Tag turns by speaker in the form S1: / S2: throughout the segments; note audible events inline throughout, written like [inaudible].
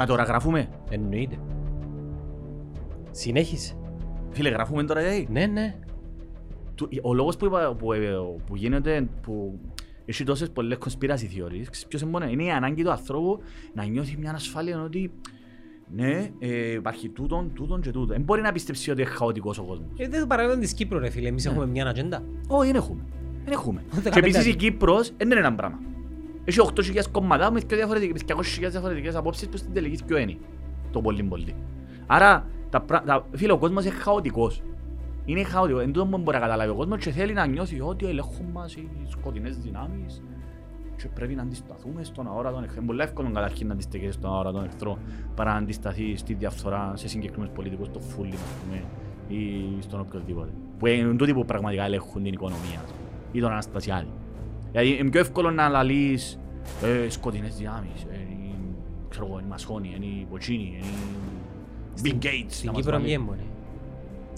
S1: Μα τώρα γράφουμε.
S2: Εννοείται. Συνέχισε.
S1: Φίλε, γράφουμε τώρα γιατί.
S2: Ναι, ναι.
S1: Του- Ο λόγος που, είπα- που, ε, που γίνεται, που έχει τόσες πολλές conspiracy theories, ξέρεις ποιος είναι μόνο, είναι η ανάγκη του ανθρώπου να νιώθει μια ασφάλεια ότι ναι, ε, υπάρχει τούτον, τούτον και τούτον. Δεν μπορεί να πιστέψει ότι είναι χαοτικός ο κόσμος.
S2: Ε, δεν το παράδειγμα της Κύπρου ρε φίλε, εμείς
S1: Ναι.
S2: έχουμε μια ατζέντα.
S1: Όχι, δεν έχουμε. Δεν έχουμε. Και
S2: 15
S1: επίσης η
S2: άτομα.
S1: Κύπρος δεν είναι ένα πράγμα. Έχει 8.000 κόμματα με πιο διαφορετικές, 200.000 διαφορετικές απόψεις που στην τελική ποιο είναι. Το πολύ πολύ. Άρα, τα, πρα- τα, φίλε, ο κόσμος είναι χαοτικός. Είναι χαοτικό. Εν τούτο που μπορεί να καταλάβει ο κόσμος και θέλει να νιώθει ότι ελέγχουν μας οι σκοτεινές δυνάμεις και πρέπει να αντισταθούμε στον αόρατο εχθρό. Είναι πολύ εύκολο καταρχήν να αντιστέκεσαι στον αόρατο εχθρό παρά να αντισταθεί στη διαφθορά σε συγκεκριμένους πολιτικούς, στο φούλι, ας πούμε, ή στον οποιοδήποτε. Που είναι τούτοι που πραγματικά ελέγχουν την οικονομία ας πούμε, ή τον Αναστασιάδη. Δηλαδή είναι πιο εύκολο να λαλείς ε, σκοτεινές δυνάμεις, ε, είναι, ξέρω εγώ, είναι οι Μασόνοι, είναι οι Ποτσίνοι, είναι οι Bill Gates.
S2: Στην
S1: να μας
S2: Κύπρο
S1: βάλει.
S2: μη έμπονε.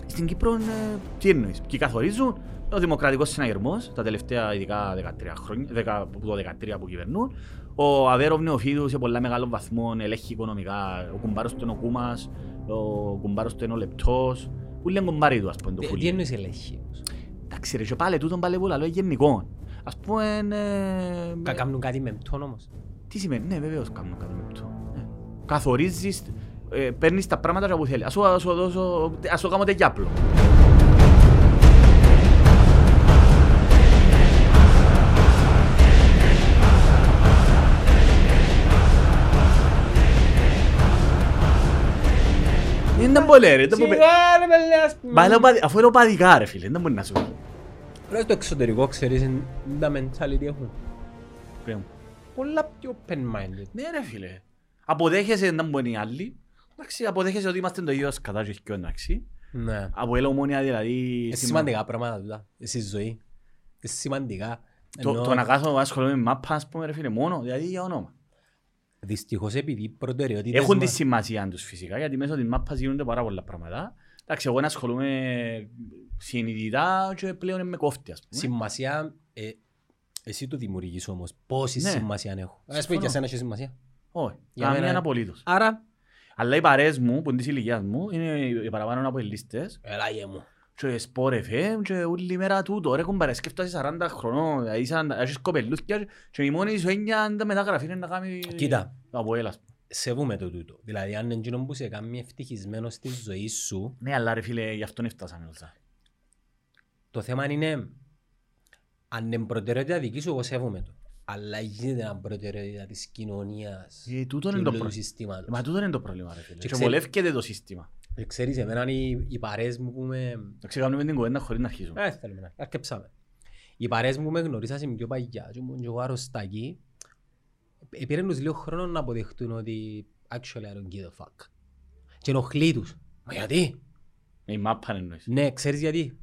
S1: Στην Κύπρο ε, τι εννοείς. Και καθορίζουν ο δημοκρατικός συναγερμός τα τελευταία ειδικά 13 χρόνια, 10, από το 13 που κυβερνούν. Ο Αβέροβ Νεοφίδου σε πολλά μεγάλο βαθμό ελέγχει οικονομικά. Ο κουμπάρος του είναι ο Κούμας, ο κουμπάρος του είναι ο Λεπτός. Που λένε κουμπάρι του ας πούμε το
S2: Ε, Τι
S1: φούλι.
S2: εννοείς ελέγχει.
S1: Εντάξει ρε και πάλι τούτον πάλι που λαλό είναι γενικό. Ας πούμε... ε,
S2: Κα- Κάνουν κάτι με μτόν όμως.
S1: τι σημαίνει, ναι βεβαίως κάνω κάτι με αυτό. Ναι. Καθορίζεις, ε, παίρνεις τα πράγματα που θέλεις. Ας σου, ας σου δώσω, ας σου κάνω τεγιάπλο. Είναι πολύ ρε, δεν μπορεί-
S2: Σιγά ρε παιδιά,
S1: Μα είναι οπαδι- αφού είναι οπαδικά ρε φίλε, δεν μπορεί να σου πει.
S2: Ρε το εξωτερικό ξέρεις είναι τα mentality έχουν.
S1: Πες μου;
S2: Πολλά πιο open-minded.
S1: Ναι ρε φίλε. Αποδέχεσαι να μπορεί οι άλλοι. Εντάξει, αποδέχεσαι ότι είμαστε το ίδιο σκατά και ο εντάξει.
S2: Ναι.
S1: Από ελαιομόνια δηλαδή...
S2: Είναι σημαντικά πράγματα τούτα. Στη ζωή. Είναι σημαντικά.
S1: Το,
S2: Ενώ
S1: το να κάθω να ασχολούμαι με μάπα, ας πούμε, ρε φίλε, μόνο, δηλαδή για όνομα.
S2: Δυστυχώς επειδή οι προτεραιότητες
S1: Έχουν τη
S2: μας-
S1: σημασία τους φυσικά, γιατί μέσω της μάπας γίνονται πάρα πολλά πράγματα. Εντάξει, εγώ να ασχολούμαι συνειδητά και πλέον με κόφτη, ας πούμε.
S2: Σημασία, ε, εσύ το δημιουργείς όμως. Πόση
S1: Ναι.
S2: σημασία έχω. Ας πούμε
S1: Συμφωνώ.
S2: και εσένα έχει σημασία.
S1: Όχι,
S2: Για
S1: καμία
S2: μένα-
S1: απολύτως.
S2: Άρα,
S1: Αλλά οι παρέες μου, που είναι της ηλικίας μου, είναι οι παραπάνω από οι λίστες.
S2: έλα γε μου.
S1: Και σπορ FM και όλη μέρα τούτο. Ρε κομπάρε, σκέφτεσαι 40 χρονών, δηλαδή σαν- έχεις κοπελούθκια και η μόνη σου έννοια αν τα μεταγραφή είναι να κάνει...
S2: Κοίτα.
S1: Από έλας.
S2: Σεβούμε το τούτο. Δηλαδή, αν είναι εκείνο που σε κάνει ευτυχισμένος στη ζωή σου,
S1: Ναι, αλλά ρε φίλε, γι' αυτόν έφτασαμε όλα.
S2: Το θέμα είναι αν είναι προτεραιότητα δική σου, εγώ σέβομαι το. Αλλά γίνεται ένα προτεραιότητα της κοινωνίας
S1: Ε, τούτο
S2: και
S1: είναι το
S2: όλου του
S1: πρόβλημα.
S2: συστήματος.
S1: Μα τούτο είναι το πρόβλημα ρε φίλε.
S2: Και
S1: Και
S2: ξέρει-
S1: βολεύκεται το σύστημα.
S2: Ε, Ξέρεις, εμένα οι, οι παρέες μου που με...
S1: Να ξεκάνουμε την κουβέντα χωρίς να αρχίσουμε.
S2: Ε, θέλουμε να αρκεψάμε. Οι παρέες μου που με γνωρίσαν σε πιο παγιά και ήμουν και εγώ αρρωστακή, ε, πήραν τους λίγο χρόνο να αποδεχτούν ότι actually I don't give a fuck. Και ενοχλεί τους. Μα γιατί;
S1: Με η μάπα εννοείς.
S2: Ναι, ξέρεις γιατί;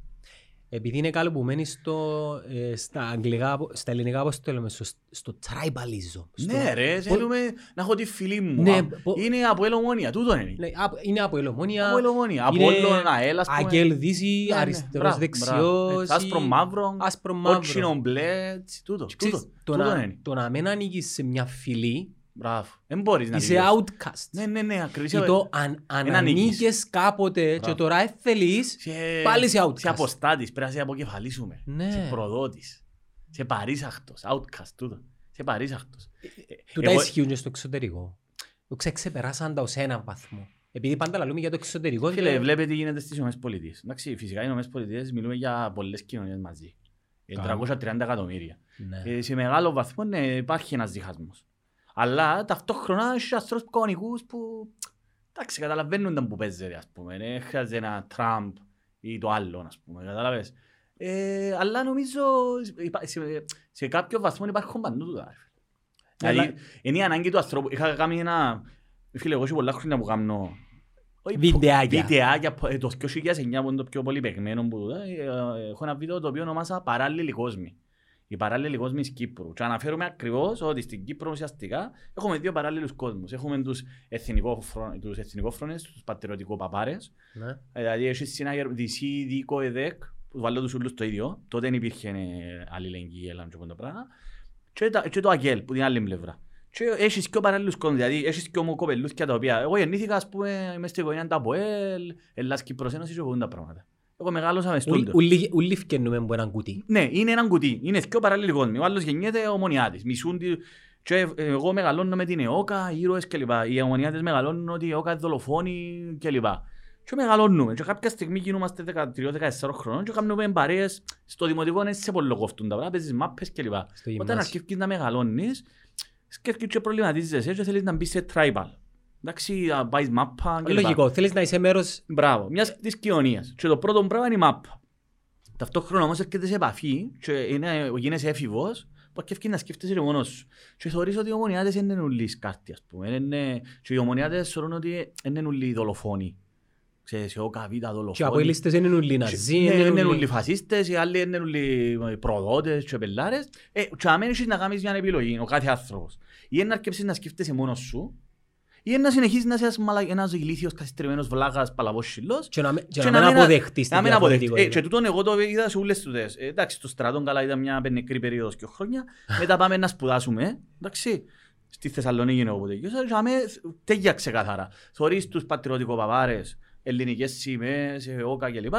S2: Επειδή είναι καλοπουμένοι στο, ε, στα, αγγλικά, στα ελληνικά πώς το λέμε, στο, στο tribalism. Στο,
S1: Ναι ρε,
S2: πώς-
S1: θέλουμε να έχω τη φίλη μου.
S2: Ναι,
S1: Α,
S2: πο-
S1: Είναι από ελομόνια, τούτο είναι.
S2: Ναι, απ- είναι από ελομόνια,
S1: Από ελομόνια. Από
S2: είναι
S1: όλο ΑΕΛ, ας πούμε.
S2: Αγγέλ Δύση,
S1: Ναι, ναι,
S2: αριστερός,
S1: μπράβο, μπράβο.
S2: δεξιός,
S1: Έτσι, Άσπρο
S2: ή-
S1: μαύρο,
S2: άσπρο μαύρο.
S1: κότσινο μπλε, έτσι, τούτο.
S2: Ξέρεις,
S1: Τούτο,
S2: το,
S1: τούτο
S2: να,
S1: είναι.
S2: το να μην ανήκεις σε μια φυλή,
S1: Μπράβο. Δεν μπορείς να
S2: είσαι
S1: τελειώσεις.
S2: outcast.
S1: Ναι, ναι, ναι, ακριβώς.
S2: Ή το αν, αν
S1: Εν ανήκεις.
S2: ανήκες κάποτε και
S1: Μπράβο.
S2: τώρα θέλεις,
S1: Σε-
S2: πάλι είσαι outcast.
S1: Σε αποστάτης, πρέπει να σε αποκεφαλίσουμε.
S2: Ναι.
S1: Σε προδότης. Σε παρήσαχτος, outcast, τούτο. Σε παρήσαχτος.
S2: τούτα
S1: Εγώ-
S2: ισχύουν και στο εξωτερικό. Το ξε- ξεπεράσαν τα ως έναν βαθμό. Επειδή πάντα λαλούμε για το εξωτερικό.
S1: Φίλε,
S2: και-
S1: βλέπετε τι γίνεται στις Ηνωμένες Πολιτείες. Εντάξει, φυσικά οι Ηνωμένες Πολιτείες μιλούμε για πολλές κοινωνίες μαζί. Ε,
S2: Καλά.
S1: 330 εκατομμύρια.
S2: Ναι.
S1: Ε, σε μεγάλο βαθμό ναι, υπάρχει ένας διχασμός. Αλλά ταυτόχρονα έχει ανθρώπους κανονικούς που εντάξει, καταλαβαίνουν τα που παίζεται, ας πούμε. Δεν χρειάζεται ένα Τραμπ ή το άλλο, ας πούμε. Καταλαβες. Ε, αλλά νομίζω υπά- σε, σε κάποιο βαθμό υπάρχουν παντού τούτα. ρε φίλε.
S2: Αλλά-
S1: Δηλαδή, είναι η ανάγκη του ανθρώπου. Είχα κάνει ένα... Φίλε, εγώ έχω πολλά χρόνια που κάνω... όχι,
S2: Βιντεάκια.
S1: Βιντεάκια. ε, Το 2009 που είναι το πιο πολύ παιγμένο που τούτα, ε, ε, έχω ένα βίντεο το οποίο ονομάσα «Παράλληλοι κόσμοι». Οι παράλληλοι κόσμοι της Κύπρου. Και αναφέρομαι ακριβώς ότι στην Κύπρο ουσιαστικά έχουμε δύο παράλληλους κόσμους. Έχουμε τους εθνικόφρονες, τους, εθνικόφρονες, τους πατριωτικοπαπάρες,
S2: Ναι.
S1: ε, Δηλαδή έχει συνάγερ δυσί, δίκο, εδέκ, που βάλω τους ούλους το ίδιο. Τότε δεν υπήρχε ε, αλληλεγγύη, έλα και αυτό το πράγμα. Και, τα- και το αγγέλ, που την άλλη πλευρά. Και έχεις και παράλληλους κόσμους, δηλαδή έχεις και ομοκοπελούθια τα οποία... Εγώ γεννήθηκα, ας πούμε, είμαι στην οικογένεια τα ΑΠΟΕΛ, Ελλάς Κύπρος Ένωσης και εγώ τα πράγματα. Εγώ μεγάλωσα με στούντο.
S2: Ούλοι φκαινούμε από έναν κουτί.
S1: Ναι, είναι έναν κουτί. Είναι και παράλληλοι κόσμοι. Ο άλλος γεννιέται ομονιάτης. Μισούν τη... Και εγώ μεγαλώνω με την ΕΟΚΑ, ήρωες κλπ. Οι ομονιάτες μεγαλώνουν ότι η ΕΟΚΑ είναι δολοφόνοι κλπ. Και μεγαλώνουμε. Και κάποια στιγμή γίνομαστε 13-14 χρόνων και κάνουμε παρέες στο δημοτικό είναι σε πολύ κοφτούν τα πράγματα, παίζεις μάπες κλπ. Όταν αρχίσεις να μεγαλώνεις, σκέφτηκες και προβληματίζεσαι και θέλεις να μπεις σε tribal. Εντάξει, να πάεις μάπα κλπ.
S2: Λογικό, θέλεις να είσαι μέρος...
S1: Μπράβο, μιας της κοινωνίας. Και το πρώτο πράγμα είναι η μάπα. Ταυτόχρονα όμως έρχεται σε επαφή και είναι, γίνεσαι έφηβος που αρκεύει να σκέφτεσαι και μόνος σου. Και θεωρείς ότι οι ομονιάτες είναι ουλοί σκάρτη, ας πούμε. Είναι, και οι ομονιάτες θεωρούν ότι είναι ουλοί δολοφόνοι. Ξέρεις, ο καβίτα δολοφόνοι.
S2: Και από οι λίστες είναι ουλοί ναζί,
S1: είναι ουλοί φασίστες, οι άλλοι είναι ουλοί προδότες και πελάρες. Ε, και αμένεις να κάνεις μια επιλογή, ο κάθε άνθρωπος. Ή να αρκεύσεις να σκέφτεσαι μόνος σου, ή να συνεχίσεις να είσαι ένας ηλίθιος καθιστριμμένος βλάγας παλαβός
S2: και να, και να, να μην αποδεχτείς
S1: την διαφορετικότητα. Ε, και τούτον εγώ το είδα σε όλες τούτες. Ε, εντάξει, στο στρατόν καλά ήταν μια πενεκρή περίοδος και χρόνια. [laughs] Μετά πάμε να σπουδάσουμε, εντάξει, στη Θεσσαλονίκη είναι όποτε. Και με τέγια ξεκάθαρα. Θωρείς τους πατριωτικοπαπάρες, ελληνικές σημαίες, όκα κλπ.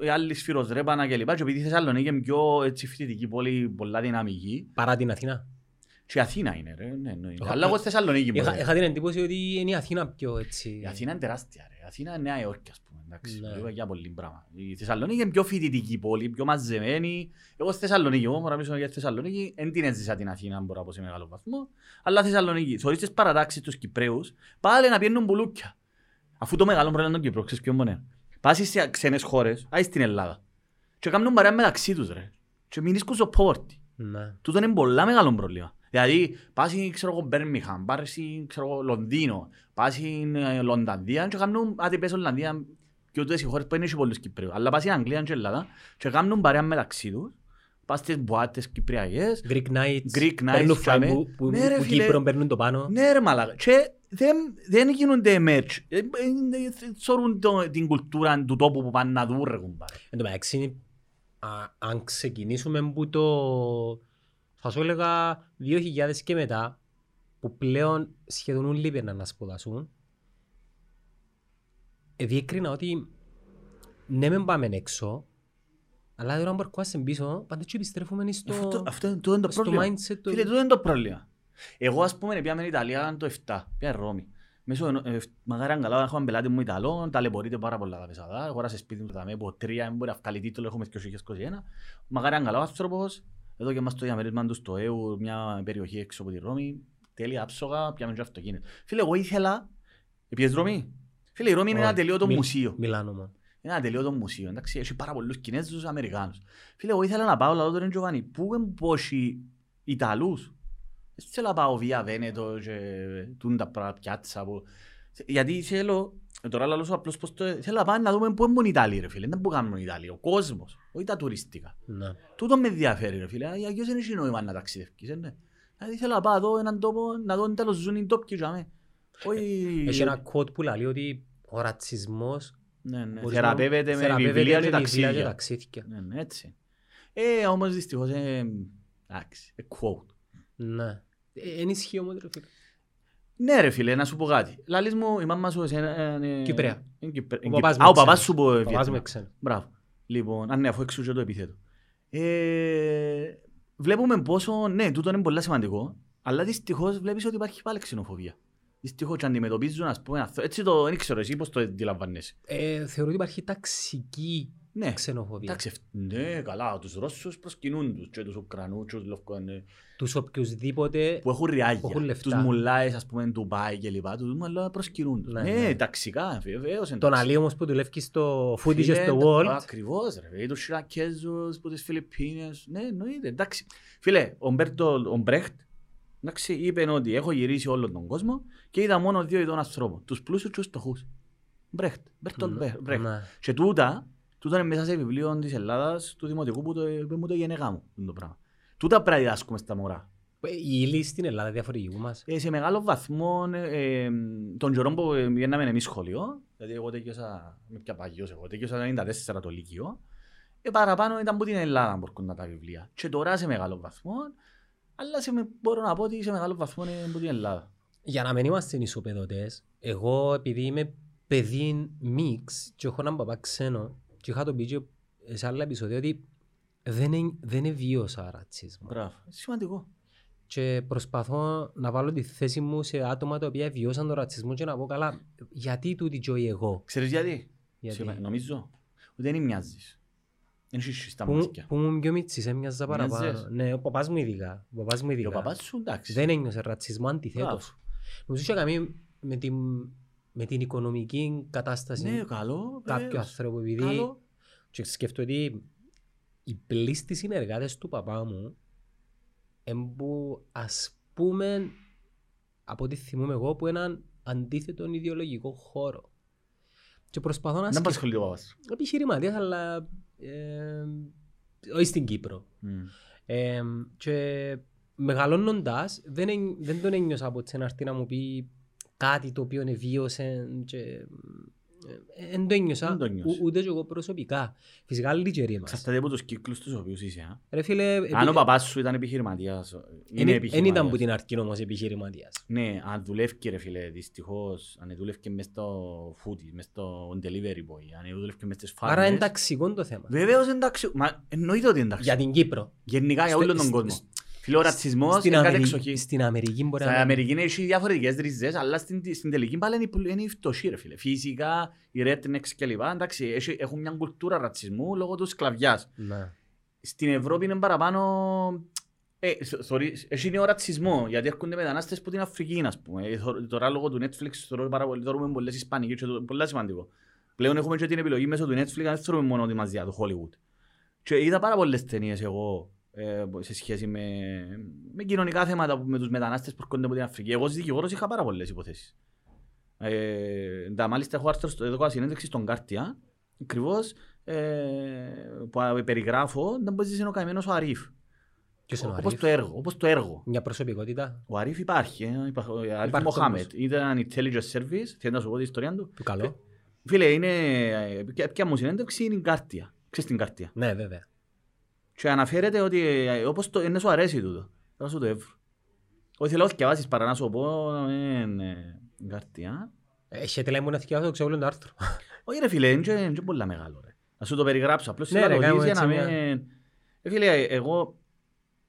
S1: Οι άλλοι σφυροσρέπανα κλπ. Και επειδή η Θεσσαλονίκη είναι πιο έτσι, φοιτητική πόλη, πολλά δυναμική.
S2: Παρά την Αθήνα.
S1: Και η Αθήνα είναι ρε, ναι, ναι. Αλλά εγώ στη Θεσσαλονίκη
S2: μου. Είχα την εντύπωση ότι είναι η Αθήνα πιο έτσι...
S1: Η Αθήνα είναι τεράστια ρε. Η Αθήνα είναι Νέα Υόρκη ας πούμε. Εντάξει, ναι. είπα για πολύ πράγμα. Η Θεσσαλονίκη είναι πιο φοιτητική πόλη, πιο μαζεμένη. Εγώ στη Θεσσαλονίκη, εγώ μπορώ να μιλήσω για τη Θεσσαλονίκη, δεν την έζησα την Αθήνα, μπορώ να πω σε μεγάλο βαθμό. Αλλά Θεσσαλονίκη, θωρείς τις παρατάξεις τους Κυπρέους, πάλι να πιένουν πουλούκια. Αφού το μεγάλο πρόβλημα είναι τον Κύπρο, ξέρεις ποιο μόνος. Πας σε ξένες χώρες, άι στην Ελλάδα. Και κάνουν παρέα μεταξύ τους ρε. Και μην ίσκουν στο πόρτι. Ναι. Τούτο είναι πολλά μεγάλο πρόβλημα. Δηλαδή, πας ξέρω εγώ Μπέρμιχαμ, πας ξέρω εγώ Λονδίνο, πας ε, Λονδανδία και κάνουν, άτι πες Ολλανδία και ούτως οι χώρες που είναι και πολλούς Κυπρέους. Αλλά πας Αγγλία και Ελλάδα και κάνουν παρέα μεταξύ τους πας στις μπουάτες κυπριακές.
S2: Greek nights.
S1: Greek nights.
S2: Που, που, ναι, που Κύπρο παίρνουν το πάνω.
S1: Ναι ρε μαλάκα. Και δεν, δεν γίνονται merch. Σωρούν την κουλτούρα του τόπου που πάνε να δουν ρε κουμπάρε.
S2: Εν τω μεταξύ, αν ξεκινήσουμε που το θα σου έλεγα 2000 και μετά, που πλέον σχεδόν όλοι παίρναν να σπουδάσουν, διέκρινα ότι ναι μεν πάμε έξω, αλλά τώρα που έρχομαστε πίσω, πάντα και επιστρέφουμε στο,
S1: αυτό, αυτό είναι το πρόβλημα. mindset. Φίλε, το είναι το πρόβλημα. Εγώ ας πούμε πήγαμε στην Ιταλία το 7, πήγα Ρώμη. Μέσω, ε, μαγάρα καλά, έχουμε πελάτη μου Ιταλό, ταλαιπωρείται πάρα πολλά τα πεσαδά, αγόρασε σπίτι μου, θα με πω τρία, μπορεί να βγάλει τίτλο, έχουμε 2021. Μαγάρα καλά ο άνθρωπος, εδώ και μας το διαμερίσμα του στο ΕΟΥ, μια περιοχή έξω από τη Ρώμη, τέλεια άψογα, πιάμε και αυτοκίνητο. Φίλε, εγώ ήθελα, επιες Ρώμη; Φίλε, η Ρώμη είναι ένα τελείωτο μουσείο.
S2: Μιλάνω μόνο.
S1: Είναι ένα τελείωτο μουσείο, εντάξει, έχει πάρα πολλούς Κινέζους, Αμερικάνους. Φίλε, εγώ ήθελα να πάω, λαδό τον Τζοβάνι, πού εμπόσοι Ιταλούς; Δεν θέλω να πάω βία Βένετο και τούν τα πιάτσα που... Γιατί θέλω ε, τώρα λέω απλώς πως το... Θέλω να πάμε να δούμε πού είναι οι Ιταλοί ρε φίλε. Δεν που κάνουν οι Ιταλοί. Ο κόσμος. Όχι τα τουριστικά. Ναι. Τούτο με ενδιαφέρει ρε φίλε. Για ποιος δεν έχει νόημα να ταξιδεύκεις. Ναι. Δηλαδή θέλω να πάω εδώ έναν τόπο να δω τέλος ζουν οι τόποι και
S2: Έχει ένα κότ που λέει ότι ο ρατσισμός
S1: ναι, ναι. θεραπεύεται με βιβλία και ταξίδια. Ναι, ναι, έτσι. Ε, όμως δυστυχώς, ε, εντάξει, ε, quote.
S2: Ναι. Ε, ενισχύει όμως ρε φίλε.
S1: Ναι ρε φίλε, να σου πω κάτι. Λαλείς μου, η μάμα σου είναι...
S2: Κυπρέα.
S1: Α, ο παπάς σου πω
S2: Παπάς με ξένο.
S1: Μπράβο. Λοιπόν, αν ναι, αφού εξού το επιθέτω. Ε, βλέπουμε πόσο, ναι, τούτο είναι πολύ σημαντικό, αλλά δυστυχώς βλέπεις ότι υπάρχει πάλι ξενοφοβία. Δυστυχώς και αντιμετωπίζουν, ας πούμε, έτσι το, δεν ξέρω εσύ πώς το αντιλαμβάνεσαι.
S2: Ε, θεωρώ ότι υπάρχει ταξική ναι. ξενοφοβία.
S1: Εντάξει, ναι, καλά, τους Ρώσους προσκυνούν τους και τους Ουκρανούς και τους Λευκόνες.
S2: Τους οποιουσδήποτε
S1: που έχουν ριάγια, που έχουν τους μουλάες ας πούμε του Πάι και λοιπά, τους μουλάες προσκυνούν τους. Ναι, ναι, ναι. ταξικά, βεβαίως.
S2: Τον Αλή όμως που δουλεύει στο Foodie και στο World.
S1: Ακριβώς ρε, τους Σιρακέζους που τις Φιλιππίνες, ναι, εννοείται, εντάξει. Φίλε, ο Μπέρτο, ο Μπρέχτ, εντάξει, είπε ότι έχω γυρίσει όλον τον κόσμο και είδα μόνο δύο ειδών ανθρώπων, τους πλούσιους και τους φτωχούς. Μπρέχτ, Μπέρτον ναι, Μπρέχτ. Και τούτα Τούτο είναι μέσα σε βιβλίο της Ελλάδας, του Δημοτικού που, το, που μου το γενεγά μου. Το πράγμα. Τούτα πρέπει να διδάσκουμε στα μωρά.
S2: Ε, η ύλη στην Ελλάδα διαφορετική που μας.
S1: Ε, σε μεγάλο βαθμό, ε, ε, τον καιρό που βγαίναμε εμείς σχολείο, δηλαδή εγώ τέκειωσα, με πια παγιός εγώ, τέκειωσα 94 το Λύκειο, ε, παραπάνω ήταν από την Ελλάδα που έρχονταν τα βιβλία. Και τώρα σε μεγάλο βαθμό, Αλλά σε, με- μπορώ να πω ότι σε μεγάλο βαθμό είναι από την Ελλάδα.
S2: Για να μην είμαστε ισοπεδωτές, εγώ επειδή είμαι παιδί μίξ και έχω έναν παπά ξένο και είχα το πει και σε άλλα επεισόδια ότι δεν, είναι, δεν βίωσα ρατσισμό.
S1: Μπράβο. Σημαντικό.
S2: Και προσπαθώ να βάλω τη θέση μου σε άτομα τα οποία βιώσαν τον ρατσισμό και να πω καλά, γιατί τούτη ζωή εγώ;
S1: Ξέρεις γιατί;
S2: Γιατί;
S1: Σημα- Νομίζω ότι δεν μοιάζεις. Δεν έχεις στα
S2: Που, μου-
S1: μάτια.
S2: που μου πιο μίτσις έμοιαζα παραπάνω.
S1: Μοιάζες.
S2: Ναι, ο παπάς μου ειδικά. Ο παπάς μου
S1: Και
S2: ειδικά.
S1: ο παπάς σου εντάξει.
S2: Δεν ένιωσε ρατσισμό αντιθέτως.
S1: Μπράβο.
S2: Νομίζω είχε κάνει με την, με την οικονομική κατάσταση
S1: Ναι, καλό.
S2: κάποιου
S1: βεβαίως.
S2: άνθρωπου επειδή
S1: Καλό.
S2: και σκέφτομαι ότι οι πλήστοι συνεργάτες του παπά μου εμπού ας πούμε από ό,τι θυμούμαι εγώ που έναν αντίθετο ιδεολογικό χώρο. Και προσπαθώ να
S1: Δεν
S2: σκεφτώ
S1: απασχολεί ο παπάς. σου.
S2: επιχειρηματίας αλλά ε, όχι στην Κύπρο.
S1: Μμ.
S2: Ε, και μεγαλώνοντας δεν, εν- δεν τον ένιωσα από τσένα έρθει να μου πει κάτι το οποίο βίωσε και ε, δεν το ένιωσα
S1: Δεν το ένιωσε.
S2: ου- ούτε και εγώ προσωπικά. Φυσικά λιτζεροί μας.
S1: Εξαρτάται από τους κύκλους τους οποίους είσαι. α.
S2: Ρε φίλε,
S1: Αν ο
S2: επί-
S1: παπάς σου ήταν επιχειρηματίας, είναι
S2: εν- εν ήταν
S1: επιχειρηματίας.
S2: που την αρχή όμως επιχειρηματίας.
S1: Ναι, αν δουλεύει ρε φίλε, δυστυχώς, αν δουλεύει μες στο foodie, μες στο delivery boy, αν δουλεύει μες στις
S2: Άρα
S1: φάρμες.
S2: ενταξικό το θέμα.
S1: Βεβαίως εντάξει, μα εννοείται ότι εντάξει.
S2: Για την Κύπρο.
S1: Γενικά για
S2: Στο-
S1: όλον τον
S2: σ-
S1: κόσμο.
S2: Σ-
S1: Φίλε, ο ρατσισμός
S2: Στην
S1: είναι κάτι
S2: Αμερική-
S1: εξοχή.
S2: Στην Αμερική μπορεί
S1: Στην
S2: να...
S1: Αμερική έχει διαφορετικές ριζές, αλλά στην, στην τελική πάλι είναι, η πουλ- είναι η φτωχή ρε φίλε. Φυσικά, οι rednecks κλπ. Εντάξει, έχει- έχουν μια κουλτούρα ρατσισμού λόγω του σκλαβιάς.
S2: Ναι.
S1: Στην Ευρώπη είναι παραπάνω... Ε, θ- θωρείς- έχει νέο ρατσισμό, γιατί έρχονται μετανάστες από την Αφρική, ας πούμε. Ε, θω- Τώρα λόγω του Netflix θεωρώ πάρα πολύ, θεωρούμε πολλές Ισπανικές και το- πολλά σημαντικό. Πλέον έχουμε και την επιλογή μέσω του Netflix, δεν θεωρούμε μόνο τη μαζιά του Hollywood. Και είδα πάρα πολλές ταινίες εγώ ε, σε σχέση με, με κοινωνικά θέματα που- με τους μετανάστες που έρχονται από την Αφρική. Εγώ ως δικηγόρος είχα πάρα πολλές υποθέσεις. Ε, τα, μάλιστα έχω άρθρο στο εδώ συνέντευξη στον Κάρτια, ακριβώς ε, που α, περιγράφω, να μπορείς είναι ο καημένος ο Αρίφ.
S2: Ποιος είναι ο
S1: Όπως
S2: Αρίφ;
S1: το έργο, όπως το έργο.
S2: Μια προσωπικότητα
S1: Ο Αρίφ υπάρχει, ε, υπά- ο Αρίφ
S2: Υπάρχει
S1: Μοχάμετ.
S2: όμως.
S1: Ήταν intelligence service, θέλω να σου πω την ιστορία του.
S2: του καλό.
S1: Φίλε, είναι, ε, ποια- ποια μου συνέντευξη είναι η Κάρτια. Ξέρεις την Κάρτια;
S2: Ναι, βέβαια.
S1: Και αναφέρεται ότι ε, όπως το, είναι σου αρέσει τούτο. Θα σου το έβρω. Όχι θέλω να διαβάσεις παρά να σου πω ε, ε, Κάρτια.
S2: Έχετε λέει μου να θυκιάσω, ξέρω όλο το άρθρο.
S1: Όχι ρε φίλε, είναι και- είναι και πολλά μεγάλο ρε. Να σου το περιγράψω. Απλώς
S2: Ναι,
S1: θέλω να
S2: ρε,
S1: το δεις
S2: κάνουμε
S1: για να
S2: έτσι
S1: μην... Ε, φίλε, εγώ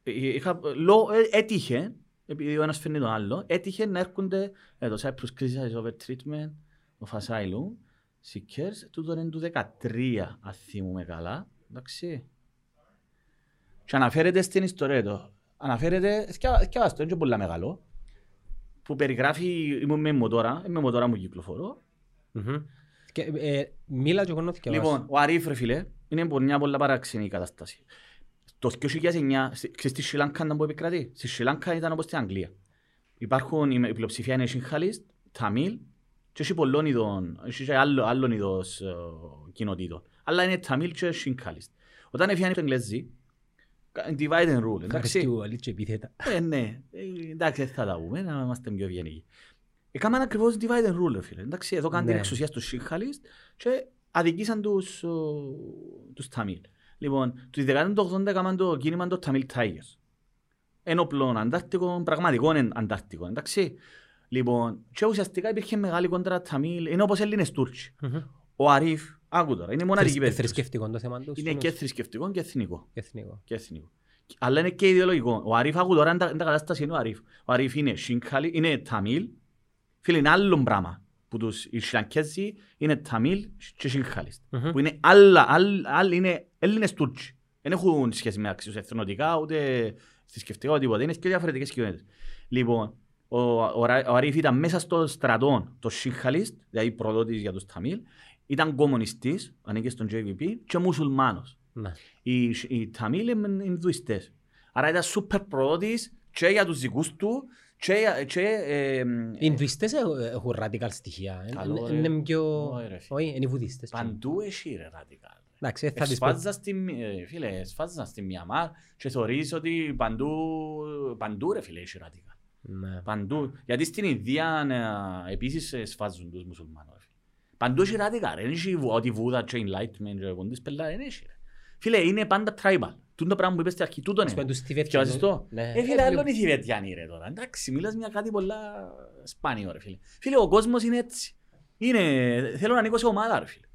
S1: ε, είχα, λό, ε, έτυχε, επειδή ο ένας φέρνει τον άλλο, έτυχε να έρχονται ε, το Cyprus Crisis Over Treatment, το Asylum, Seekers, τούτο είναι του 13, αν θυμούμαι καλά. Εντάξει. Και αναφέρεται στην ιστορία του. Αναφέρεται, θυκιαβάς το, είναι και πολλά μεγάλο, που περιγράφει, ήμουν με μοτόρα, με μοτόρα μου κυκλοφορώ,
S2: Μμμ. Και, ε, Μίλα και εγώ να θυκιάσω.
S1: Λοιπόν, ο Αρίφ ρε φίλε, είναι από μια πολλά παράξενη κατάσταση. Το 2009, στη- ξέρεις στη Σρι Λάνκα ήταν που επικρατεί; Στη Σρι Λάνκα ήταν όπως στην Αγγλία. Υπάρχουν, η η πλειοψηφία είναι Σιγχαλίστ, Ταμίλ και έχει πολλών ειδών, έχει και άλλο, άλλων ειδός ε, κοινοτήτων. Αλλά είναι Ταμίλ και Σιγχαλίστ. Όταν έφυγαν το Εγγλέζι, κα- divide and rule, εντάξει.
S2: Ευχαριστώ, αλήθεια και επίθετα.
S1: Ε, ναι, Ε, εντάξει, δεν θα τα πούμε, να είμαστε πιο ευγενικοί. Έκαναν ακριβώς divide and rule, ρε φίλε. Εντάξει, εδώ κάνουν την
S2: Ναι.
S1: εξουσία στους Σιγχαλίστ και αδικήσαν τους, ο, τους Ταμίλ. Λοιπόν, τους δεκαετία του 80 έκαναν το κίνημα το Tamil Tigers. Ένοπλων Αντάρτικων, πραγματικών εν- Αντάρτικων, εντάξει. Λοιπόν, και ουσιαστικά υπήρχε μεγάλη κόντρα Ταμίλ, είναι όπως Έλληνες Τούρκοι.
S2: Μμμ.
S1: Ο Αρίφ, άκου τώρα, είναι μοναδική
S2: Θρησκε-
S1: περίπτωση.
S2: Θρησκευτικό το θέμα του.
S1: Είναι και θρησκευτικό και εθνικό.
S2: εθνικό.
S1: Και εθνικό. Αλλά είναι και ιδεολογικό. Ο Αρίφ, άκου τώρα, είναι τα κατάσταση είναι ο Αρίφ. Ο Αρίφ είναι Σιγχαλί, είναι Ταμίλ. Φίλε, είναι άλλο πράγμα. Που τους οι Σριλανκέζοι είναι Ταμίλ και Sinhalese.
S2: Μμμ.
S1: Που είναι άλλα, άλλα, άλλα είναι Έλληνες Τούρκοι. Δεν έχουν σχέση μεταξύ τους εθνοτικά, ούτε θρησκευτικά, ούτε τίποτα. Είναι και διαφορετικές κοινότητες. Λοιπόν, ο, ο, Ρα- ο Αρίφ ήταν μέσα στο στρατό, το Sinhalese, δηλαδή προδότης για τους Ταμίλ. Ήταν κομμουνιστής, ανήκε στον JVP και μουσουλμάνος
S2: Ναι.
S1: οι, οι Ταμίλ είναι Ινδουιστές. Άρα ήταν σούπερ προδότης και για τους δικούς του και, για- και ε,
S2: Οι Ινδουιστές έχουν- έχουν radical στοιχεία. ε.
S1: Καλό,
S2: Είναι-
S1: ρε.
S2: Είναι πιο...
S1: Όχι, ρε, φίλε.
S2: Όχι, είναι οι Βουδιστές.
S1: παντού έχει ρε ραδικάλ.
S2: Εντάξει, ε, θα τις πω.
S1: Εσφάζα στη, Μι- ε, φίλε, εσφάζα στη Μιαμάρ και θεωρείς ότι παντού, παντού ρε φίλε έχει ραδικάλ.
S2: Ναι.
S1: Παντού. Γιατί στην Ινδία ε, επίσης ε, σφάζουν τους μουσουλμάνους. Ρε φίλε. Παντού έχει radical. Δεν έχει βου- ότι βούδα και enlightenment και ποντές πελά. Δεν έχει. ρε. Φίλε, είναι πάντα tribal. Τούν το πράγμα που είπες στην αρχή, τούτο
S2: Ας πούμε,
S1: είναι.
S2: τους Θιβετιανούς.
S1: Θυκιάζεις το.
S2: Ναι.
S1: Ε, φίλε,
S2: Ε,
S1: άλλο είναι οι Θιβετιανοί ρε τώρα. Εντάξει, μιλάς μια κάτι πολλά σπάνιο ρε φίλε. Φίλε, ο κόσμος είναι έτσι. Είναι, θέλω να ανήκω σε ομάδα ρε φίλε.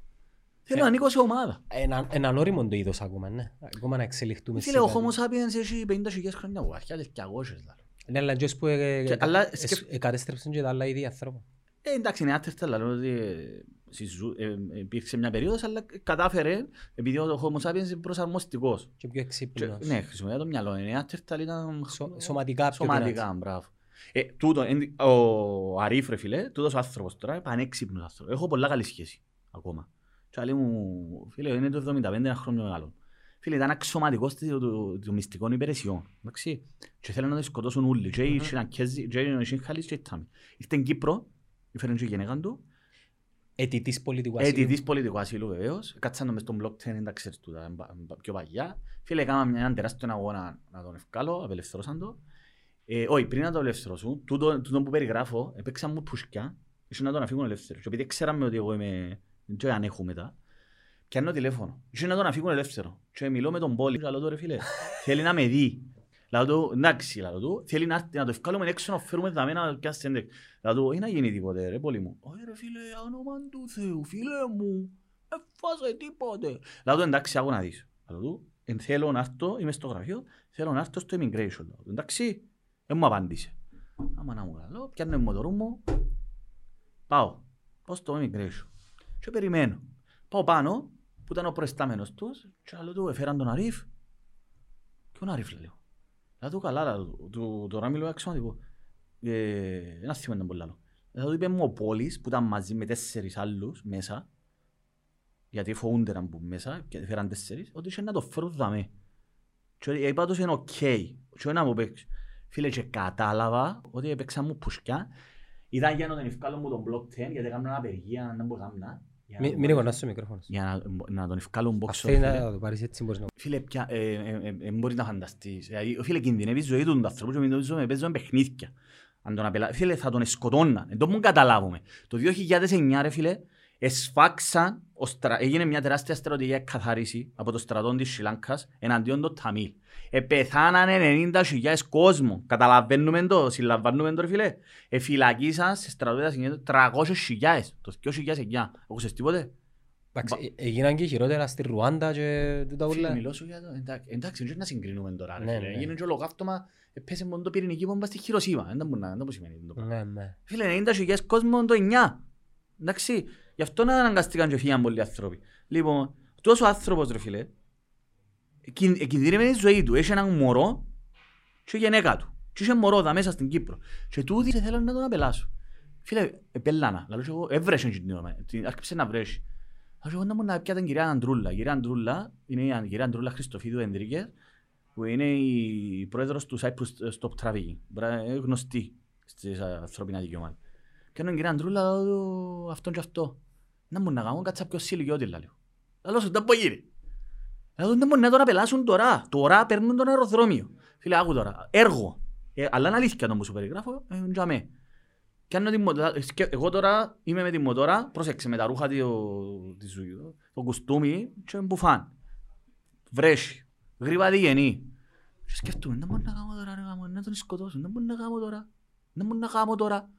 S1: Θέλω
S2: Ε.
S1: να ανήκω σε ομάδα.
S2: Ένα, έναν όριμο το είδος ακόμα, ναι. Ακόμα να εξελιχτούμε
S1: Φίλε, ο
S2: σε κάτι.
S1: Homo sapiens έχει 50.000 χρόνια, εγώ αρχιά 200 δηλαδή.
S2: Ναι, αλλά και ως που ε,
S1: Και-
S2: ε,
S1: αλλά
S2: ε,
S1: σκεφ-
S2: ε, κατέστρεψαν και τα άλλα είδη ανθρώπων.
S1: Ε, εντάξει, είναι άτριστα, αλλά ότι ε, συζου- ε, ε, υπήρξε μια περίοδος, αλλά κατάφερε, επειδή ο Homo sapiens είναι προσαρμοστικός.
S2: Και πιο
S1: Και-
S2: εξύπνος.
S1: Ναι, χρησιμοποιεί το μυαλό. Είναι άτριστα, αλλά ήταν
S2: Σω- σωματικά πιο
S1: σωματικά, μπράβο. Ε, τούτο, εν- ο Αρίφ, ρε φίλε, τούτος ο άνθρωπος τώρα, πανέξυπνος άνθρωπος. Έχω πολλά καλή σχέση ακόμα. Και άλλοι μου, φίλε, είναι το 75 ένα χρόνο μεγάλο. Φίλε, ήταν αξιωματικός του- του- των μυστικών υπηρεσιών. Εντάξει. Και θέλουν να το σκοτώσουν όλοι. Και οι Σινακέζοι, και οι Σινχάλης και οι Τάμι. Ήρθε στην Κύπρο, έφεραν και η γενέκα του,
S2: Αιτητής πολιτικού ασύλου.
S1: Αιτητής πολιτικού ασύλου βεβαίως. Κάτσαν το μες στον blockchain, δεν τα ξέρεις τούτα, είναι πα- πα- πιο παγιά. Φίλε, έκαναν μια έναν τεράστιο αγώνα να τον ευκάλω, απελευθερώσαν το. Ε, όχι, πριν να το απελευθερώσουν, τούτο, τούτο που περιγράφω, έπαιξαν μου πουσκιά, ίσως να τον αφήγουν ελεύθερος. Και επειδή ξέραμε ότι εγώ είμαι, και αν έχω μετά, πιάνω τηλέφωνο. Ίσως να τον αφήγουν ελεύθερο. Και μιλώ με τον πόλη, λέω του ρε φίλε, [laughs] θέλει να με δει. Λέω του, εντάξει, λέω του, θέλει να, έρθει, να το ευκάλουμε έξω, να φέρουμε δαμέ να πιάσει σέντεκ. Λέω του, όχι να γίνει τίποτε ρε πόλη μου. Όχι ρε φίλε, όνομα του Θεού, φίλε μου, εφάσε τίποτε. Λέω του, εντάξει, άκου να δεις. Λέω του, εν θέλω να έρθω, είμαι στο γραφείο, θέλω να έρθω στο immigration. Λέω του, εντάξει, δεν μου απάντησε. Άμα να μου καλό, πιάνω μοτορού μου, πάω, πάω στο immigration. Και περιμένω. Πάω πάνω, που ήταν ο προϊστάμενος τους, και λέω του, έφεραν τον Αρίφ. Ποιον Αρίφ, λέω. Λέω του, καλά, λέω του, του- τώρα μιλώ αξιωματικό. Ε, Ένα θυμό ήταν πολύ άλλο. Λέω του, είπε μου ο Πόλης, που ήταν μαζί με τέσσερις άλλους μέσα, γιατί φοβούνται να μπουν μέσα, και έφεραν τέσσερις, ότι είχε να το φέρουν δαμέ. Και είπα τους είναι οκ, και να μου παίξει. Φίλε, και κατάλαβα ότι έπαιξαν μου πουσκιά. Ήταν για να τον ευκάλω μου τον blockchain, γιατί έκανα ένα απεργία, να μου έκανα. για να
S2: Μη-
S1: τον
S2: Μην
S1: πάρω-
S2: εγωνάς το μικρόφωνο. σου.
S1: Για να, να τον ευκάλω boxer.
S2: Αν θέλει
S1: φίλε.
S2: να το πάρεις έτσι μπορείς να...
S1: Φίλε, πια, ε, ε, ε, ε, μπορείς να φανταστείς. Δηλαδή, Φίλε, κινδυνεύει η ζωή του του ανθρώπου και νομίζω με παίζουν παιχνίδια. Αν τον απελα... Φίλε, θα τον σκοτώναν. Δεν το μου καταλάβουμε. Το 2009, ρε φίλε, εσφάξαν, ο στρα... έγινε μια τεράστια στρατηγία καθάριση από το στρατό της Σιλάνκας εναντίον των Ταμίλ. Επεθάνανε 90.000 κόσμο. Καταλαβαίνουμε το, συλλαμβάνουμε το ρε φίλε. Εφυλακίσαν σε στρατόπεδα συγκεκριμένα 300.000 το 2009. Ακούσες τίποτε.
S2: Εντάξει, ε, έγιναν και χειρότερα στη Ρουάντα και τούτα
S1: Φίλε,
S2: ούλα.
S1: μιλώ σου για το... εντά- Εντάξει, δεν να συγκρίνουμε τώρα. ρε
S2: Ναι,
S1: φίλε.
S2: ναι.
S1: Έγινε και ολοκαύτωμα, έπεσε μόνο το πυρηνική βόμβα στη Χειροσύμα. Δεν τα μπορεί να- δεν μπορεί να σημαίνει το πράγμα.
S2: Ναι, ναι.
S1: Φίλε, 90.000 κόσμο το 9. Εντάξει, γι' αυτό να αναγκαστήκαν και φύγαν πολλοί άνθρωποι. Λοιπόν, αυτός ο άνθρωπος, ρε φίλε, εκιν- εκινδύνευε τη ζωή του. Έχει έναν μωρό και η γυναίκα του. Και είχε μωρό δα μέσα στην Κύπρο. Και τούτοι σε θέλουν να τον απελάσουν. Φίλε, επέλανα. Λαλό και εγώ, έβρεσαν και την ώρα. Την- Άρχισε να βρέσει. Λαλό και εγώ να μου να πια την κυρία Αντρούλα. Η κυρία Αντρούλα είναι η κυρία Αντρούλα Χριστοφίδου Ενδρίκες, που είναι η πρόεδρος του Cyprus Stop Trafficking. Μπρα- Είναι γνωστή στις ανθρώπινα δικαιώματα. Και έναν κυρία Αντρούλα, λέω του, αυτόν και αυτό. Να μου να κάνω κάτσα πιο σιλικιώτη, λέω. Λέω σου, δεν μπορεί. ρε. Λέω του, δεν μπορεί να τον απελάσουν τώρα. Τώρα παίρνουν τον αεροδρόμιο. Φίλε, άκου τώρα. Έργο. Ε, αλλά είναι αλήθεια το που σου περιγράφω. Ε, για μέ. Και αν εγώ τώρα είμαι με τη μοτόρα, πρόσεξε με τα ρούχα του- της ζωής, το κουστούμι και μπουφάν. Βρέσει. Γρήβα διγενή. Και σκέφτομαι, δεν μπορεί να κάνω τώρα, ρε γάμο, να τον σκοτώσουν, δεν μπορεί να κάνω τώρα. Δεν μπορεί να κάνω τώρα.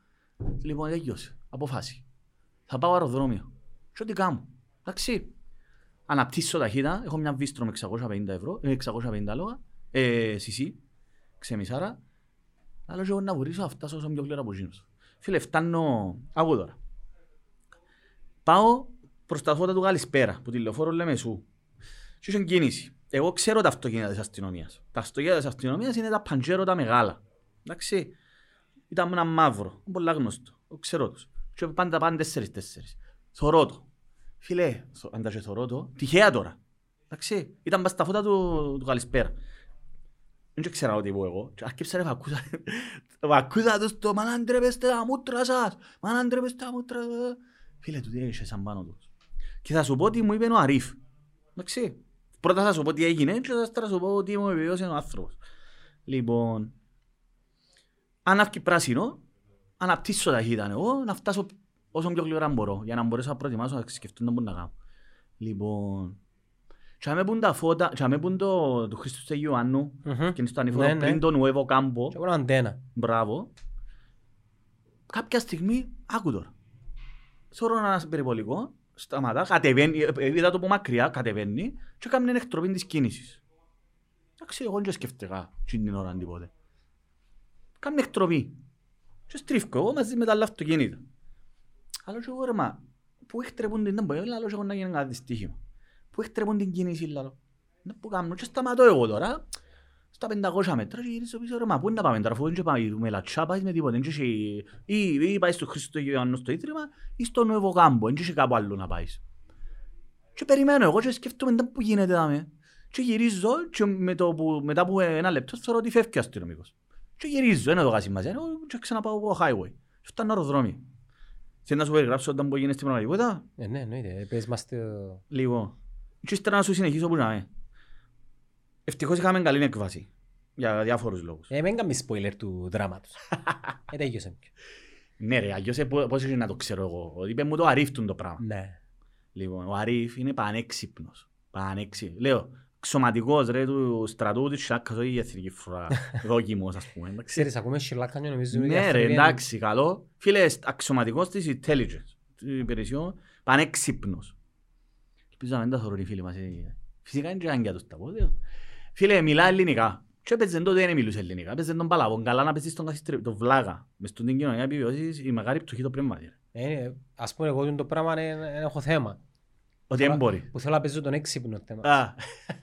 S1: Λοιπόν, τέλειωσε. Αποφάση. Θα πάω αεροδρόμιο. Και ό,τι κάνω. Εντάξει. Αναπτύσσω ταχύτητα. Έχω μια βίστρο με 650 ευρώ, ε, 650 λόγα. Ε, σισί. Ξεμισάρα. Αλλά και εγώ να βουρήσω να φτάσω όσο πιο γλύωρα από εκείνος. Φίλε, φτάνω... Άκου τώρα. Πάω προς τα φώτα του Καλησπέρα, που τη λεωφόρο λέμε σου. Και είχε κίνηση. Εγώ ξέρω τα αυτοκίνητα της αστυνομίας. Τα αυτοκίνητα της αστυνομίας είναι τα παντζέρο τα μεγάλα. Εντάξει. Ήταν ένα μαύρο. Πολλά γνωστό. Εγώ ξέρω τους. Και πάντα πάνε τέσσερις τέσσερις. Θωρώ το. Φίλε, θω- αν τα και θωρώ το, τυχαία τώρα. Εντάξει. Ήταν πας στα φώτα του, του Καλησπέρα. Δεν ξέρα ότι είπω εγώ. Και άρχισα ρε βακούσα. Βακούσα τους το «Μα να ντρέπεστε τα μούτρα σας! Μα να ντρέπεστε τα μούτρα σας!» Φίλε, του τι είχε σαν πάνω τους. Και θα σου πω τι μου είπε ο Αρίφ. Εντάξει. Πρώτα θα σου πω τι έγινε και θα θα σου πω τι μου επιβίωσε ο άνθρωπος. Λοιπόν, αν αυκεί πράσινο, αναπτύσσω ταχύτητα εγώ, να φτάσω όσο πιο γλυόρα μπορώ, για να μπορέσω να προετοιμάσω να σκεφτώ να μπορώ να κάνω. Λοιπόν, Τσάμε πουν τα φώτα, τσάμε πουν το, του Χριστού Στέγιου Ιωάννου
S2: Μμμ.
S1: και είναι στο ανήφορο
S2: Ναι, ναι.
S1: πριν το Νουέβο Κάμπο,
S2: Και μόνο αντένα.
S1: μπράβο, κάποια στιγμή, άκου τώρα, θέλω ένα περιπολικό, σταματά, κατεβαίνει, ε, ε, είδα το από μακριά, κατεβαίνει και κάνει μια εκτροπή της κίνησης. Εντάξει, εγώ δεν σκέφτηκα εκείνη την ώρα τίποτε. Κάνει εκτροπή. Και στρίφκω εγώ μαζί με τα άλλα αυτοκίνητα. Αλλά και εγώ ρε μα, πού εκτρεπούν την, δεν μπορεί, αλλά και εγώ να γίνει κάτι δυστύχημα. Πού εκτρεπούν την κίνηση, λαλό. Δεν που κάνω και σταματώ εγώ τώρα, στα 500 μέτρα και γυρίζω πίσω ρε μα, πού είναι να πάμε τώρα, αφού δεν και πάμε με λατσά, πάει με τίποτε, δεν και έχει- ή, ή πάει στο Χριστό Ιωάννου στο Ίδρυμα ή στο Νέο Κάμπο, δεν και έχει κάπου άλλο να πάεις. Και περιμένω εγώ και σκέφτομαι δεν που γίνεται δάμε. Και γυρίζω και με το που, μετά από ένα λεπτό θεωρώ ότι φεύγει ο αστυνομικός. Και γυρίζω, ένα το κάνει σημασία, εγώ και ξαναπάω από highway. Και φτάνω αεροδρόμιο. Θέλει να σου περιγράψω όταν που γίνεται στην πραγματικότητα.
S2: Ε, ναι, εννοείται. Πες μας το...
S1: Λίγο. Και ύστερα να σου συνεχίσω που να είμαι. Ευτυχώς είχαμε καλή έκβαση. Για διάφορους λόγους.
S2: Ε, μην κάνεις spoiler του δράματος. [laughs] Ε, τέλειωσε.
S1: Ναι ρε, αλλιώς ε, πο- πώς είναι να το ξέρω εγώ. Ότι είπε μου το αρήφτουν το πράγμα.
S2: Ναι.
S1: Λοιπόν, ο Αρίφ είναι πανέξυπνος. Πανέξυπνος. Λέω, ξωματικός ρε του στρατού της Σάκας, όχι η εθνική φορά. [laughs] Δόκιμος ας πούμε. εντάξει.
S2: Ξέρεις, ακούμε σιλάκανιο νομίζω. ότι
S1: Ναι ρε,
S2: αυτή είναι-
S1: εντάξει, καλό. Φίλε, αξιωματικός της intelligence, της υπηρεσιών, πανέξυπνος. Ελπίζω να μην τα θεωρούν οι φίλοι μας. ε. Φυσικά είναι και άγκια τους τα πόδια. Φίλε, μιλά ελληνικά. Και έπαιζε τότε δεν μιλούσε ελληνικά. Έπαιζε τον Παλαβόν. Καλά να παίζεις τον καθιστρι... τον Βλάγα. Μες στον την κοινωνία επιβιώσεις η μεγάλη πτωχή το πνεύμα. ρε.
S2: Ε, ας πούμε, εγώ το πράγμα είναι- είναι- έχω θέμα.
S1: Ότι δεν μπορεί.
S2: Που θέλω να παίζω τον έξυπνο θέμα.
S1: Α,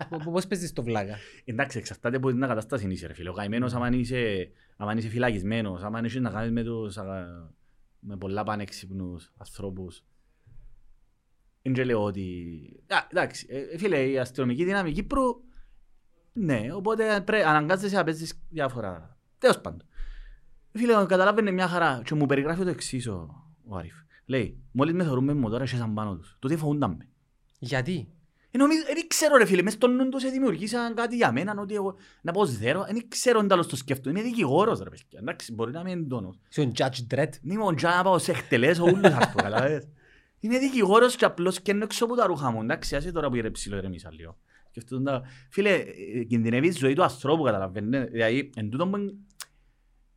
S2: Πο- πο- Πώς παίζεις το βλάκα;
S1: Εντάξει, εξαρτάται από την κατάσταση είσαι ρε φίλε. Ο καημένος άμα είσαι, άμα είσαι φυλακισμένος, άμα είσαι να κάνεις με, τους, α, με πολλά πανέξυπνους ανθρώπους. Δεν και λέω ότι... Α, εντάξει, ε, φίλε, η αστυνομική δύναμη Κύπρου, ναι, οπότε πρέ, αναγκάζεσαι να παίζεις διάφορα. Τέλος πάντων. Φίλε, καταλάβαινε μια χαρά και μου περιγράφει το εξής ο, ο Άριφ. Λέει, μόλις με θεωρούν με μοτόρα και σαν πάνω τους. Τότε φοβούνταν με.
S2: Γιατί;
S1: Ε, νομίζω, δεν ξέρω ρε φίλε, μες στον νου τους δημιουργήσαν κάτι για μένα, ότι εγώ να πω ζέρο, δεν ξέρω αν τέλος το σκέφτομαι, είμαι δικηγόρος ρε παιδιά, εντάξει, μπορεί να είμαι εντόνος.
S2: Είσαι ο Judge Dredd.
S1: Δεν είμαι ο Τζά να πάω σε εκτελέσω ούλους ας πω, καταλάβες. Είμαι δικηγόρος και απλώς και έξω από τα ρούχα μου, εντάξει, άσε τώρα που είναι ψηλό ηρεμήσα λίγο. Σκεφτούν τα- Φίλε, ε, κινδυνεύει η ζωή του ανθρώπου, καταλαβαίνετε, δηλαδή, εν τούτον που είναι-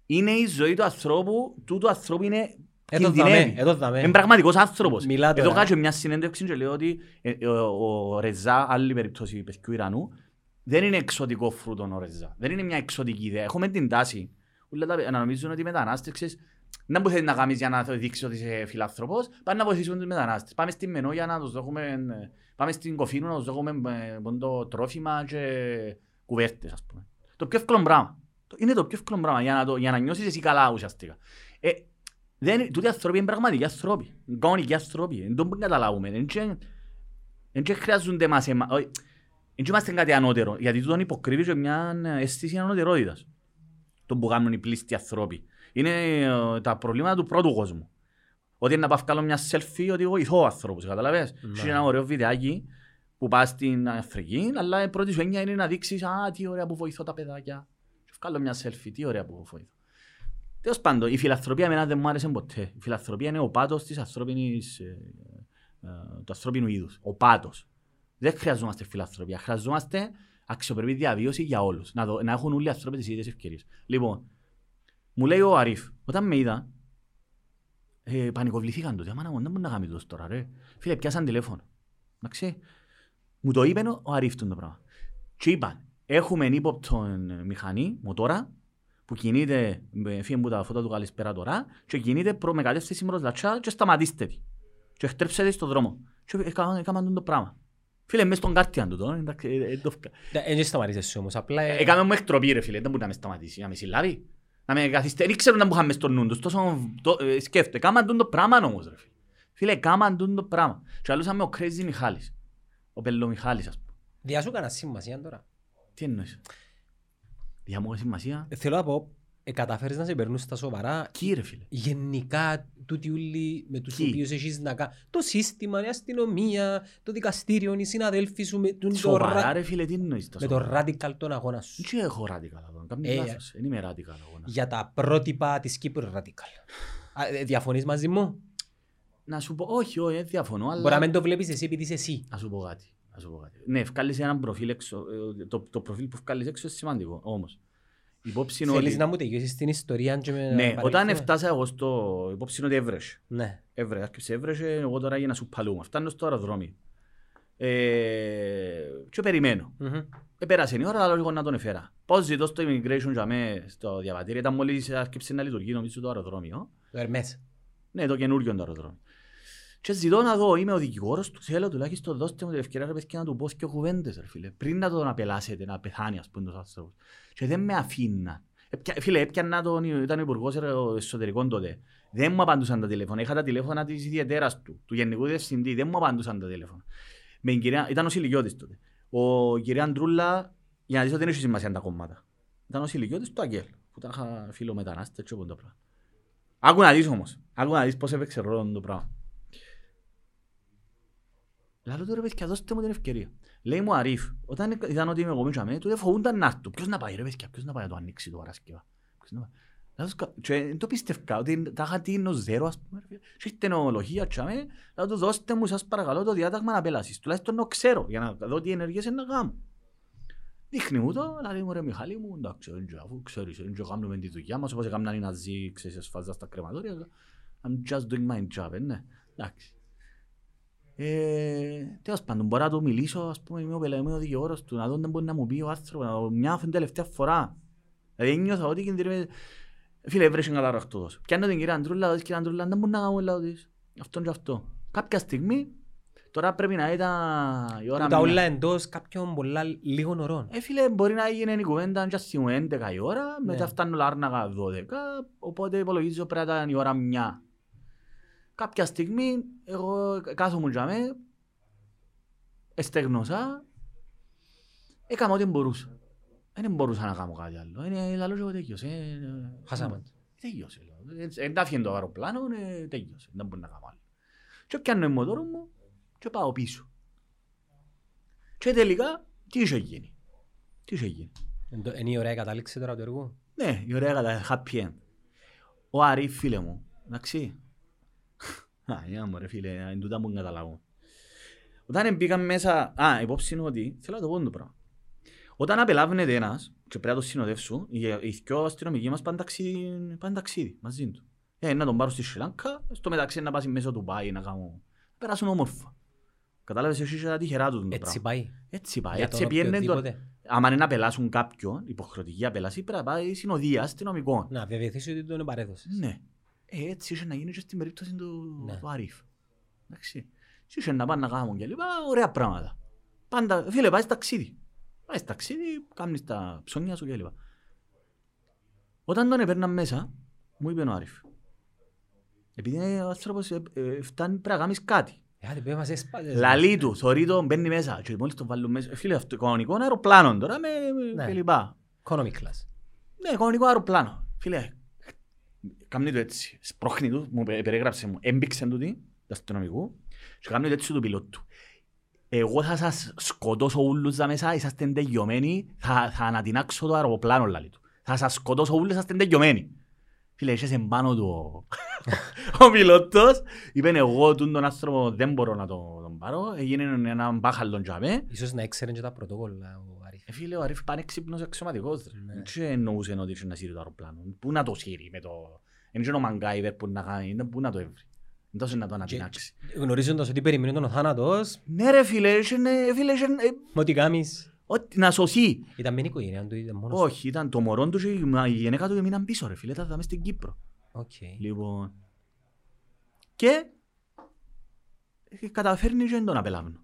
S1: είναι η ζωή του ανθρώπου, τούτου ανθρώπου είναι
S2: Εδώ
S1: κινδυνεύει.
S2: δαμέ, εδώ δαμέ.
S1: Είναι πραγματικός άνθρωπος.
S2: Μιλά
S1: Εδώ
S2: τώρα.
S1: κάτσε μια συνέντευξη και λέω ότι ε, ε, ο, ο Ρεζά, άλλη περίπτωση παιδιού Ιρανού, δεν είναι εξωτικό φρούτο ο Ρεζά. Δεν είναι μια εξωτική ιδέα. Έχουμε την τάση ούλα τα- να νομίζουν ότι οι μετανάστες, ξέρεις, δεν που θέλει να κάνεις για να δείξεις ότι είσαι φιλάνθρωπος, πάνε να βοηθήσουν τους μετανάστες. Πάμε στην Μενό για να τους δώσουμε, ε, πάμε στην Κοφίνου να τους δώσουμε ε, πόντο τρόφιμα και κουβέρτες, ας πούμε. Το πιο εύκολο πράγμα. Το- Είναι το πιο εύκολο πράγμα για να, το, για να νιώσεις εσύ καλά ουσιαστικά. Ε, δεν, τούτοι άνθρωποι είναι πραγματικοί άνθρωποι. Είναι κανονικοί άνθρωποι. Δεν τον καταλάβουμε. Δεν και- δεν και χρειάζονται μας εμά. όχι, Δεν και είμαστε κάτι ανώτερο. Γιατί τούτον υποκρύβεις και μια αίσθηση ανωτερότητας. Το που κάνουν οι πλήστοι άνθρωποι. Είναι ε, τα προβλήματα του πρώτου κόσμου. Ότι είναι να πάω βγάλω μια selfie ότι βοηθώ ανθρώπους, καταλαβες.
S2: Ναι.
S1: Και ένα ωραίο βιντεάκι που πας στην Αφρική, αλλά η πρώτη σου έννοια είναι να δείξεις «Α, τι ωραία που βοηθώ τα παιδάκια». Και βγάλω μια selfie, τι ωραία που βοηθώ. Τέλος πάντων, η φιλανθρωπία εμένα δεν μου άρεσε ποτέ. Η φιλανθρωπία είναι ο πάτος της ανθρώπινης, ε, ε, του ανθρώπινου είδους. Ο πάτος. Δεν χρειαζόμαστε φιλανθρωπία. Χρειαζόμαστε αξιοπρεπή διαβίωση για όλους. Να, δω- να έχουν όλοι οι άνθρωποι τις ίδιες ευκαιρίες. Λοιπόν, μου λέει ο Αρίφ, όταν με είδα, ε, πανικοβληθήκαν τότε. Αμάνα μου, δεν μπορεί να κάνει τόσο τώρα, ρε. Φίλε, πιάσαν τηλέφωνο. Εντάξει. Μου το είπε ο Αρίφ το πράγμα. Και είπαν, έχουμε ύποπτο μηχανή, μοτόρα, που κινείται, με φύγει μου τα φώτα του καλησπέρα τώρα, και κινείται προ, με κατεύθυνση προς λατσά και σταματήστε τη. Και χτρέψτε τη στον δρόμο. Και έκαναν έκαναν το πράγμα. Φίλε, μες στον κάρτιαν του τώρα, εντάξει, ε, ε, το φκα-
S2: Δεν σταματήσες όμως, απλά... ε,
S1: Έκαμε μου εκτροπή ρε φίλε, δεν μπορεί να με σταματήσει, να με συλλάβει. Να με καθυστερεί, δεν ξέρω να μου είχαν μες στο νου τους, τόσο το, ε, σκέφτομαι. Κάμαν το πράγμα όμως ρε φίλε. Φίλε, κάμαν το πράγμα. Και αλλούσαμε ο Crazy Μιχάλης, ο Πελό Μιχάλης ας πούμε.
S2: Διά σου έκανα σημασία τώρα.
S1: Τι εννοείς; Για μου έχει σημασία.
S2: Ε, Θέλω να πω, ε, καταφέρεις να σε περνούν στα σοβαρά
S1: Κι ρε φίλε;
S2: γενικά τούτοι όλοι με τους
S1: Ποιοι;
S2: οποίους έχεις να κάνεις. Το σύστημα, η αστυνομία, το δικαστήριο, οι συναδέλφοι σου με τον, το,
S1: Σοβαρά
S2: ρα-
S1: ρε φίλε, τι εννοείς τα
S2: με το
S1: σοβαρά;
S2: radical τον αγώνα σου.
S1: Δεν έχω radical αγώνα, κάνει
S2: Ε,
S1: λάθος. Δεν είμαι radical αγώνα.
S2: Για τα πρότυπα της Κύπρου radical. Α, ε, Διαφωνείς μαζί μου;
S1: Να σου πω, όχι, όχι, δεν διαφωνώ,
S2: Μπορεί να
S1: αλλά...
S2: μην το βλέπεις εσύ επειδή είσαι εσύ.
S1: Να σου πω κάτι. Να σου πω κάτι. Ναι, βγάλεις ένα προφίλ έξω, ε, το, το προφίλ που βγάλεις έξω είναι σημαντικό, όμως. Υπόψη είναι
S2: Θέλεις
S1: ότι...
S2: να μου τελειώσεις την ιστορία και με να
S1: Ναι, όταν
S2: παρέχουμε.
S1: έφτασα εγώ στο... Υπόψη είναι ότι έβρεσε.
S2: Ναι.
S1: Έβρεσε, άρχισε έβρεσε, εγώ τώρα έγινα σου παλούμα. Φτάνω στο αεροδρόμιο. Ε, και περιμένω.
S2: Μμμ.
S1: Επέρασε η ώρα, αλλά λίγο να τον εφέρα. Πώς ζητώ στο immigration για μέ, στο διαβατήριο, ήταν μόλις άρχισε να λειτουργεί νομίζω το αεροδρόμιο.
S2: Το Ερμές.
S1: Ναι, το καινούργιο το αεροδρόμιο. Και ζητώ να δω, είμαι ο δικηγόρος του, θέλω τουλάχιστον δώστε μου την ευκαιρία ρε παιδιά να του πω και κουβέντες ρε φίλε. Πριν να τον απελάσετε, να πεθάνει ας πούμε τους άνθρωπους. Και δεν με αφήνα. Έπια- Φίλε, έπιανα τον, ήταν ο υπουργός εσωτερικών τότε. Δεν μου απαντούσαν τα τηλέφωνα. Είχα τα τηλέφωνα της ιδιαιτέρας του, του γενικού διευθυντή. Δεν μου απαντούσαν τα τηλέφωνα. Με την κυρία, ήταν ο Σιλικιώτης τότε. Ο κυρία Αντρούλα, για να δεις ότι δεν έχει σημασία τα κομμάτα. Ήταν ο Σιλικιώτης του Αγγέλ, που τα είχα φίλο μετανάστες και όποτε πράγμα. Άκου να δεις όμως. Άκου να δεις πώς έπαιξε ρόλο το πράγμα. Λάλο τώρα παιδιά, δώστε μου την ευκαιρία. Λέει μου Αρίφ, όταν είδαν ότι είμαι εγώ μέσα με, τότε φοβούνταν να έρθουν. Ποιος να πάει ρε παιδιά, ποιος να πάει να το ανοίξει το Παρασκευά. Ποιος να πάει. Λάλο, σκα- και δεν το πίστευκα, ότι τα είχα τίνο ζέρο ας πούμε. ρε φίλε. Και η τεχνολογία τσάμε, να του δώστε μου σας παρακαλώ το διάταγμα να πελάσεις. Τουλάχιστον να ξέρω, για να δω τι ενεργές είναι να κάνω. Δείχνει μου το, λέει μου ρε Μιχάλη μου, εντάξει, δεν ξέρω, αφού ξέρεις, δεν ξέρω, κάνουμε τη δουλειά μας, όπως έκαναν οι Ναζί, ξέρεις, σφάζα στα κρεματόρια. I'm just doing my job, ε, ναι, εντάξει. Ε, τέλος πάντων, μπορώ να του μιλήσω, ας πούμε, είμαι ο, πελα- είμαι ο δικηγόρος του, να δω αν μπορεί να μου πει ο άνθρωπος, να το μια τελευταία φορά. Δηλαδή νιώθω ότι κινδυνεύει, φίλε, έβρεσε καλά ραχτόδος. Πιάνω την κυρία Αντρούλα, δεις κυρία Αντρούλα, δεν μπορεί να κάνω έλα της. Αυτό και αυτό. Κάποια στιγμή, τώρα πρέπει να ήταν η ώρα
S2: Τα
S1: μία.
S2: όλα εντός κάποιων πολλά λίγων ωρών.
S1: Ε, φίλε, μπορεί να γίνει η κουβέντα και στις 11 η ώρα,
S2: Ναι.
S1: μετά φτάνω λάρναγα 12, οπότε υπολογίζω πρέπει να ήταν η ώρα μια. Κάποια στιγμή, εγώ κάθομαι για με, εστεγνώσα, έκανα ό,τι μπορούσα. Δεν μπορούσα να κάνω κάτι άλλο. Είναι λαλός και εγώ τέλειωσε. ε,
S2: Χάσαμε.
S1: Τέλειωσε. λέω. Ε, Δεν τα έφυγε το αεροπλάνο, ε, τέλειωσε. Δεν μπορεί να κάνω άλλο. Και πιάνω το μοτόρο μου και πάω πίσω. Και τελικά, τι είχε γίνει; Τι είχε γίνει;
S2: Εν το- Είναι η ωραία κατάληξη τώρα του έργου;
S1: Ναι, η ωραία κατά happy end. Ο Άρη, φίλε μου, εντάξει. Α, για μου ρε φίλε, είναι τούτα που καταλάβω. Όταν μπήκαμε μέσα, α, υπόψη είναι ότι, θέλω να το πω το πράγμα. Όταν απελάβνεται ένας και πρέπει να το συνοδεύσουν, οι, οι δυο αστυνομικοί μας πάνε ταξίδι, πάνε ταξίδι μαζί του. Ε, να τον πάρουν στη Σρι Λάνκα, στο μεταξύ να πάσει μέσω του Πάι να κάνουν, περάσουν όμορφα. Κατάλαβες εσύ και τα τυχερά του το
S2: Έτσι
S1: πράγμα.
S2: πάει.
S1: Έτσι πάει,
S2: Για
S1: έτσι
S2: τον
S1: πιένε το...
S2: οποιοδήποτε.
S1: Άμα είναι να πελάσουν κάποιον, υποχρεωτική απελάση, πρέπει να πάει συνοδεία αστυνομικών.
S2: Να βεβαιωθείς ότι τον παρέδωσες.
S1: Ναι. Ε, έτσι είχε να γίνει και στην περίπτωση του,
S2: Ναι.
S1: του Αρίφ. Εντάξει. Και είχε να πάνε να κάνουν και λοιπά, ωραία πράγματα. Πάντα, φίλε, πάει ταξίδι. Πάει ταξίδι, κάνεις τα ψώνια σου και λοιπά. Όταν τον έπαιρναν μέσα, μου είπε ο Αρίφ. Επειδή είναι ο άνθρωπος, ε, ε, φτάνει πρέπει να κάνεις κάτι.
S2: Ε, άντε, πες μας έσπαζες.
S1: Λαλί του, θωρεί τον, μπαίνει μέσα. Και μόλις τον βάλουν μέσα, ε, φίλε, αυτό κανονικό αεροπλάνο τώρα με, με
S2: Ναι.
S1: και λοιπά.
S2: Economy class.
S1: Ναι, κανονικό αεροπλάνο. Φίλε, κάμνει το έτσι. Σπρώχνει του, μου πε- περίγραψε μου. Έμπηξε του τι, του αστυνομικού, και κάμνει το έτσι του πιλότου. Εγώ θα σας σκοτώσω όλους τα μέσα, είσαστε τελειωμένοι, θα, θα ανατινάξω το αεροπλάνο, λαλί του. Θα σας σκοτώσω όλους, είσαστε τελειωμένοι. Φίλε, είσαι πάνω του ο, [laughs] ο πιλότος, είπε εγώ τον τον άνθρωπο δεν μπορώ να τον, τον πάρω, έγινε έναν μπάχαλον τζαμέ.
S2: Ίσως να ήξερε και τα πρωτοκόλλα ο Αρίφ.
S1: Ε, φίλε, ο Αρίφ πανέξυπνος αξιωματικός. ρε.
S2: Ναι.
S1: Δεν και εννοούσε ότι είχε να σύρει το αεροπλάνο. Πού να το σύρει με το... Είναι και ο Μαγκάιβερ που να κάνει, είναι πού να το έβρει. Δεν τόσο να το ανατινάξει.
S2: Γνωρίζοντας ότι περιμένει τον ο θάνατος,
S1: Ναι ρε φίλε, είχε, ναι, φίλε, είχε, ε,
S2: με ό,τι κάνεις.
S1: ό,τι- να σωθεί.
S2: Ήταν με την οικογένεια του, ήταν μόνος.
S1: Όχι, ήταν το μωρό του και η μα- η γυναίκα του μείναν πίσω ρε φίλε, ήταν μέσα στην Κύπρο.
S2: Οκ.
S1: Λοιπόν, και ε, καταφέρνει και δεν τον απελάβνω.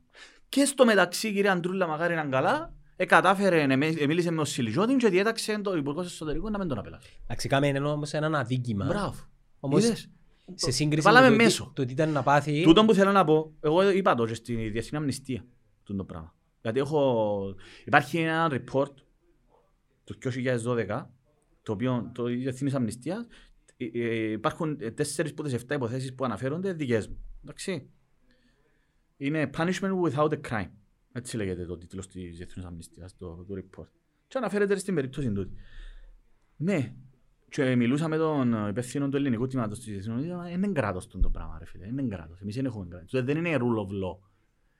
S1: Και στο μεταξύ, η κυρία Αντρούλα μακάρι ήταν καλά, ε, κατάφερε, ε, με- ε, μίλησε με το Συλικιώτη και διέταξε το Υπουργός Εσωτερικών να μην τον απελάβει.
S2: Εντάξει, κάμε ένα όμως ένα αδίκημα.
S1: Μπράβο.
S2: Όμως,
S1: Είδες;
S2: σε σύγκριση
S1: Βάλαμε
S2: με το,
S1: μέσο.
S2: τι- το τι ήταν να πάθει,
S1: Τούτο που θέλω να πω, εγώ είπα το και στη Διεθνή Αμνηστία τούτο το πράγμα. Γιατί έχω, υπάρχει ένα report το 2012, το οποίο το Διεθνής Αμνηστίας, ε, ε, υπάρχουν ε, τέσσερις από τις 7 υποθέσεις που αναφέρονται δικές μου. Εντάξει. Είναι punishment without a crime. Έτσι λέγεται το τίτλος της Διεθνής Αμνηστίας, το, το report. Και αναφέρεται στην περίπτωση τούτη. Ναι, και μιλούσα με τον υπεύθυνο του ελληνικού τμήματος της Διεθνής Αμνηστίας, είναι κράτος τούτο πράγμα ρε φίλε, είναι κράτος. Εμείς δεν έχουμε κράτος. Δεν είναι rule of law.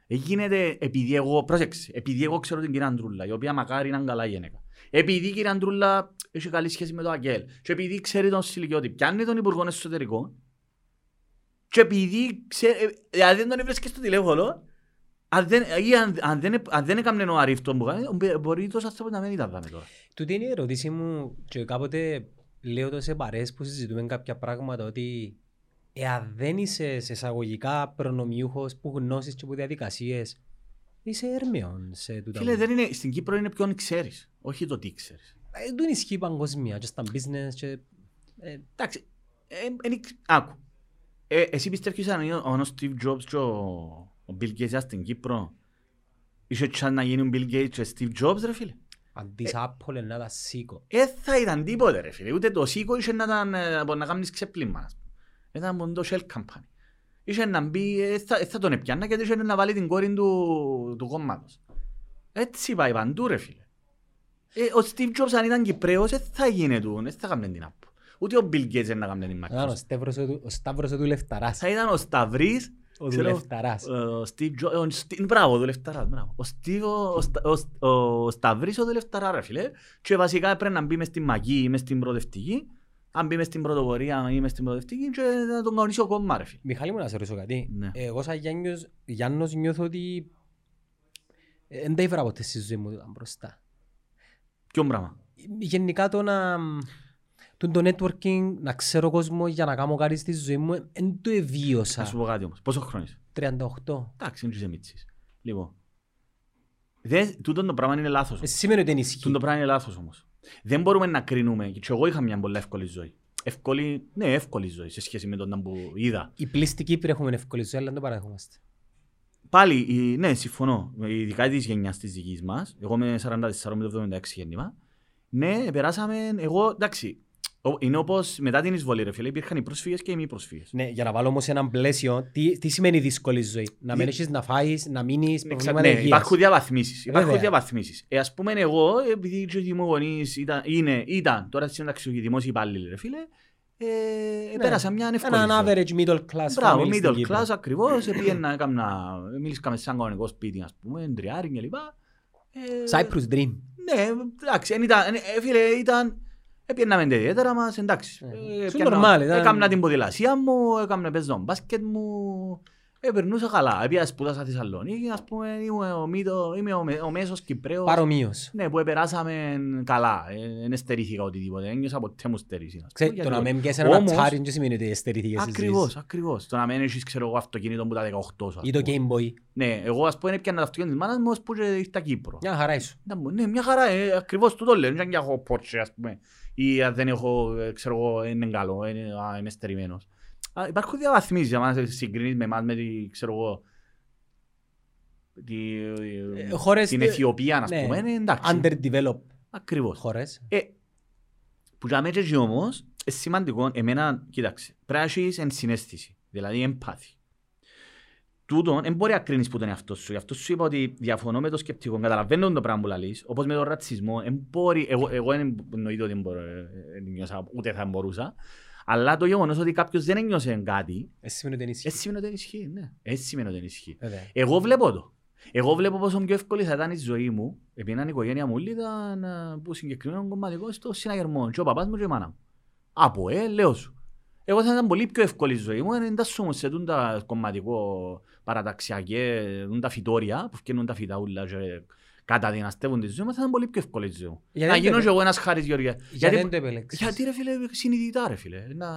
S1: Γίνεται επειδή εγώ, πρόσεξε, επειδή εγώ ξέρω την κυρία Αντρούλα, η οποία μακάρι είναι καλά γυναίκα. Επειδή η κυρία Αντρούλα έχει καλή σχέση με τον Αγγέλ. Και επειδή ξέρει τον Σιλικιώτη, πιάνει τον Υπουργό Εσωτερικών. Και επειδή ξέρει, ε, δηλαδή δεν τον έβρεσκε και στο τηλέφωνο, αν δεν, ή αν, αν δεν, αν δεν έκαμε ο αρίφτο που κάνει, μπορεί τόσο άνθρωπο να μην ήταν δάμε τώρα.
S2: Τούτη είναι η ερώτηση μου και κάποτε λέω το σε παρέες που συζητούμε κάποια πράγματα ότι εάν δεν είσαι σε εισαγωγικά προνομιούχος που γνώσεις και που διαδικασίες είσαι έρμεον σε τούτα.
S1: Φίλε, δεν είναι, στην Κύπρο είναι ποιον ξέρεις, όχι το τι ξέρεις.
S2: Ε, Δεν ισχύει παγκοσμία και στα business και... ε,
S1: Εντάξει, ε, ε, ε, άκου. Ε, εσύ πιστεύεις αν είναι ο Steve Jobs και ο, ο Bill Gates στην Κύπρο είσαι τσάν να γίνει ο Bill Gates και Steve Jobs ρε φίλε.
S2: Αν της Apple να τα σήκω.
S1: Ε, θα ήταν τίποτε ρε φίλε. Ούτε το σίκο είχε να, ήταν, ε, μπορεί να κάνεις ξεπλήμα. ας πούμε. Ήταν μόνο το Shell Company. Είχε να μπει, ε, θα, ε, θα τον έπιανα γιατί είχε να βάλει την κόρη του, του κόμματος. Έτσι πάει παντού ρε φίλε. Ε, ο Steve Jobs αν ήταν Κυπρέος, δεν θα γίνει του, δεν θα κάνει την Apple. Ούτε ο Bill Gates δεν θα κάνει την
S2: Ήταν ο
S1: Microsoft.
S2: Σταύρος ο του- ο Σταύρος ο του Λεφταράς.
S1: Θα ήταν ο Σταυρής,
S2: Ο
S1: ξέρω,
S2: Δουλευταράς.
S1: ο Steve Jobs, ο Steve- μπράβο, ο Δουλευταράς, μπράβο. Ο Steve, ο, Στα- ο, ο Σταυρής ο Δουλευταράς ρε φίλε. Και βασικά πρέπει να μπει μες στην μαγή ή μες στην προοδευτική. Αν μπει μες στην πρωτοπορία ή μες στην προοδευτική και να τον κανονίσει ο κόμμα ρε φίλε.
S2: Μιχάλη μου να σε ρωτήσω κάτι.
S1: Ναι.
S2: Εγώ σαν Γιάννιος, Γιάννος νιώθω ότι ε, δεν τα ήβρα ποτέ στη ζωή μου ότι ήταν μπροστά.
S1: Ποιον πράγμα;
S2: Γενικά το να... Το, το networking, να ξέρω κόσμο για να κάνω κάτι στη ζωή μου, δεν το
S1: Να
S2: εβίωσα.
S1: σου πω κάτι όμως. Πόσο χρόνος είσαι;
S2: 38.
S1: Εντάξει, δεν είσαι μίτσις. Λοιπόν. Δεν, τούτο το πράγμα είναι λάθος.
S2: Ε, σημαίνει ότι δεν
S1: Τούτο
S2: ισχύει.
S1: το πράγμα είναι λάθος όμως. Δεν μπορούμε να κρίνουμε. Και εγώ είχα μια πολύ εύκολη ζωή. Εύκολη, ναι, εύκολη ζωή σε σχέση με τον που είδα.
S2: Οι πλήστοι Κύπροι έχουμε εύκολη ζωή, αλλά δεν το παραδεχόμαστε.
S1: Πάλι, η- ναι, συμφωνώ. Ειδικά της γενιάς της δικής μας, εγώ είμαι 44 με το 76 γέννημα. Ναι, περάσαμε. Εγώ, εντάξει, ο- είναι όπως μετά την εισβολή, ρε φίλε, υπήρχαν οι πρόσφυγες και οι μη πρόσφυγες.
S2: Ναι, για να βάλω όμως έναν πλαίσιο, τι, τι σημαίνει δύσκολη ζωή; Να μην
S1: Δι-
S2: έχεις να φάεις, να μείνεις,
S1: Ναι,
S2: προβλήματα
S1: ναι,
S2: υγείας.
S1: υπάρχουν διαβαθμίσεις. Υπάρχουν
S2: Βέβαια.
S1: διαβαθμίσεις. Ε, ας πούμε, εγώ, επειδή οι δικοί μου γονείς ήταν, είναι, ήταν τώρα στην δημόσιοι υπάλληλοι, ρε φίλε, ε,
S2: Ναι.
S1: πέρασα μια εύκολη
S2: Έναν
S1: ζωή.
S2: average middle class
S1: Μπράβο,
S2: family στην
S1: middle
S2: Κύπρο.
S1: class ακριβώς, πήγαινα, έκανα, μίλησα σε ένα κανονικό σπίτι, ας πούμε, τριάρι και λοιπά. Ε,
S2: Cyprus Dream.
S1: Ναι, εντάξει, εν ήταν, ε, φίλε, ήταν, έπαιρναμε τα ιδιαίτερα μας, εντάξει.
S2: Ναι.
S1: Ε,
S2: Σου
S1: πιάνα-
S2: normal, ήταν-
S1: Έκανα την ποδηλασία μου, έκανα παίζω μπάσκετ μου, ε, περνούσα καλά. Επειδή σπούδασα στη Θεσσαλονίκη, ας πούμε, είμαι ο, μύτο, είμαι ο, με- ο μέσος Κυπρέος.
S2: Παρομοίως.
S1: Ναι, που περάσαμε καλά, ε, δεν στερήθηκα οτιδήποτε, δεν νιώσα ποτέ μου στερήσει. ας πούμε,
S2: Ξέρεις, το
S1: γιατί-
S2: να μην πιέσεις ένα
S1: Όμως-
S2: τσάρι δεν σημαίνει ότι εστερήθηκες στη ζωή
S1: Ακριβώς,
S2: σου.
S1: ακριβώς. Το να μην έχεις, ξέρω εγώ, αυτοκίνητο που τα 18 σου. ας
S2: Ή το
S1: πούμε.
S2: Game Boy.
S1: Ναι, εγώ ας πούμε έπιανα το αυτοκίνητο της μάνας μου, ώσπου και ήρθα Κύπρο.
S2: Μια χαρά ήσου.
S1: Να μου- Ναι, μια χαρά, ε, ακριβώς τούτο λέω. Δεν έχω πόρτσε, ας πούμε. Ή αν δεν έχω, ε, ξέρω εγώ, είναι καλό, είναι, α, είμαι στερημένος. Α, Υπάρχουν διαβαθμίσεις, αν συγκρίνεις με εμάς, με τη, ξέρω εγώ, τη,
S2: Ε, χώρες
S1: την
S2: τε-
S1: Αιθιοπία, ας
S2: ναι.
S1: πούμε, είναι εντάξει.
S2: Underdeveloped
S1: Ακριβώς.
S2: χώρες.
S1: Ε, που για μένα και όμως, είναι σημαντικό, εμένα, κοίταξε, πρέπει να έχεις ενσυναίσθηση, δηλαδή εμπάθη. Τούτον, δεν μπορεί να κρίνεις που τον εαυτό σου. Γι' αυτό σου είπα ότι διαφωνώ με το σκεπτικό. Καταλαβαίνω το πράγμα που λαλείς. Όπως με τον ρατσισμό, δεν μπορεί, εγώ, εγώ δεν εννοείται ότι δεν μπορώ, ε, ε, νιώσα, ούτε θα μπορούσα. Αλλά το γεγονός ότι κάποιος δεν ένιωσε κάτι,
S2: Έτσι σημαίνει ότι δεν ισχύει.
S1: έτσι σημαίνει ότι δεν ισχύει. Ναι. Έτσι σημαίνει ότι δεν ισχύει.
S2: Βέβαια.
S1: Εγώ βλέπω το. Εγώ βλέπω πόσο πιο εύκολη θα ήταν η ζωή μου, επειδή η οικογένεια μου ήταν ε, που συγκεκριμένο κομματικό στο συναγερμό. Και ο παπάς μου και η μάνα μου. Από ε, λέω σου. Εγώ θα ήταν πολύ πιο εύκολη η ζωή μου, αν εντάσσομαι σε τούν τα κομματικό παραταξιακές, τούν τα φυτόρια, που φτιάχνουν τα φυταούλα και καταδυναστεύουν τη ζωή μου, θα ήταν πολύ πιο εύκολη η ζωή μου.
S2: Γιατί
S1: Να
S2: δεν
S1: γίνω
S2: το-
S1: και εγώ ένας χάρης Γεωργίας.
S2: Γιατί δεν το επέλεξες;
S1: Γιατί ρε φίλε, συνειδητά ρε φίλε. Να,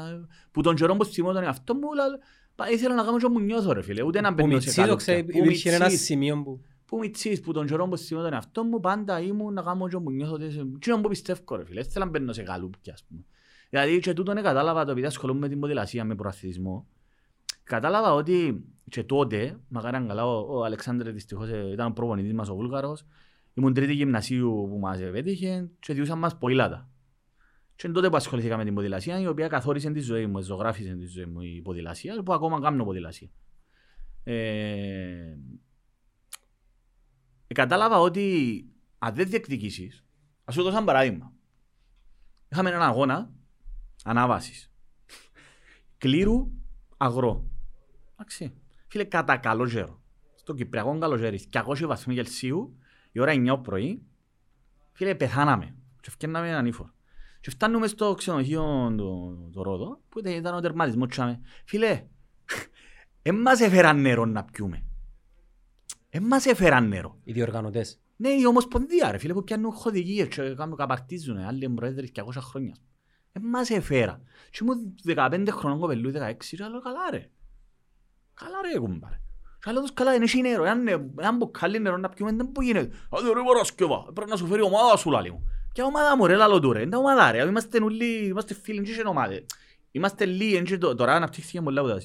S1: που τον καιρό που θυμώ τον εαυτό μου, λα- πα- ήθελα να κάνω και μου νιώθω ρε φίλε. Ούτε να
S2: Που
S1: μπαίνω σε
S2: μητσί το
S1: καλούπια.
S2: ξέρει,
S1: Που
S2: υπήρχε ένα
S1: μητσής,
S2: σημείο που...
S1: Που μητσής, που τον καιρό που θυμώ τον εαυτό μου, πάντα ήμουν να κάνω και μου νιώθω. ότι είσαι- Τι να μου πιστεύω ρε φίλε, δεν θέλω να μπαίνω σε καλούπια ας πούμε. Δηλαδή και τούτον κατάλαβα το επειδή ασχολούμαι με την ποδηλασία, με προαθλητισμό. Κατάλαβα ότι και τότε, μακάρι αν καλά, ο, ο Αλεξάνδρε δυστυχώς ε, ήταν ο προπονητής μας ο Βούλγαρος, ήμουν τρίτη γυμνασίου που μας επέτυχε και διούσαν μας ποήλατα. Και είναι τότε που ασχολήθηκα με την ποδηλασία, η οποία καθόρισε τη ζωή μου, ζωγράφησε τη ζωή μου η ποδηλασία, που ακόμα κάνω ποδηλασία. Ε, κατάλαβα ότι αν δεν διεκδικήσεις, ας σου δώσω ένα παράδειγμα. Είχαμε έναν αγώνα ανάβασης. Κλήρου αγρό. Εντάξει. Φίλε, κατά καλό καιρό. στο Κυπριακό καλοκαίρι, 200 βαθμοί Κελσίου, η ώρα 9 πρωί, φίλε, πεθάναμε. Και φτιάχναμε έναν ύφο. Και φτάνουμε στο ξενοδοχείο το, το Ρόδο, που ήταν, ήταν ο τερματισμός. τσάμε. Φίλε, [laughs] εν μας έφεραν νερό να πιούμε. Εν μας έφεραν νερό.
S2: Οι διοργανωτές.
S1: Ναι, η Ομοσπονδία ρε φίλε που πιάνουν χωδικίες και κάνουν καπαρτίζουν, άλλοι εμπροέδρες 200 χρόνια. Εν μας έφερα. Και ήμουν 15 χρονών κοπελού, 16 και άλλο καλά ρε. Καλά ρε κουμπάρε. Και άλλο τους καλά, είναι εσύ νερό, εάν εάν μπουκάλι νερό να πιούμε δεν που γίνεται. Άντε ρε Παρασκευά, πρέπει να σου φέρει ομάδα σου λάλη μου. Ποια ομάδα μου ρε λάλο του ρε, είναι τα ομάδα ρε, είμαστε όλοι, είμαστε φίλοι, δεν είναι ομάδες. Είμαστε λίγοι, είναι το- τώρα αναπτύχθηκε πολλά από τα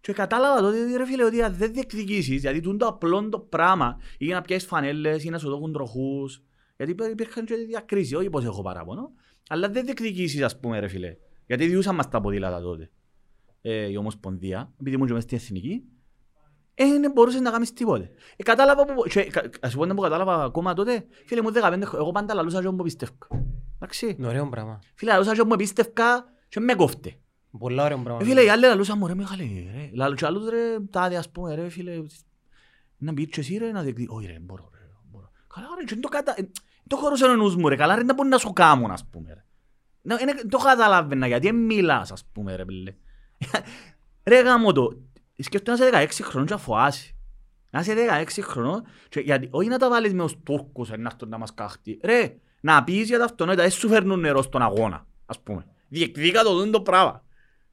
S1: και κατάλαβα τότε ρε φίλε ότι αν δεν διεκδικήσεις, γιατί τούν το απλό το πράγμα, ή να πιάσεις φανέλες, ή να σου δώκουν τροχούς, γιατί υπέ- υπήρχαν και διακρίσεις, όχι πως έχω παράπονο, αλλά δεν διεκδικήσεις ας πούμε ρε φίλε, γιατί διούσαν μας τα ποδήλατα τότε. Ε, η Ομοσπονδία, επειδή ήμουν και μες στην Εθνική, ε, δεν μπορούσες να κάνεις τίποτε. Ε, κατάλαβα που, και, κα- ας σου πω που κατάλαβα ακόμα τότε, φίλε μου 15 χρόνια, εγώ πάντα λαλούσα και μου πιστεύω. Εντάξει.
S2: Είναι ωραίο πράγμα.
S1: Φίλε, λαλούσα και μου πίστευκα και με κόφτε.
S2: Πολλά ωραίο πράγμα.
S1: Ε, φίλε, οι άλλοι λαλούσαν μου ρε Μιχάλη, ρε. Λαλού και άλλους ρε, τάδε ας πούμε ρε φίλε, να μπεις και εσύ ρε να διεκδικήσεις. Όχι ρε, μπορώ ρε, μπορώ. Καλά ρε, και δεν το κατα... ε, το χωρούσε ο νους μου ρε, καλά ρε, να μπορεί να σου κάμουν ας πούμε ρε. Να, είναι, το καταλάβαινα γιατί δεν μιλάς ας πούμε ρε πέλε. [laughs] Ρε γάμο το, σκέφτομαι να είσαι 16 χρονών και αφοάσει. Να είσαι 16 χρονών, και γιατί, όχι να τα βάλεις με τους Τούρκους να έρθουν να μας κάχτει. Ρε, να πεις για τα αυτονόητα, δεν σου φέρνουν νερό στον αγώνα, ας πούμε. Διεκδίκα το δουν το πράγμα.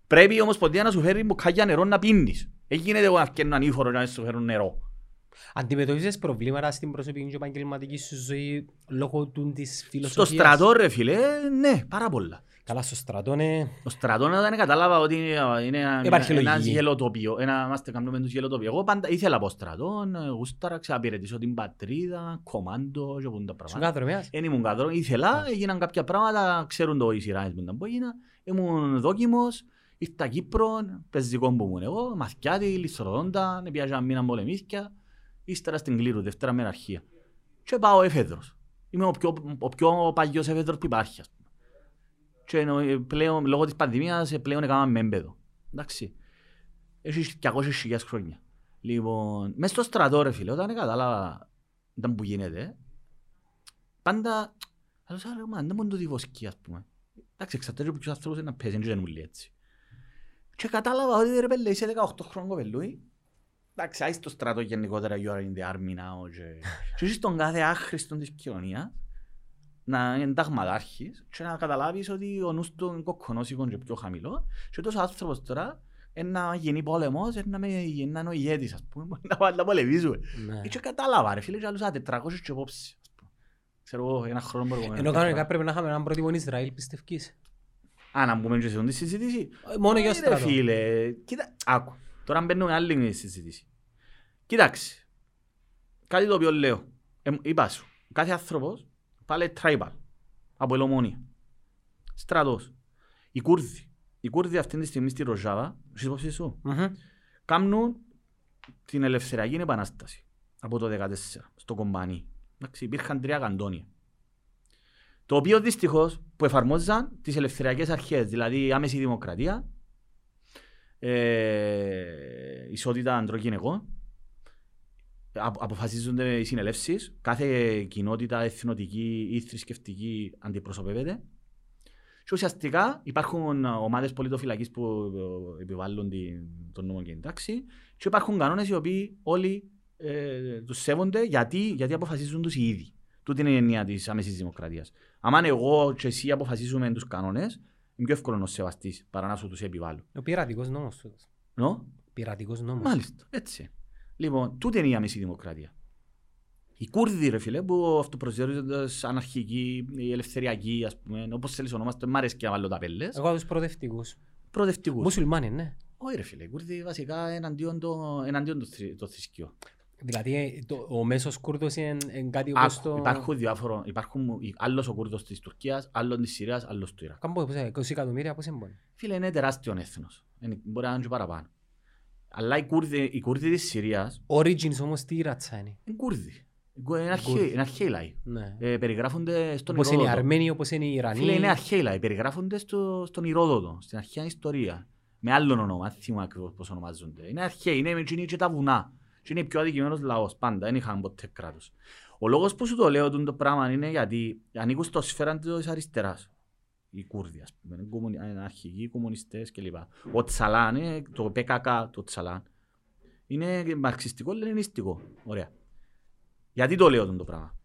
S1: Πρέπει η Ομοσπονδία να σου φέρει μπουκάλια νερό να πίνεις. Δεν γίνεται εγώ να φτιάχνω ανήφορο και να σου φέρουν νερό.
S2: Αντιμετωπίζεις προβλήματα στην προσωπική και επαγγελματική σου ζωή λόγω του της
S1: Στο
S2: φιλοσοφίας;
S1: στρατό ρε φίλε, ναι, πάρα πολλά.
S2: Καλά, στο στρατό είναι...
S1: Το στρατό να δεν κατάλαβα ότι είναι, είναι ένα,
S2: Υπάρχει
S1: ένα
S2: λογική.
S1: γελοτοπίο. Ένα, είμαστε κάνουμε τους γελοτοπίο. Εγώ πάντα ήθελα από στρατό, ε, γούσταρα, ξαπηρετήσω την πατρίδα, κομμάντο και πούν τα
S2: Σου
S1: πράγματα.
S2: κάθε δρομιάς.
S1: Δεν ήμουν καθόλου, ήθελα, έγιναν κάποια πράγματα, ξέρουν το οι σειράς μου ήταν που έγινα. Ήμουν δόκιμος, ήρθα Κύπρο, πεζικό που ήμουν εγώ, μαθιάτη, λισροδόντα, πιάζα μήνα πολεμίσκια, ύστερα στην Κλήρου, δευτέρα μέρα αρχεία. Και πάω εφέδρος. Είμαι ο πιο, ο πιο παλιός εφέδρος που υπάρχει, ας πούμε. Και ενώ, ε, πλέον, λόγω της πανδημίας, ε, πλέον έκαναμε μέμπεδο. Εντάξει. Έχει 200.000 χρόνια. Λοιπόν, μες στο στρατό ρε φίλε, όταν κατάλαβα ήταν που γίνεται, πάντα, αλλά σαν λέγω, δεν μπορεί να το διβοσκεί, ας πούμε. Εντάξει, εξαρτάται από ποιους ανθρώπους είναι να παίζει, δεν είναι έτσι. Και κατάλαβα ότι ρε πέλε, είσαι 18 χρόνων κοπελούι. Εντάξει, άι στο στρατό γενικότερα, you are in the army now. Και, και είσαι στον κάθε άχρηστον της κοινωνίας, να είναι ενταγματάρχης και να καταλάβεις ότι ο νους του είναι κοκκονόσικον και πιο χαμηλό και τόσος άνθρωπος τώρα είναι να γίνει πόλεμος, είναι να με- να είναι ο ηγέτης, ας πούμε, μπορεί [laughs] να πάει να πολεμήσουμε.
S2: Ναι.
S1: Και κατάλαβα ρε φίλε, και άλλους, α, 400 και υπόψη. ας πούμε. Ξέρω εγώ, ένα χρόνο προηγουμένως.
S2: Ενώ κανονικά πρέπει να είχαμε έναν πρότυπο Ισραήλ, πιστεύεις.
S1: Α, να μπούμε και σε αυτή τη συζήτηση.
S2: Ε, Μόνο για
S1: Όχι, ρε
S2: στρατό.
S1: φίλε, κοίτα, άκου. Τώρα μπαίνουμε άλλη συζήτηση. Κοίταξε. Κάτι το οποίο λέω. Ε, είπα σου. Κάθε άνθρωπος πάλι tribal. Από ελομόνια. Στρατός. Οι Κούρδοι. Οι Κούρδοι αυτή τη στιγμή στη Ροζάβα, έχεις υπόψη σου,
S2: Μμμ.
S1: κάνουν την ελευθεριακή επανάσταση από το 2014 στο κομπάνι. Εντάξει, υπήρχαν τρία καντόνια. Το οποίο δυστυχώς που εφαρμόζαν τις ελευθεριακές αρχές, δηλαδή άμεση δημοκρατία, ε, ισότητα ανδρών γυναικών, απο- αποφασίζονται οι συνελεύσεις, κάθε κοινότητα εθνοτική ή θρησκευτική αντιπροσωπεύεται. Και ουσιαστικά υπάρχουν ομάδες πολιτοφυλακής που ε, επιβάλλουν την, τον νόμο και την τάξη και υπάρχουν κανόνες οι οποίοι όλοι ε, τους σέβονται γιατί, γιατί αποφασίζουν τους οι ίδιοι. Τούτη είναι η έννοια της άμεσης δημοκρατίας. Αν εγώ και εσύ αποφασίζουμε τους κανόνες, είναι πιο εύκολο να τους σεβαστείς παρά να σου τους επιβάλλω.
S2: Ο πειρατικός νόμος τούτος.
S1: Νο;
S2: Πειρατικός νόμος.
S1: Μάλιστα, έτσι. Λοιπόν, τούτη είναι η άμεση δημοκρατία. Οι Κούρδοι, ρε φίλε, που αυτοπροσδιορίζονται σαν αναρχικοί, οι ελευθεριακοί, ας πούμε, όπως θέλεις ονομάστε, μ' αρέσει και να βάλω τα πέλες,
S2: Εγώ τους προοδευτικούς.
S1: προοδευτικούς.
S2: Μουσουλμάνοι, ναι.
S1: Όχι ρε φίλε, οι Κούρδοι βασικά εναντίον το, εναντίον το, θρη- το θρησκείο.
S2: Δηλαδή ε, το- ο μέσος Κούρδος είναι είναι κάτι όπως
S1: Άκου,
S2: το...
S1: Υπάρχουν διάφορο, υπάρχουν άλλος ο Κούρδος της Τουρκίας, άλλος της Συρίας, άλλος του Ιράκ.
S2: Κάμπο, πώς είναι, 20 εκατομμύρια, πώς είναι μπορεί.
S1: Φίλε, είναι τεράστιος έθνος. Είναι- Μπορεί να είναι και παραπάνω. Αλλά οι Κούρδοι, οι Κούρδοι της Συρίας
S2: Origins όμως τι ρατσα είναι.
S1: είναι Κούρδοι. Είναι αρχαίοι-
S2: Κούρδοι.
S1: είναι αρχαίοι λαοί.
S2: Ναι.
S1: Ε, περιγράφονται στον
S2: Όπως είναι οι
S1: Ηρόδοτο.
S2: Αρμένοι, όπως είναι οι Ιρανοί.
S1: Φίλε, είναι αρχαίοι λαοί. Περιγράφονται στο, στον Ηρόδοτο, στην αρχαία ιστορία. Με άλλον όνομα, δεν θυμάμαι ακριβώς πώς ονομάζονται. Είναι αρχαίοι, είναι με εκείνοι και τα βουνά. Και είναι πιο αδικημένος λαός πάντα, δεν είχαν ποτέ κράτος. Ο λόγος που σου το λέω το πράγμα είναι γιατί ανήκουν στο σφαίρα της αριστεράς. Οι Κούρδοι, ας πούμε, είναι κομμουνι- είναι αρχηγοί κομμουνιστές κλπ. Ο Τσαλάν, είναι το ΠΚΚ, το Τσαλάν, είναι μαρξιστικό, λενινιστικό. Ωραία. Γιατί το λέω το πράγμα;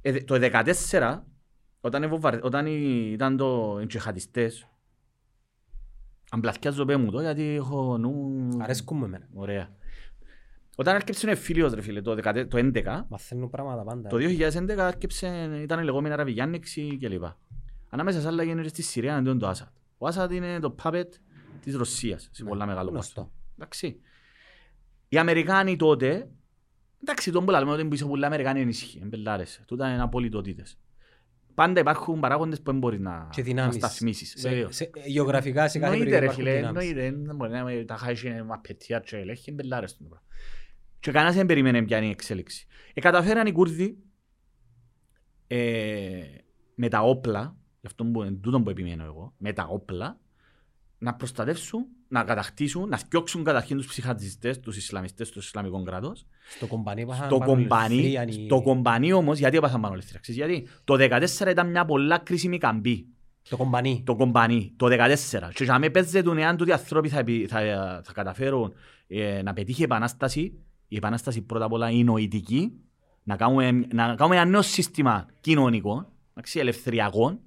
S1: Ε, δε- το 2014, όταν, ευοβαρ... όταν οι- ήταν το οι τζιχαντιστές, αμπλαθιάζω πέ μου το γιατί έχω νου...
S2: Αρέσκουν μου εμένα.
S1: Ωραία. Όταν έρκεψε ο εμφύλιος ρε φίλε το, 10 το 11,
S2: Μαθαίνουν πράγματα πάντα.
S1: το 2011 έρκεψε, ήταν η λεγόμενη Αραβική Άνοιξη κλπ. Ανάμεσα σε άλλα γίνεται στη Συρίας αντίον του Άσαντ. Ο Άσαντ είναι το puppet της Ρωσίας σε
S2: Ναι,
S1: πολλά μεγάλο
S2: γνωστό.
S1: ποσό. Εντάξει. Οι Αμερικάνοι τότε, εντάξει, τον που λέμε ότι πίσω πολλά Αμερικάνοι ενίσχυοι, εμπελάρες. Τούτα είναι απολυτοτήτες. Πάντα υπάρχουν παράγοντες που δεν μπορείς να,
S2: Και
S1: να
S2: δυνάμεις.
S1: σταθμίσεις.
S2: Σε-
S1: Βεβαίως.
S2: σε- Γεωγραφικά σε κάθε
S1: Εννοείται
S2: περιοχή
S1: ρε
S2: υπάρχουν
S1: φίλε,
S2: δυνάμεις.
S1: εννοείται. Δεν μπορεί να με τα χάσεις με απαιτία και ελέγχει εμπελάρες του. Και κανένας δεν περίμενε ποια είναι η εξέλιξη. Ε, καταφέραν οι Κούρδοι ε, με τα όπλα, γι' αυτό που, εν τούτο που επιμένω εγώ, με τα όπλα, να προστατεύσουν, να κατακτήσουν, να φτιάξουν καταρχήν τους ψυχατιστές, τους Ισλαμιστές, του Ισλαμικό κράτος.
S2: Στο κομπανί πάθαν
S1: Στο
S2: πάνω
S1: κομπανί,
S2: ελευθερία, οι-
S1: στο κομπανί όμως, γιατί έπαθαν πάνω ελευθερία. Ξέρεις Γιατί; Το 14 ήταν μια πολλά κρίσιμη καμπή.
S2: Το κομπανί.
S1: Το κομπανί, το 14. Και για με παίζεται εάν τούτοι άνθρωποι θα, επι- θα, θα καταφέρουν ε, να πετύχει η επανάσταση. Η επανάσταση πρώτα απ' όλα είναι νοητική. Να κάνουμε, να κάνουμε ένα νέο σύστημα κοινωνικό, εντάξει, ελευθεριακό.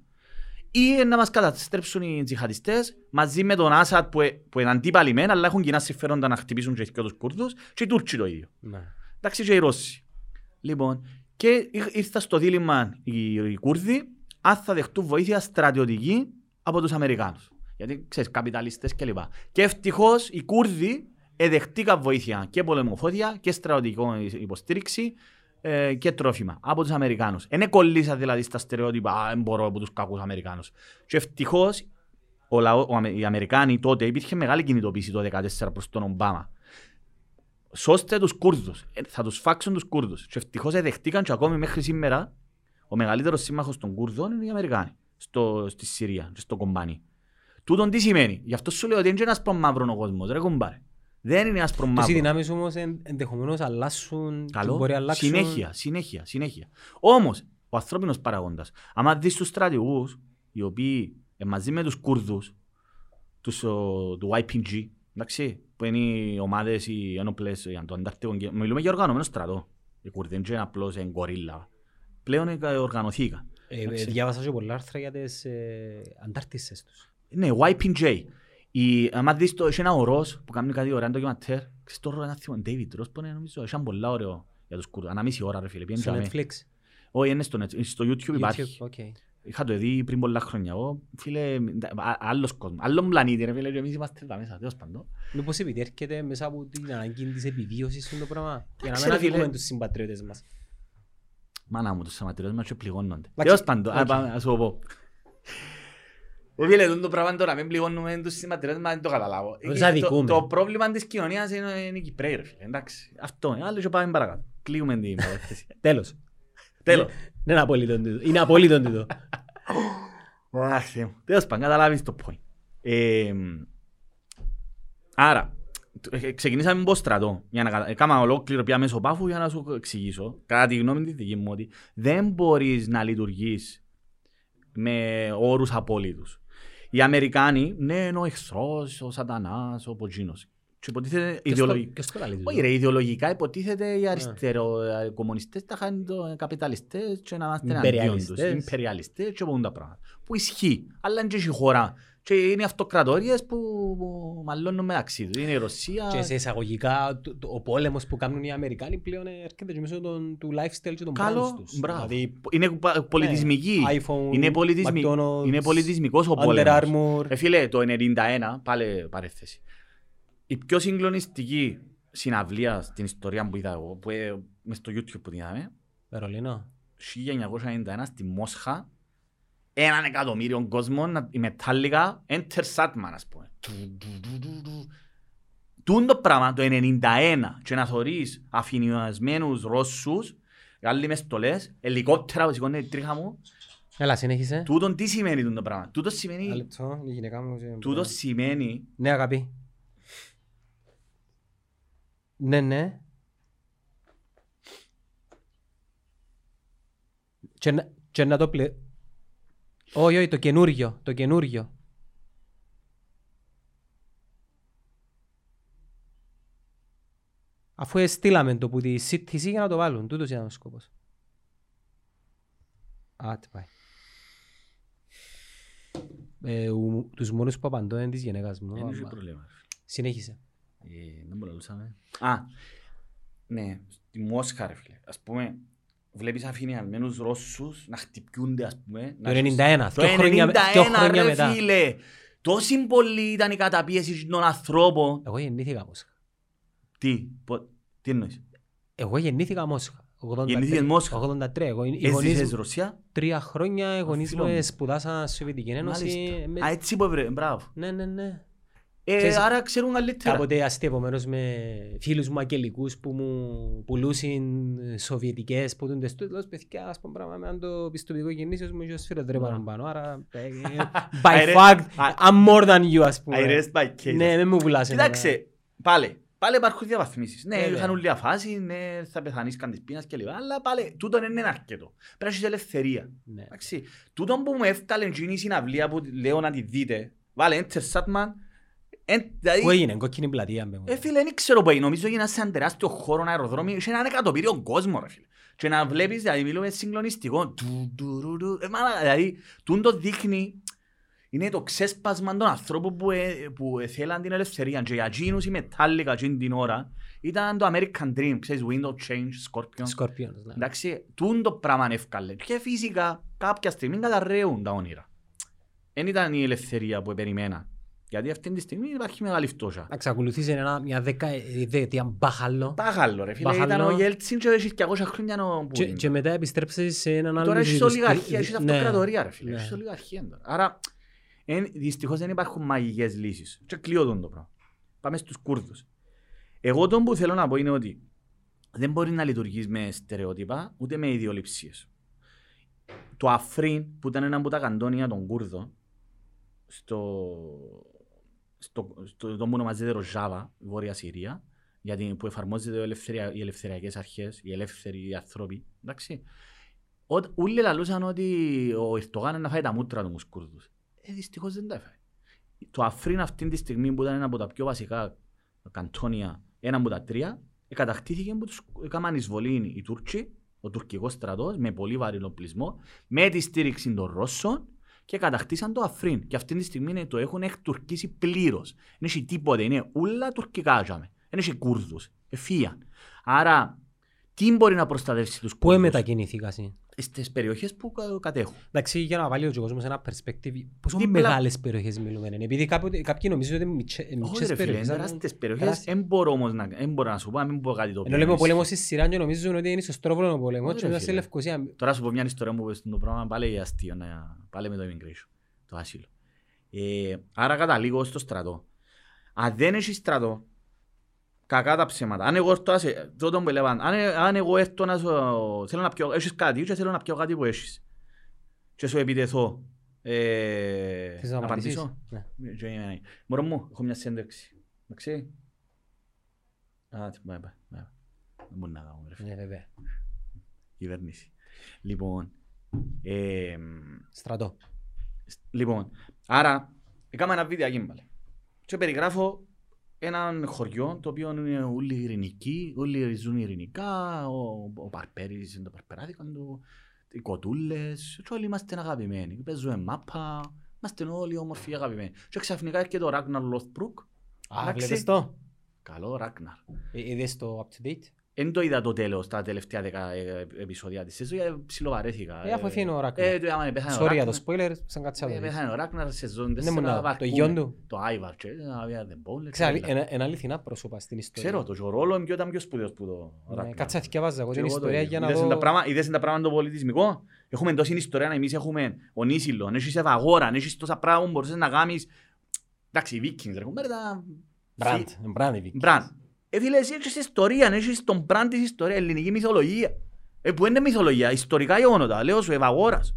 S1: Ή να μας καταστρέψουν οι τζιχαντιστές μαζί με τον Άσαντ που, ε- που είναι αντίπαλοι μεν, αλλά έχουν κοινά συμφέροντα να χτυπήσουν και οι δυο τους Κούρδους και οι Τούρκοι το ίδιο.
S2: Ναι.
S1: Εντάξει και οι Ρώσοι. Λοιπόν, και ήρ- ήρθα στο δίλημα οι, οι Κούρδοι αν θα δεχτούν βοήθεια στρατιωτική από τους Αμερικάνους. Γιατί ξέρεις, καπιταλιστές κλπ. Και ευτυχώς οι Κούρδοι εδεχτήκαν βοήθεια και πολεμοφόδια και στρατιωτική υποστήριξη ε, και τρόφιμα από τους Αμερικάνους. Δεν κολλήσα δηλαδή στα στερεότυπα «Α, δεν μπορώ από τους κακούς Αμερικάνους». Και ευτυχώς ο λαό, ο, Αμε- οι Αμερικάνοι τότε υπήρχε μεγάλη κινητοποίηση το 2014 προς τον Ομπάμα. Σώστε τους Κούρδους. Ε, θα τους φάξουν τους Κούρδους. Και ευτυχώς εδεχτήκαν και ακόμη μέχρι σήμερα ο μεγαλύτερος σύμμαχος των Κούρδων είναι οι Αμερικάνοι στο, στη Συρία και στο κομπάνι. Τούτον τι σημαίνει. Γι' αυτό σου λέω ότι δεν είναι άσπρο μαύρο ο κόσμος. Ρε κουμπάρε. Δεν είναι άσπρο
S2: Τις οι
S1: μαύρο.
S2: δυνάμεις όμως εν- ενδεχομένως αλλάσουν,
S1: Καλό.
S2: μπορεί να αλλάξουν.
S1: Συνέχεια, συνέχεια, συνέχεια. Όμως, ο ανθρώπινος παραγόντας, άμα δεις τους στρατηγούς, οι οποίοι ε, μαζί με τους Κούρδους, τους, ο, του YPG, εντάξει, που είναι οι ομάδες, οι ένοπλες, οι ανταρτικών, και- μιλούμε για οργανωμένο στρατό. Οι Κούρδοι δεν είναι απλώς εν guerrilla. Πλέον ε, οργανωθήκαν.
S2: Ε, ε,
S1: Εντάξει.
S2: διάβασα και πολλά άρθρα για τις ε, αντάρτισες τους.
S1: Ναι, YPJ. Η, άμα δεις το, έχει ένα ο Ρος που κάνει κάτι ωραία ντοκιμαντέρ. Ξέρεις το ένα θύμο, David Ross που είναι νομίζω, έχει ένα πολλά ωραίο για τους Κούρδους. Ανά μισή ώρα ρε φίλε, πήγαινε
S2: Στο
S1: τζαμί.
S2: Netflix.
S1: Όχι, είναι στο, net- στο YouTube υπάρχει.
S2: YouTube, OK.
S1: Είχα το δει πριν πολλά χρόνια. Εγώ, φίλε, α- άλλος κόσμος. Άλλον πλανήτη ρε φίλε και εμείς είμαστε εδώ μέσα. Τέλος πάντων.
S2: Μήπως επειδή έρχεται μέσα από την ανάγκη της επιβίωσης αυτό το πράγμα; Για να
S1: Εντάξει,
S2: μην
S1: ρε φίλε.
S2: αδικούμε τους συμπατριώτες μας.
S1: Μάνα μου, τους σαματηρούς μας και πληγώνονται.
S2: Εντάξει,
S1: Τέλος πάντων, α,
S2: οκ.
S1: πάμε, ας σου το πω. Ε, Φίλε, τούτο το πράγμα τώρα, μην πληγώνουμε τους συμπατριώτες μας, δεν το καταλάβω.
S2: Τους
S1: Ε, το-
S2: αδικούμε.
S1: Το πρόβλημα της κοινωνίας είναι είναι οι Κυπραίοι, ρε φίλε, εντάξει. Αυτό είναι, άλλο και πάμε παρακάτω. Κλείουμε την παρέθεση. [laughs]
S2: Τέλος.
S1: Τέλος.
S2: Ναι, Είναι απόλυτο τούτο. Είναι απόλυτο τούτο. [laughs]
S1: Αχ, Θεέ μου. Τέλος πάντων, καταλάβεις το point. Ε, άρα, ε, ξεκινήσαμε από στρατό. Για να κατα... Έκανα ολόκληρο πια μέσω πάφου για να σου εξηγήσω, κατά τη γνώμη της δική μου, ότι δεν μπορείς να λειτουργείς με όρους απόλυτους. Οι Αμερικάνοι, ναι, είναι ο εχθρός, ο σατανάς, ο ποτσίνος. Και υποτίθεται
S2: Ποιος το-
S1: ιδεολογικά.
S2: ποιος το λέει τούτο;
S1: Όχι ρε, ιδεολογικά υποτίθεται οι αριστερο ε, κομμουνιστές τα χάνουν το καπιταλιστές και να είμαστε εναντίον τους.
S2: Ιμπεριαλιστές.
S1: Ιμπεριαλιστές και πολλούν τα πράγματα. Που ισχύει. Αλλά είναι και η χώρα. Και είναι οι αυτοκρατορίες που που μαλώνουν μεταξύ τους. Είναι η Ρωσία.
S2: Και σε εισαγωγικά, το- το- ο πόλεμος που κάνουν οι Αμερικάνοι πλέον έρχεται και μέσω των- του lifestyle και των brands
S1: Καλό,
S2: τους.
S1: μπράβο.
S2: Δηλαδή,
S1: Είναι πα- πολιτισμική.
S2: ναι, iPhone,
S1: είναι, πολιτισμι...
S2: McDonald's,
S1: είναι πολιτισμικός ο
S2: Under
S1: πόλεμος.
S2: Armour.
S1: Ε, φίλε, το 91, πάλι παρέθεση. Η πιο συγκλονιστική συναυλία στην ιστορία που είδα εγώ, που ε, μες στο YouTube που την είδαμε,
S2: Βερολίνο.
S1: 1991 στη Μόσχα έναν εκατομμύριο κόσμο, η Μετάλλικα, Enter Satman, ας πούμε. Τούν το πράγμα το 1991 και να θωρείς αφηνιασμένους Ρώσους, Γάλλοι μες στολές, ελικόπτερα που σηκώνει τρίχα μου.
S2: Έλα, συνέχισε.
S1: Τούτον τι σημαίνει τούν το πράγμα; Τούτο σημαίνει...
S2: Λεπτό, η γυναίκα μου...
S1: Τούτο σημαίνει...
S2: Ναι, αγαπή. Ναι, ναι. Και να, και να το πλε... Όχι, όχι, το καινούριο, το καινούριο. Αφού εστήλαμε το που τη CTC για να το βάλουν, τούτος ήταν ο σκοπός. Α, τι πάει. Ε, ου- τους μόνους που απαντώ είναι της γυναίκας μου.
S1: Δεν έχει
S2: αλλά-
S1: πρόβλημα.
S2: Συνέχισε.
S1: Ε, Δεν μπορούσαμε. Α, ναι, στη Μόσχα ρε φίλε. Ας πούμε, βλέπεις αφηνιασμένους Ρώσους να χτυπιούνται ας πούμε. να
S2: Το
S1: έχεις-
S2: 91,
S1: Το
S2: δύο χρόνια,
S1: 91
S2: δύο χρόνια
S1: ρε
S2: μετά.
S1: φίλε. Τόση πολύ ήταν η καταπίεση των ανθρώπων.
S2: Εγώ γεννήθηκα Μόσχα.
S1: Τι, πο- τι εννοείς;
S2: Εγώ γεννήθηκα Μόσχα. 83.
S1: Γεννήθηκες Μόσχα.
S2: 83. Εγώ, οι γονείς
S1: Έζησες
S2: μου-
S1: Ρωσία;
S2: τρία χρόνια οι γονείς
S1: φίλο
S2: μου
S1: μου.
S2: σπουδάσαν στη Σοβιετική Ένωση.
S1: Μάλιστα.
S2: με-
S1: Α, έτσι που έβρε, μπράβο.
S2: Ναι, ναι, ναι.
S1: Ε,
S2: Ξέρεις,
S1: άρα ξέρουν καλύτερα.
S2: Κάποτε αστεί επομένως με φίλους μου αγγελικούς που μου πουλούσαν σοβιετικές που τούντες τούτος, παιδιά, ας πούμε πράγμα, με αν το πιστοποιητικό γεννήσεως μου είχε σφύρε τρέπα
S1: Ναι.
S2: πάνω, άρα ε,
S1: I [laughs]
S2: by
S1: re-
S2: fact,
S1: I-
S2: I'm more than you, ας
S1: I
S2: πούμε.
S1: rest my case.
S2: Ναι, δεν μου πουλάς ένα-
S1: Κοίταξε, πάλι, πάλι υπάρχουν διαβαθμίσεις. Ναι,
S2: Βέβαια.
S1: είχαν όλη αφάση, ναι, θα πεθανείς καν της πείνας κλπ. Αλλά πάλι, τούτο δεν είναι αρκετό. Πρέπει να έχεις ελευθερία.
S2: Ναι.
S1: Εντάξει, τούτο που μου έφταλε εκείνη η συναυλία που λέω να τη δείτε, βάλε Enter Satman, εν-
S2: Πού
S1: δηλαδή,
S2: έγινε, κόκκινη πλατεία. με μου.
S1: ε, φίλε, δεν ξέρω που έγινε. Νομίζω έγινα σε ένα τεράστιο χώρο, ένα αεροδρόμιο, είχε έναν εκατομμύριο κόσμο, ρε φίλε. Και να βλέπεις, δηλαδή, μιλούμε συγκλονιστικό. Του, του, ρου, ρου. Ε, μάνα, δηλαδή, τούτο δείχνει, είναι το ξέσπασμα των ανθρώπων που, ε, που ε, θέλαν την ελευθερία. Και για εκείνους η Metallica εκείνη την ώρα ήταν το American Dream, ξέρεις, Window Change, Scorpion.
S2: Σκορπιόνος, ναι.
S1: Εντάξει, τούν το πράγμα εύκαλε. Και φυσικά κάποια στιγμή καταρρέουν τα όνειρα. Δεν ήταν η ελευθερία που περιμένα. Γιατί αυτή τη στιγμή υπάρχει μεγάλη φτώχεια.
S2: Να εξακολουθήσει ένα, μια δεκα, δεκαετία μπάχαλο
S1: Πάχαλο ρε φίλε,
S2: Μπάχαλο.
S1: ήταν ο Γέλτσιν και έχει 200 χρόνια ο
S2: και,
S1: Πούτιν.
S2: και μετά επιστρέψεις σε έναν άλλο...
S1: Τώρα έχεις
S2: τους-
S1: ολιγαρχία, έχεις
S2: ναι.
S1: αυτοκρατορία ρε φίλε,
S2: Ναι.
S1: έχεις ολιγαρχία τώρα. Άρα, εν, δυστυχώς δεν υπάρχουν μαγικές λύσεις. Και κλείω τον το πράγμα. Πάμε στους Κούρδους. Εγώ τον που θέλω να πω είναι ότι δεν μπορεί να λειτουργείς με στερεότυπα ούτε με ιδεολειψίες. Το Αφρίν που ήταν ένα από τα καντόνια των Κούρδων στο, στο, στο, το που ονομάζεται Ρojava, η Βόρεια Συρία, γιατί που εφαρμόζεται η ελευθερία, οι ελευθεριακές αρχές, οι ελεύθεροι άνθρωποι, εντάξει. Ό- Όλοι λαλούσαν ότι ο Ερτογάν να φάει τα μούτρα του με τους Κούρδους. Ε, δυστυχώς δεν τα έφαγε. Το Αφρίν αυτή τη στιγμή που ήταν ένα από τα πιο βασικά καντόνια, ένα από τα τρία, κατακτήθηκε που τους έκαναν εισβολή οι Τούρκοι, ο τουρκικός στρατός, με πολύ βαρύ οπλισμό, με τη στήριξη των Ρώσων και κατακτήσαν το Αφρίν. Και αυτή τη στιγμή είναι- το έχουν εκτουρκίσει πλήρως. Δεν έχει τίποτε, είναι όλα τουρκικά ζάμε. Δεν έχει Κούρδους. Εφύαν. Άρα, τι μπορεί να προστατεύσει τους
S2: Πού
S1: Κούρδους;
S2: εμετακινήθηκα εσύ;
S1: Στις περιοχές που κα- κατέχουν.
S2: Εντάξει, για να βάλει ο κόσμος ένα perspective, πόσο
S1: Δίπλα-
S2: μεγάλες περιοχές μιλούμε. είναι. Επειδή κάποτε- κάποιοι νομίζουν ότι είναι μιτσε-
S1: Όχι
S2: μιτσές
S1: ρε φίλε,
S2: περιοχές.
S1: είναι
S2: αλλά-
S1: τεράστιες περιοχές.
S2: τεράστιες.
S1: Δεν μπορώ όμως να, δεν μπορώ να σου πω, να μην πω κάτι το
S2: Ενώ λέμε ο
S1: εννοείς.
S2: πόλεμος στη Σειρά και νομίζουν ότι είναι στο Στρόβολο ο πόλεμος
S1: Όχι,
S2: και
S1: ρε
S2: μετά στη
S1: φίλε.
S2: Λευκοσία.
S1: Τώρα σου πω μια ιστορία που είπες στο πράγμα πάλι για αστείο, να, πάλι με το immigration, το άσυλο. Ε, άρα καταλήγω στο στρατό. Αν δεν έχεις στρατό, κακά τα ψέματα. Αν εγώ έρθω, να σε- τότε που έλεγαν, αν, αν εγώ έρθω να σου, θέλω να πιω, έχεις κάτι και θέλω να πιω κάτι που έχεις. Και σου επιτεθώ. Ε,
S2: Θες να
S1: να
S2: απαντήσεις;
S1: απαντήσω.
S2: Ναι.
S1: Και είμαι, ναι. Μωρό μου, έχω μια συνέντευξη. Εντάξει. Α, τι πάει, πάει, πάει. Δεν μπορεί να κάνω, ρε φίλε.
S2: Ναι, βέβαια.
S1: Κυβέρνηση. Λοιπόν, ε,
S2: Στρατό.
S1: λοιπόν, άρα, έκανα ένα βίντεο πάλι. Και περιγράφω έναν χωριό το οποίο είναι όλοι ειρηνικοί, όλοι ζουν ειρηνικά, ο, ο Παρπέρης είναι το Παρπεράδικο του, οι κοτούλες, και όλοι είμαστε αγαπημένοι. Παίζουμε μάπα, είμαστε όλοι όμορφοι αγαπημένοι. Και ξαφνικά έρχεται ο Ράγναρ Λοθμπρουκ,
S2: Α,
S1: Εντάξει.
S2: βλέπεις το.
S1: καλό Ράγναρ.
S2: Ε, Είδες το up to date;
S1: Δεν το είδα το τέλος, τα τελευταία δέκα ε, επεισόδια της σεζόν, γιατί ψιλοβαρέθηκα.
S2: Ε, αφού έφυγε ο Ράγναρ.
S1: Ε, το άμα πέθανε ο
S2: Sorry για το
S1: Ράγναρ.
S2: spoiler, σαν κάτσε να
S1: Ε,
S2: το δεις.
S1: Πέθανε ο Ράγναρ σε σεζόν
S2: Δεν μου να-
S1: τέσσερα
S2: το
S1: βαρκούμε.
S2: γιον του.
S1: Το Άιβαρ, και αβία δεν πω.
S2: Ξέρω, είναι είναι αληθινά πρόσωπα στην ιστορία.
S1: Ξέρω, το και ο ρόλο ποιο ήταν πιο σπουδαίος που το
S2: Ναι,
S1: Ράγναρ.
S2: Κάτσε να θκιαβάζω εγώ
S1: Και
S2: την
S1: εγώ το
S2: ιστορία
S1: ίδιο.
S2: για να
S1: Είδες
S2: δω...
S1: τα πράγμα- Είδες τα πράγματα το πολιτισμικό; Έχουμε τόση ιστορία, εμείς έχουμε Ονήσιλο, έχεις Ευαγόρα, έχεις τόσα πράγματα που μπορούσες να κάνεις. Εντάξει, οι Vikings, ρε κουμπάρε, τα...
S2: Brand, brand οι Vikings.
S1: Brand. Ε, φίλε, εσύ έχεις ιστορία, έχεις τον brand της ιστορίας, ελληνική μυθολογία. Ε, που είναι μυθολογία, ιστορικά γεγονότα, λέω σου, Ευαγόρας.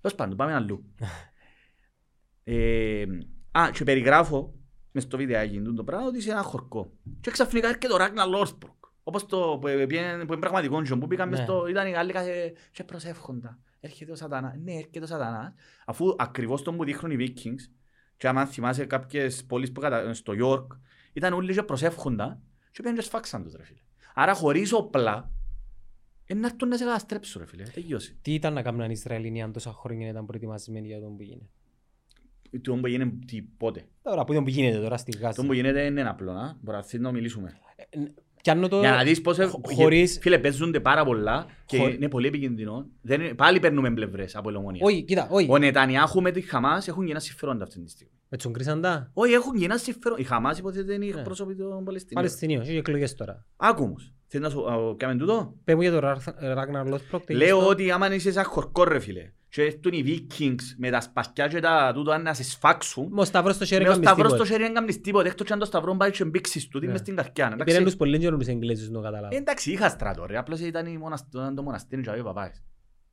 S1: Τέλος πάντων, πάμε αλλού. [laughs] ε, α, και περιγράφω μες στο βιντεάκι του το πράγμα ότι είσαι ένα χωρκό. Και ξαφνικά έρχεται ο Ράγναρ Λόθμπροκ. Όπως το που, πήγαινε- που είναι πραγματικό τζον, που πήγαν μες
S2: Ναι.
S1: στο, ήταν οι Γάλλοι κάθε... και προσεύχοντα. Έρχεται ο σατανάς. Ναι, έρχεται ο σατανάς. Αφού ακριβώς τον που δείχνουν οι Vikings και άμα θυμάσαι κάποιες πόλεις που κατα... στο York ήταν όλοι και προσεύχοντα και πήγαν και σφάξαν τους ρε φίλε. Άρα χωρίς όπλα είναι να έρθουν να σε καταστρέψουν ρε φίλε. Τελειώσει.
S2: Τι ήταν να κάνουν οι Ισραηλινοί αν τόσα χρόνια ήταν προετοιμασμένοι για τον που γίνεται.
S1: Το που γίνεται τι, πότε;
S2: Τώρα που δεν γίνεται τώρα στη
S1: Το
S2: Γάζα.
S1: που γίνεται είναι απλό, να. Μπορεί να μιλήσουμε.
S2: Κι αν το...
S1: Για να δεις πώς...
S2: χω- χωρίς-
S1: Φίλε, παίζονται πάρα πολλά και
S2: Χω-
S1: είναι πολύ επικίνδυνο. Δεν είναι... Πάλι παίρνουμε πλευρές από ελομονία.
S2: Όχι, κοίτα, όχι.
S1: Ο Νετανιάχου με τη Χαμάς έχουν γεννά συμφέροντα αυτή τη στιγμή.
S2: Με τους κρίσαντα.
S1: Όχι, έχουν γεννά συμφέροντα. Η Χαμάς υποτίθεται είναι η
S2: Ναι.
S1: εκπρόσωπη των Παλαιστινίων.
S2: Παλαιστινίος, έχει εκλογές τώρα.
S1: Άκου όμως. Θέλεις να σου α, κάνουμε τούτο.
S2: Πες μου για το Ράγναρ Λόσπροκ.
S1: Λέω ότι άμα είσαι σαν χορκό ρε φίλε και έρθουν οι Vikings με τα σπαθιά και τα τούτο να σε σφάξουν
S2: Ο Σταύρος στο χέρι
S1: με ο
S2: έκαμε
S1: σταυρός στο
S2: τίποτε.
S1: χέρι δεν κάνεις τίποτα εκτός και αν το σταυρό πάει και μπήξεις του, τι
S2: Ναι.
S1: μες στην καρκιά.
S2: Πήραν
S1: εντάξει.
S2: τους πολύ καιρό τους Εγγλέζους να καταλάβω.
S1: Εντάξει, είχα στρατό ρε, απλώς ήταν η μονασ- ήταν το μοναστήρι και οι παπάες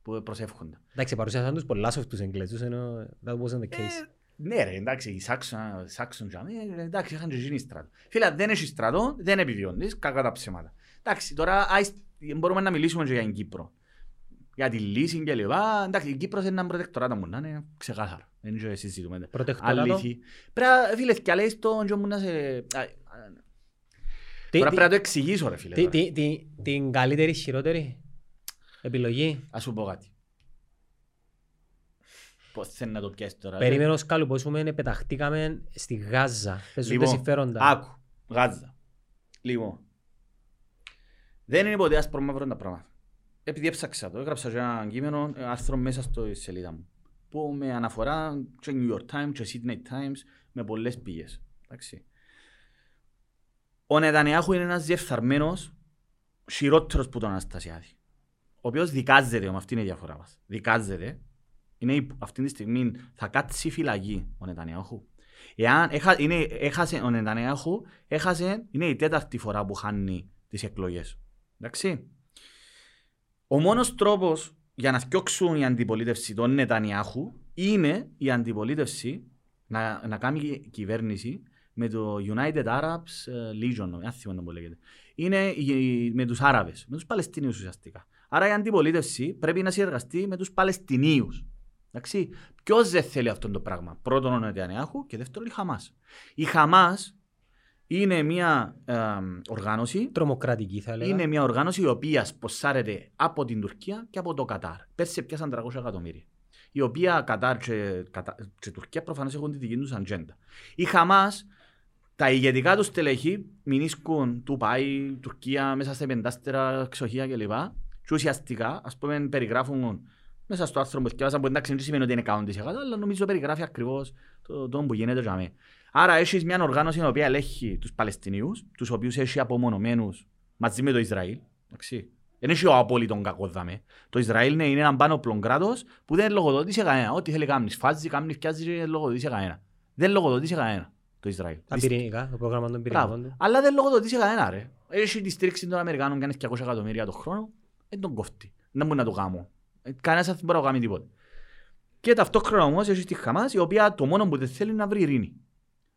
S1: που προσεύχονται.
S2: Εντάξει, παρουσιάσαν τους πολλά soft τους Εγγλέζους, ενώ that wasn't the case.
S1: Ε, Ναι ρε, εντάξει, οι Σάξον, Σάξον και αμέ, εντάξει, είχαν και γίνει στρατό. Φίλε, αν δεν έχει στρατό, δεν επιβιώνεις, κακά τα ψέματα. Εντάξει, τώρα άις- μπορούμε να μιλήσουμε και για την Κύπρο. Για τη λύση και λοιπά. Εντάξει, η Κύπρος είναι ένα προτεκτοράτο μου, να είναι ξεκάθαρο. Δεν είναι και συζητούμε.
S2: Προτεκτοράτο;
S1: Αλήθη. Πρέπει να, φίλε, κι αλέεις το και μου να σε... α, α,
S2: Τι-
S1: Τώρα
S2: τι-
S1: πρέπει να το εξηγήσω ρε φίλε.
S2: τι-
S1: τώρα.
S2: τι- τι- Την καλύτερη, χειρότερη επιλογή;
S1: Ας σου πω κάτι. Πώς θέλει να το πιάσεις τώρα.
S2: Περίμενε ως κάλου πως πούμε, πεταχτήκαμε στη Γάζα. Παίζονται
S1: Λοιπόν,
S2: συμφέροντα.
S1: Άκου, Γάζα. Λοιπόν, δεν είναι ποτέ άσπρο μαύρο τα πράγματα. Επειδή έψαξα το, έγραψα και ένα κείμενο, ε, άρθρο μέσα στο σελίδα μου. Που με αναφορά και New York Times και Sydney Times με πολλές πηγές. Εντάξει. Ο Νετανιάχου είναι ένας διεφθαρμένος χειρότερος που τον Αναστασιάδη. Ο οποίος δικάζεται, με αυτή είναι η διαφορά μας. Δικάζεται. Είναι, υπ- αυτή τη στιγμή θα κάτσει φυλακή ο Νετανιάχου. Εάν έχα, είναι, έχασε, ο Νετανιάχου έχασε, είναι η τέταρτη φορά που χάνει τις εκλογές. Εντάξει. Ο μόνος τρόπος για να φτιάξουν η αντιπολίτευσης των Νετανιάχου είναι η αντιπολίτευση να, να κάνει κυβέρνηση με το United Arabs ε, Legion, αν θυμάμαι πώς λέγεται. Είναι η- με τους Άραβες, με τους Παλαιστινίους ουσιαστικά. Άρα η αντιπολίτευση πρέπει να συνεργαστεί με τους Παλαιστινίους. Εντάξει. Ποιος δεν θέλει αυτό το πράγμα; Πρώτον ο Νετανιάχου και δεύτερον η Χαμάς. Η Χαμάς είναι μια ε, οργάνωση
S2: Τρομοκρατική θα έλεγα.
S1: είναι μια οργάνωση η οποία σποσάρεται από την Τουρκία και από το Κατάρ. Πέρσι πιάσαν 300 εκατομμύρια. Η οποία Κατάρ και, Κατα... και Τουρκία προφανώς έχουν τη δική τους ατζέντα. Η Χαμάς, τα ηγετικά τους στελέχη, μηνίσκουν του πάει Τουρκία μέσα σε πεντάστερα ξοχεία κλπ. Και ουσιαστικά, ας πούμε, περιγράφουν μέσα στο άρθρο που διάβασα, που εντάξει δεν σημαίνει ότι είναι 100%, αλλά νομίζω περιγράφει ακριβώς το, το που γίνεται για μένα. Άρα έχεις μια οργάνωση η οποία ελέγχει τους Παλαιστινίους, τους οποίους έχει απομονωμένους μαζί με το Ισραήλ. Εντάξει. Δεν έχει ο απόλυτον κακό δάμε. Το Ισραήλ ναι, είναι ένα πάνω κράτος που δεν λογοδοτεί σε κανένα. Ό,τι θέλει κάνεις, φάζει, κάνεις, φτιάζει και δεν λογοδοτεί σε κανένα. Δεν λογοδοτεί σε κανένα το Ισραήλ.
S2: Τα πυρηνικά, το πρόγραμμα των
S1: Μπράβο.
S2: πυρηνικών. του.
S1: Αλλά δεν λογοδοτεί σε κανένα, ρε. Έχει τη στήριξη των Αμερικάνων, κάνει 200 εκατομμύρια το χρόνο, δεν τον κόφτει. Δεν μπορεί να το κάνω. Κανένας δεν μπορεί να το κάνει τίποτα. Και ταυτόχρονα όμως έχει τη Χαμάς, η οποία το μόνο που δεν θέλει είναι να βρει ειρήνη.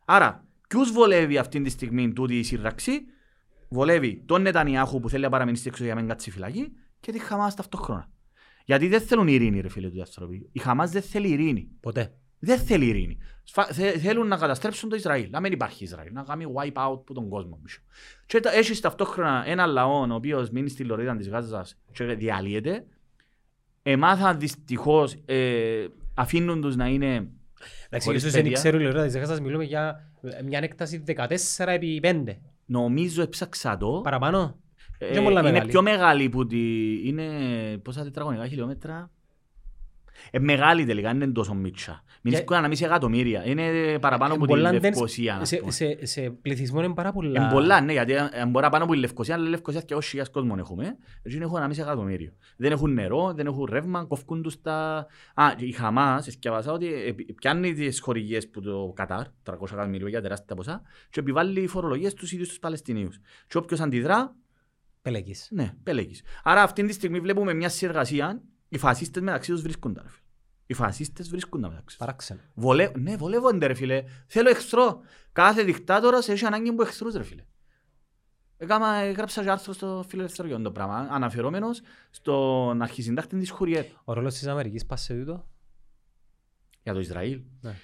S1: Άρα, ποιους βολεύει αυτή τη στιγμή τούτη η σύραξη, βολεύει τον Νετανιάχου που θέλει να παραμείνει στη εξωτερική για να μην κάτσει φυλακή και τη Χαμάς ταυτόχρονα. Γιατί δεν θέλουν ειρήνη, ρε φίλε του άνθρωποι. Η Χαμάς δεν θέλει ειρήνη.
S2: Ποτέ.
S1: Δεν θέλει ειρήνη. Σφα- θε- θέλουν να καταστρέψουν το Ισραήλ. Να μην υπάρχει Ισραήλ. Να κάνει wipe out που τον κόσμο. πίσω. Και τα- έχεις ταυτόχρονα ένα λαό ο οποίος μείνει στη λωρίδα της Γάζας και διαλύεται. Εμάθαν δυστυχώς ε, αφήνουν τους να είναι.
S2: Εντάξει,
S1: Χωρίς
S2: ίσως δεν
S1: παιδεία.
S2: ξέρω, λέω, της Γάζας μιλούμε για μια έκταση 14 επί 5.
S1: Νομίζω έψαξα το.
S2: Παραπάνω.
S1: Ε,
S2: είναι πολλά
S1: είναι
S2: μεγάλη.
S1: πιο μεγάλη που τη. Είναι πόσα τετραγωνικά χιλιόμετρα; Ε, μεγάλη τελικά, δεν είναι τόσο μίτσα. Μην
S2: Για-
S1: σκούνα να μην σε εκατομμύρια. Είναι παραπάνω από τη
S2: Πολλά δεν-
S1: Λευκοσία. να
S2: σε-
S1: πούμε.
S2: σε- Σε πληθυσμό είναι πάρα πολλά.
S1: Είναι πολλά, ναι, γιατί αν μπορεί να πάνω από τη Λευκοσία, αλλά η Λευκοσία και όσοι κόσμο έχουμε, έτσι έχουν ένα μισή εκατομμύριο. Δεν έχουν νερό, δεν έχουν ρεύμα, κόφκουν τους τα... Α, και η Χαμάς, σκεφάσα ότι επι- πιάνει τις χορηγίες που το Κατάρ, 300 εκατομμύρια για τεράστια ποσά, και επιβάλλει φορολογίες στους ίδιους τους Παλαιστινίους. Και όποιος αντιδρά,
S2: Πελέκης.
S1: ναι, πέλεγεις. Άρα αυτή τη στιγμή βλέπουμε μια συνεργασία, οι φασίστες μεταξύ τους βρίσκονται. ρε φίλε. Οι φασίστες βρίσκονται μεταξύ τους.
S2: Παράξενο.
S1: Βολε... Ναι, βολεύονται ρε φίλε. Θέλω εχθρό. Κάθε δικτάτορας έχει ανάγκη από εχθρούς ρε φίλε. Έκαμα, έγραψα και άρθρο στο φιλελευθεριό το πράγμα, αναφερόμενος στον αρχισυντάκτη της Χουριέτ
S2: Ο ρόλος της Αμερικής πας σε τούτο;
S1: για το Ισραήλ.
S2: Ναι.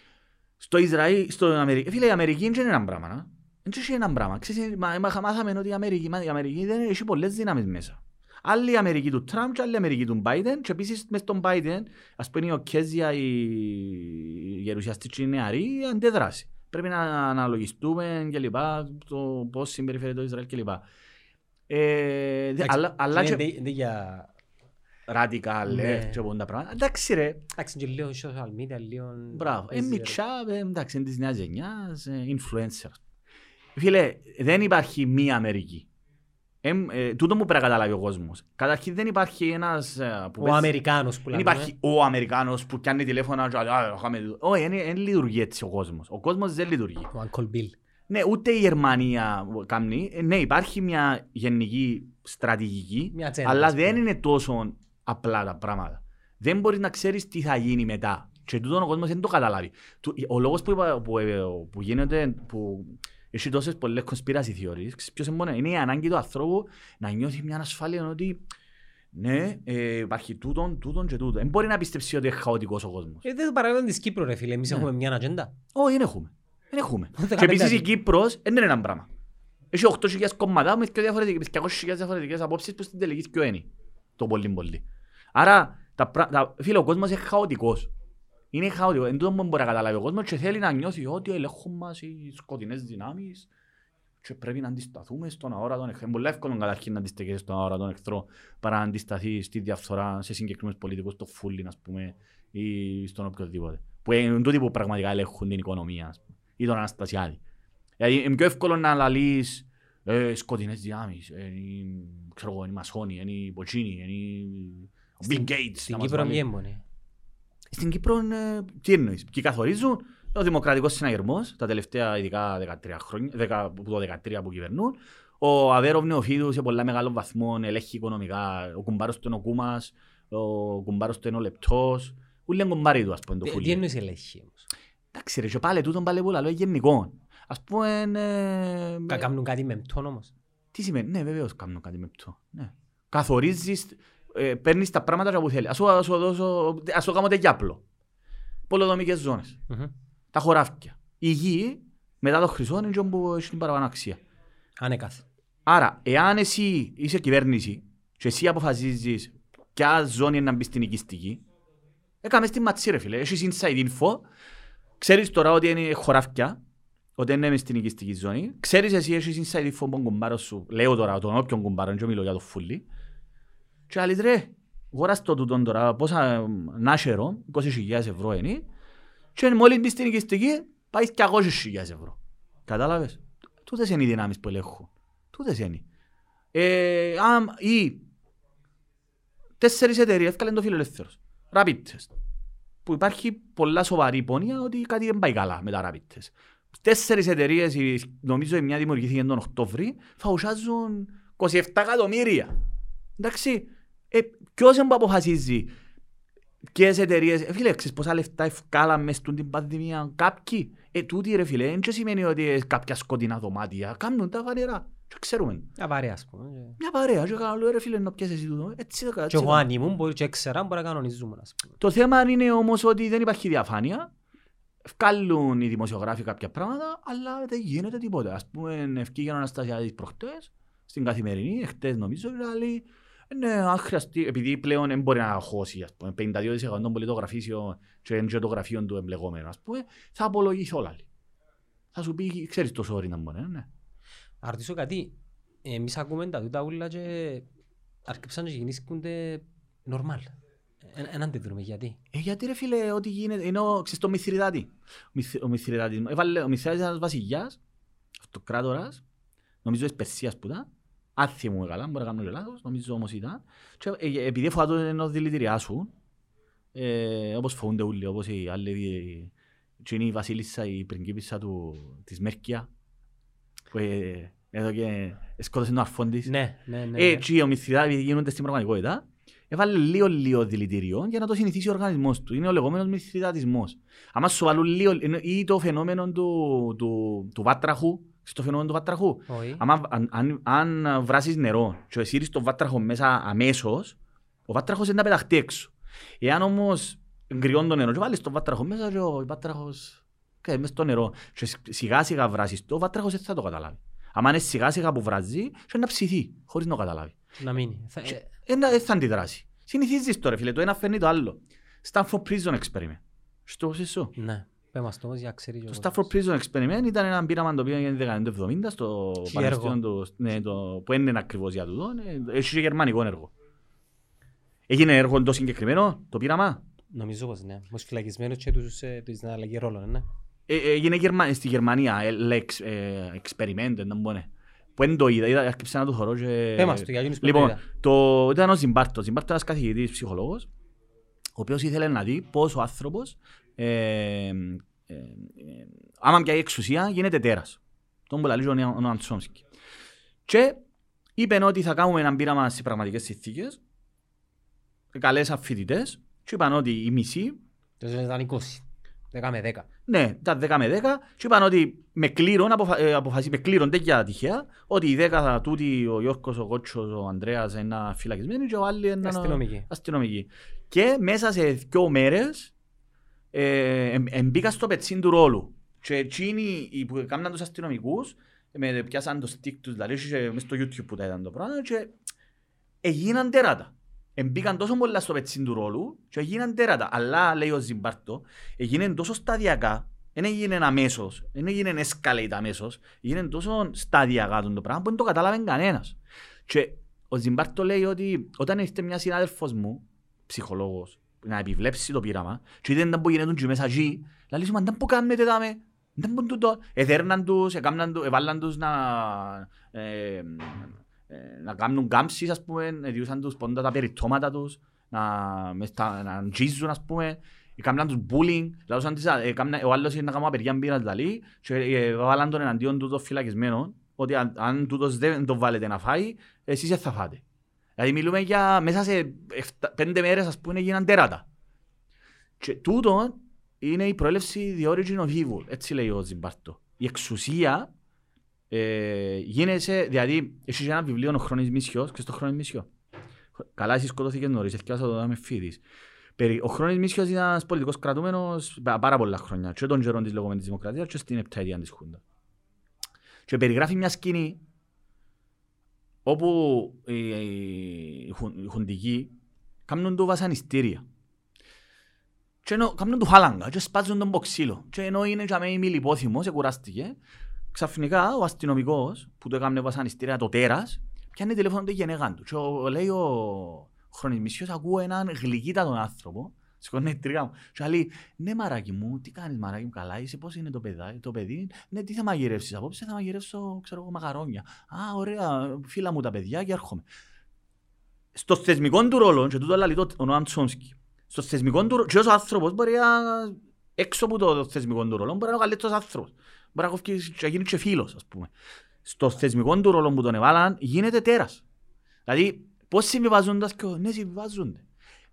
S1: Στο Ισραήλ, στο Αμερική, φίλε, η Αμερική δεν είναι ένα πράγμα. να. Δεν είναι ένα πράγμα. Ξέρεις, μα- μα- μάθαμε ότι η Αμερική, μα- η Αμερική δεν έχει πολλές δυνάμεις μέσα. Άλλη η Αμερική του Τραμπ και άλλη η Αμερική του Biden και επίσης μες στον Biden, ας πούμε η Οκέζια, η η γερουσιαστική νεαρή, αντέδραση. Πρέπει να αναλογιστούμε και λοιπά, το πώς συμπεριφέρεται το Ισραήλ και λοιπά. Ε, δε- αλλά, αλλά
S2: Είναι-
S1: και
S2: είναι για...
S1: radical
S2: Ναι.
S1: left και πολλά πράγματα. Εντάξει ρε,
S2: Εντάξει, και λίγο social media, λίγο...
S1: Μπράβο. Ε,
S2: παίζει, ρε.
S1: μιτσά, ε, εντάξει, είναι της νέας γενιάς, ε, influencer. Φίλε, δεν υπάρχει μία Αμερική. Ε, ε, τούτο μου πρέπει να καταλάβει ο κόσμος. Καταρχήν δεν υπάρχει ένας... ε, που
S2: Ο
S1: παίζει-
S2: Αμερικάνος που
S1: Δεν
S2: λέμε.
S1: υπάρχει ο Αμερικάνος που πιάνει τηλέφωνα και «Α, είχαμε τούτο». Όχι, δεν- δεν λειτουργεί έτσι ο κόσμος. Ο κόσμος δεν λειτουργεί.
S2: Ο Uncle Bill.
S1: Ναι, ούτε η Γερμανία κάνει. Ε, Ναι, υπάρχει μια γενική στρατηγική,
S2: Μια ατζέντα,
S1: αλλά
S2: ας πούμε.
S1: δεν είναι τόσο απλά τα πράγματα. Δεν μπορείς να ξέρεις τι θα γίνει μετά. Και τούτο ο κόσμος δεν το καταλάβει. Του- Ο λόγος που, είπα- που, ε, που γίνεται, που έχει τόσες πολλές conspiracy theories, ξέρεις ποιος είναι μόνο, είναι η ανάγκη του ανθρώπου να νιώθει μια ασφάλεια ότι ναι, ε, υπάρχει τούτον, τούτον και τούτον. Δεν μπορεί να πιστέψει ότι είναι χαοτικός ο κόσμος.
S2: Ε, δεν το παράδειγμα της Κύπρου ρε φίλε, εμείς
S1: Ναι.
S2: έχουμε μια ατζέντα.
S1: Όχι, δεν έχουμε. Δεν έχουμε.
S2: Ούτε
S1: και επίσης η
S2: καμία
S1: Κύπρος δεν είναι ένα πράγμα. Έχει 8.000 κόμματα με 200.000 διαφορετικές απόψεις που στην τελική πιο είναι. Το πολύ πολύ. Άρα, τα, πρά- τα, φίλε, ο κόσμος είναι χαοτικός. Είναι χαοτικό. Εν τούτο που μπορεί να καταλάβει ο κόσμος και θέλει να νιώθει ότι ελέγχουν μας οι σκοτεινές δυνάμεις και πρέπει να αντισταθούμε στον αόρατο εχθρό. Είναι πολύ εύκολο καταρχήν να αντισταθείς στον αόρατο εχθρό παρά να αντισταθείς στη διαφθορά σε συγκεκριμένους πολιτικούς, στο φούλιν ας πούμε ή στον οποιοδήποτε. Που είναι τούτοι που πραγματικά ελέγχουν την οικονομία ας πούμε, ή τον Αναστασιάδη. Δηλαδή είναι πιο εύκολο να λαλείς ε, σκοτεινές δυνάμεις, ε, είναι, ξέρω εγώ, είναι οι Μασόνοι, είναι οι Ποτσίνοι, είναι οι- ο Bill Gates.
S2: Στην
S1: να μας
S2: Κύπρο
S1: βάλει.
S2: μη έμπονε.
S1: Στην Κύπρο ε, τι εννοείς. Και καθορίζουν; Ο δημοκρατικός συναγερμός τα τελευταία ειδικά 13 χρόνια, 10, που το 13 που κυβερνούν. Ο Αβέροβ Νεοφίδου σε πολλά μεγάλο βαθμό ελέγχει οικονομικά. Ο κουμπάρος του είναι ο Κούμας, ο κουμπάρος του είναι ο Λεπτός. Ούλοι είναι κουμπάροι του ας πούμε το
S2: Τι- Τι
S1: φούλι.
S2: εννοείς ελέγχει όμως;
S1: Εντάξει ρε και πάλι τούτον πάλι που λαλό είναι γενικός. Ας πούμε... ε,
S2: Κα- Κάνουν κάτι με μτών όμως;
S1: τι σημαίνει, ναι βεβαίως κάνουν κάτι με αυτό. Ναι. Καθορίζεις, ε, παίρνεις τα πράγματα και που θέλεις. Ας σου, ας σου δώσω, ας σου κάνω τεγιάπλο. Πολεοδομικές ζώνες.
S2: Μμμ.
S1: τα χωράφια. Η γη μετά το χρυσό είναι αυτό που έχει την παραπάνω αξία.
S2: Ανέκαθεν.
S1: Άρα, εάν εσύ είσαι κυβέρνηση και εσύ αποφασίζεις ποια ζώνη είναι να μπεις στην οικιστική, έκαμε στην ματσί ρε φίλε, έχεις inside info, ξέρεις τώρα ότι είναι χωράφια, ότι είναι μες στην οικιστική ζώνη, ξέρεις εσύ έχεις inside info από τον κουμπάρο σου, λέω τώρα τον όποιον κουμπάρο, δεν μιλώ για το φούλι, και άλλοι ρε, γόρας το τούτον τώρα, πόσα νάσερο, 20.000 ευρώ είναι, και μόλις μπεις στην οικιστική, πάεις 200.000 ευρώ. Κατάλαβες; Τούτες είναι οι δυνάμεις που ελέγχουν. Τούτες είναι. Ε, αμ, ή τέσσερις εταιρείες έφκαλαν το φιλελεύθερος. Rapid test. Που υπάρχει πολλά σοβαρή πόνια ότι κάτι δεν πάει καλά με τα rapid test. Τέσσερις εταιρείες, η- νομίζω η μια δημιουργήθηκε τον Οκτώβρη, φαουσάζουν 27 εκατομμύρια. Εντάξει, ε, ποιος είναι που αποφασίζει ποιες εταιρείες, ε, φίλε, ξέρεις πόσα λεφτά ευκάλαν μες στην την πανδημία κάποιοι; Ε, τούτοι ρε φίλε, δεν σημαίνει ότι ε, κάποια σκοτεινά δωμάτια, κάνουν τα φανερά. Και ξέρουμε.
S2: Μια παρέα ας πούμε.
S1: Μια παρέα, και κάνω, λέω ρε φίλε, να πιάσεις εσύ τούτο. Έτσι, έτσι,
S2: Και
S1: έτσι.
S2: εγώ αν ήμουν μπορεί και έξερα μπορεί να κανονίζουμε ας πούμε.
S1: Το θέμα είναι όμως ότι δεν υπάρχει διαφάνεια. Βγάλουν οι δημοσιογράφοι κάποια πράγματα, αλλά δεν γίνεται τίποτα. Ας πούμε, ευκήγε ο Αναστασιάδης προχτές, στην καθημερινή, εχθές νομίζω, δηλαδή, ναι, αν χρειαστεί, επειδή πλέον δεν μπορεί να χώσει, ας πούμε, 52% των πολιτογραφήσεων και είναι και το γραφείο του εμπλεγόμενου, ας πούμε, θα απολογηθεί όλα. Θα σου πει, ξέρεις το sorry να μπορεί, ναι.
S2: Να ρωτήσω κάτι. Εμείς ακούμε τα τούτα ούλα και αρκεψαν και γεννήσκονται νορμάλ. Εν αντιδρούμε γιατί.
S1: Ε, γιατί ρε φίλε, ό,τι γίνεται, είναι ο, ξέρεις, το Μηθριδάτη. Ο, Μυθ, ο Μηθριδάτης, έβαλε, ο Μηθριδάτης είναι ένας βασιλιάς, αυτοκράτορας, νομίζω της Περσίας που ήταν, αν θυμούμαι καλά, μπορεί να κάνω και λάθος, νομίζω όμως ήταν. Και, ε, επειδή φοβάται ενός δηλητηριάσου, ε, όπως φοβούνται όλοι, όπως οι άλλοι, οι- και είναι η βασίλισσα, η πριγκίπισσα του, της Μέρκια, που ε, εδώ και σκότωσε τον αρφόν της.
S2: Ναι, ναι, ναι. ναι.
S1: Έτσι ο Μηθριδάτης επειδή γίνονται στην πραγματικότητα, έβαλε λίγο λίγο δηλητηριό για να το συνηθίσει ο οργανισμός του. Είναι ο λεγόμενος μυθριδατισμός. Άμα σου βάλουν λίγο, ενώ- ή το φαινόμενο του, του, του βάτραχου, Στο φαινόμενο του βάτραχου.
S2: Όχι.
S1: Άμα, αν, αν, αν βράσεις νερό και εσύρεις τον βάτραχο μέσα αμέσως, ο βάτραχος είναι να πεταχτεί έξω. Εάν όμως γκριώνει το νερό και βάλεις τον βάτραχο μέσα και ο βάτραχος και μέσα στο νερό και σιγά σιγά βράσεις το, ο βάτραχος δεν θα το καταλάβει. Αν είναι σιγά σιγά που βράζει, και να ψηθεί χωρίς να το καταλάβει.
S2: Να μείνει. Θα- ε,
S1: Ε, να- Δεν θα αντιδράσει. Συνηθίζεις τώρα φίλε, το ένα φέρνει το άλλο. Stanford Prison Experiment. Στο σεσό.
S2: Ναι. Πες μας το όμως για να ξέρει και ο
S1: Το
S2: κόσμος.
S1: Stafford Prison Experiment ήταν ένα πείραμα το οποίο έγινε τη δεκαετία του 70 στο
S2: Τι
S1: Πανεπιστήμιο
S2: έργο;
S1: του, ναι, το, που δεν είναι ακριβώς για τούτο, ε, έχει και γερμανικό έργο. Έγινε έργο το συγκεκριμένο, το πείραμα;
S2: Νομίζω πως ναι. Ως φυλακισμένους και τους, ε, τους να αλλαγεί ρόλο, ναι.
S1: Ε, ε, έγινε Γερμα... στη Γερμανία, ε, Lex, ε, experiment, δεν μπορεί. Που δεν το είδα, είδα, έρχεψα να το χωρώ και...
S2: Πες μας το, για εκείνους που δεν το
S1: Λοιπόν,
S2: είδα.
S1: το, ήταν ο Ζιμπάρτο. Ο Ζιμπάρτο ήταν ένας καθηγητής ψυχολόγος, ο οποίος ήθελε να δει πώς ο άνθρωπος, ε, ε, ε, άμα πιάει εξουσία, γίνεται τέρας. Τον που λέει ο Νο- ο Νοαμ Τσόμσκι. Και είπε ότι θα κάνουμε ένα πείραμα στις πραγματικές συνθήκες, καλέσαν φοιτητές, και είπαν ότι οι μισοί
S2: Τόσο ήταν 20. 10 με 10.
S1: ναι, ήταν 10 με 10 και είπαν ότι με κλήρων, αποφα... ε, αποφασί... με κλήρων τέτοια τυχαία, ότι οι 10 θα τούτοι, ο Γιώργος, ο Κότσος, ο Ανδρέας είναι φυλακισμένοι και ο άλλοι είναι
S2: Αστυνομική.
S1: αστυνομικοί. Και μέσα σε δύο μέρες ε, εμ- εμπήκα στο πετσίν του ρόλου. Και εκείνοι οι που έκαναν τους αστυνομικούς με πιάσαν το stick τους, δηλαδή και μες στο YouTube που τα ήταν το πράγμα και έγιναν τέρατα. Εμπήκαν τόσο πολλά στο πετσίν του ρόλου και έγιναν τέρατα. Αλλά, λέει ο Ζιμπάρτο, έγινε τόσο σταδιακά, δεν έγινε αμέσως, δεν έγινε escalate αμέσως, έγινε τόσο σταδιακά το πράγμα που δεν το κατάλαβε κανένας. Και ο Ζιμπάρτο λέει ότι όταν ήρθε μια συνάδελφος μου, ψυχολόγος, να επιβλέψει το πείραμα και είδε να που γίνεται και μέσα εκεί, λέει σου, μα δεν που κάνετε δάμε, δεν που τούτο. Εδέρναν τους, έκαναν τους, εβάλλαν τους να, ε, ε, να κάνουν κάμψεις, ας πούμε, διούσαν τους πόντα τα περιττώματα τους, να, μες τα- να τζίζουν, ας πούμε, έκαναν τους bullying, λαούσαν τις, έκαναν, ο άλλος είναι να κάνουν απεργία μπήρας δηλαδή, και ε, βάλαν τον εναντίον του το φυλακισμένο, ότι αν, αν τούτος δεν τον βάλετε να φάει, εσείς δεν θα φάτε. Δηλαδή μιλούμε για μέσα σε εφτα- πέντε μέρες ας πούμε γίναν τέρατα. Και τούτο είναι η προέλευση the origin of evil, έτσι λέει ο Ζιμπάρτο. Η εξουσία ε, γίνεσαι, δηλαδή έχεις ένα βιβλίο ο Χρόνης Μίσιος και στο Χρόνης Μίσιο; Καλά εσύ σκοτώθηκες νωρίς, έφτιασα το με φίδης. Περί- Ο Χρόνης Μίσιος ήταν ένας πολιτικός κρατούμενος πα- πάρα πολλά χρόνια και των καιρών της λεγόμενης δημοκρατίας και στην επταετία της Χούντα. Και περιγράφει μια σκηνή όπου οι, οι, χουν- οι χουντικοί κάνουν του βασανιστήρια. Και ενώ κάνουν του χάλαγγα και σπάζουν τον ποξύλο. Και ενώ είναι και αμέσως μιλιπόθυμος, εκουράστηκε, ξαφνικά ο αστυνομικός που το έκανε βασανιστήρια, το τέρας, πιάνει τηλέφωνο του γενεγάν του. Και ο, λέει ο χρονισμισιος, ακούω έναν γλυκύτατον άνθρωπο, σηκώνει η τρίγα μου. Και λέει, ναι μαράκι μου, τι κάνεις μαράκι μου, καλά είσαι, πώς είναι το, παιδά, το παιδί, ναι τι θα μαγειρεύσεις απόψε, θα μαγειρεύσω, ξέρω εγώ, μακαρόνια. Α, ωραία, φίλα μου τα παιδιά και έρχομαι. Στο θεσμικό του ρόλο, και τούτο λέει το- ο Νοάμ Τσόμσκι, στο θεσμικό του ρόλο, και ως άνθρωπος μπορεί να, έξω από το θεσμικό του ρόλο, μπορεί να είναι ο καλύτερος άνθρωπος. Μπορεί να κόφει και να γίνει και φίλος, ας πούμε. Στο θεσμικό του ρόλο που τον έβαλαν, γίνεται τέρας. Δηλαδή, πώς συμβιβάζοντας και ο- ναι, συμβιβάζονται.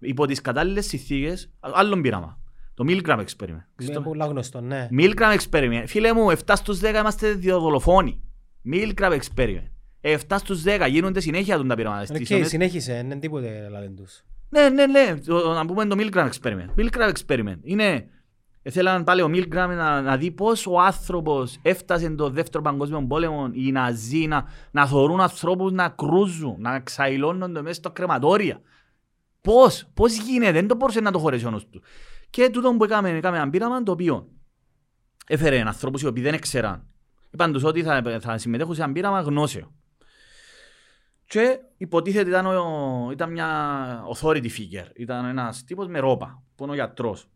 S1: Υπό τις κατάλληλες συνθήκες, άλλον πείραμα. Το Milgram Experiment.
S2: Είναι
S1: Στο-
S2: πολλά γνωστό, ναι.
S1: Milgram Experiment. Φίλε μου, 7 στους 10 είμαστε δύο δολοφόνοι. Milgram Experiment. 7 στους 10 γίνονται συνέχεια τον τα πειράματα. Στις
S2: Οκ,
S1: ομάδες-
S2: συνέχισε, δεν είναι τίποτε λάδεν τους.
S1: ναι, ναι, ναι. Το- Να πούμε το Milgram Experiment. Milgram Experiment. Είναι... Θέλαν πάλι ο Milgram να, να δει πώς ο άνθρωπος έφτασε το δεύτερο παγκόσμιο πόλεμο οι Ναζί να, να θωρούν ανθρώπους να κρούζουν, να ξαϊλώνονται μέσα στο κρεματόρια. Πώς, πώς γίνεται, δεν το μπορούσε να το χωρέσει ο νους του. Και τούτο που έκαμε, έκαμε ένα πείραμα το οποίο έφερε ανθρώπους οι οποίοι δεν ξέραν. Είπαν τους ότι θα, θα συμμετέχουν σε ένα πείραμα γνώσεων. Και υποτίθεται ήταν, ο, ήταν μια authority figure. Ήταν ένας τύπος με ρόπα, που είναι ο γιατρός.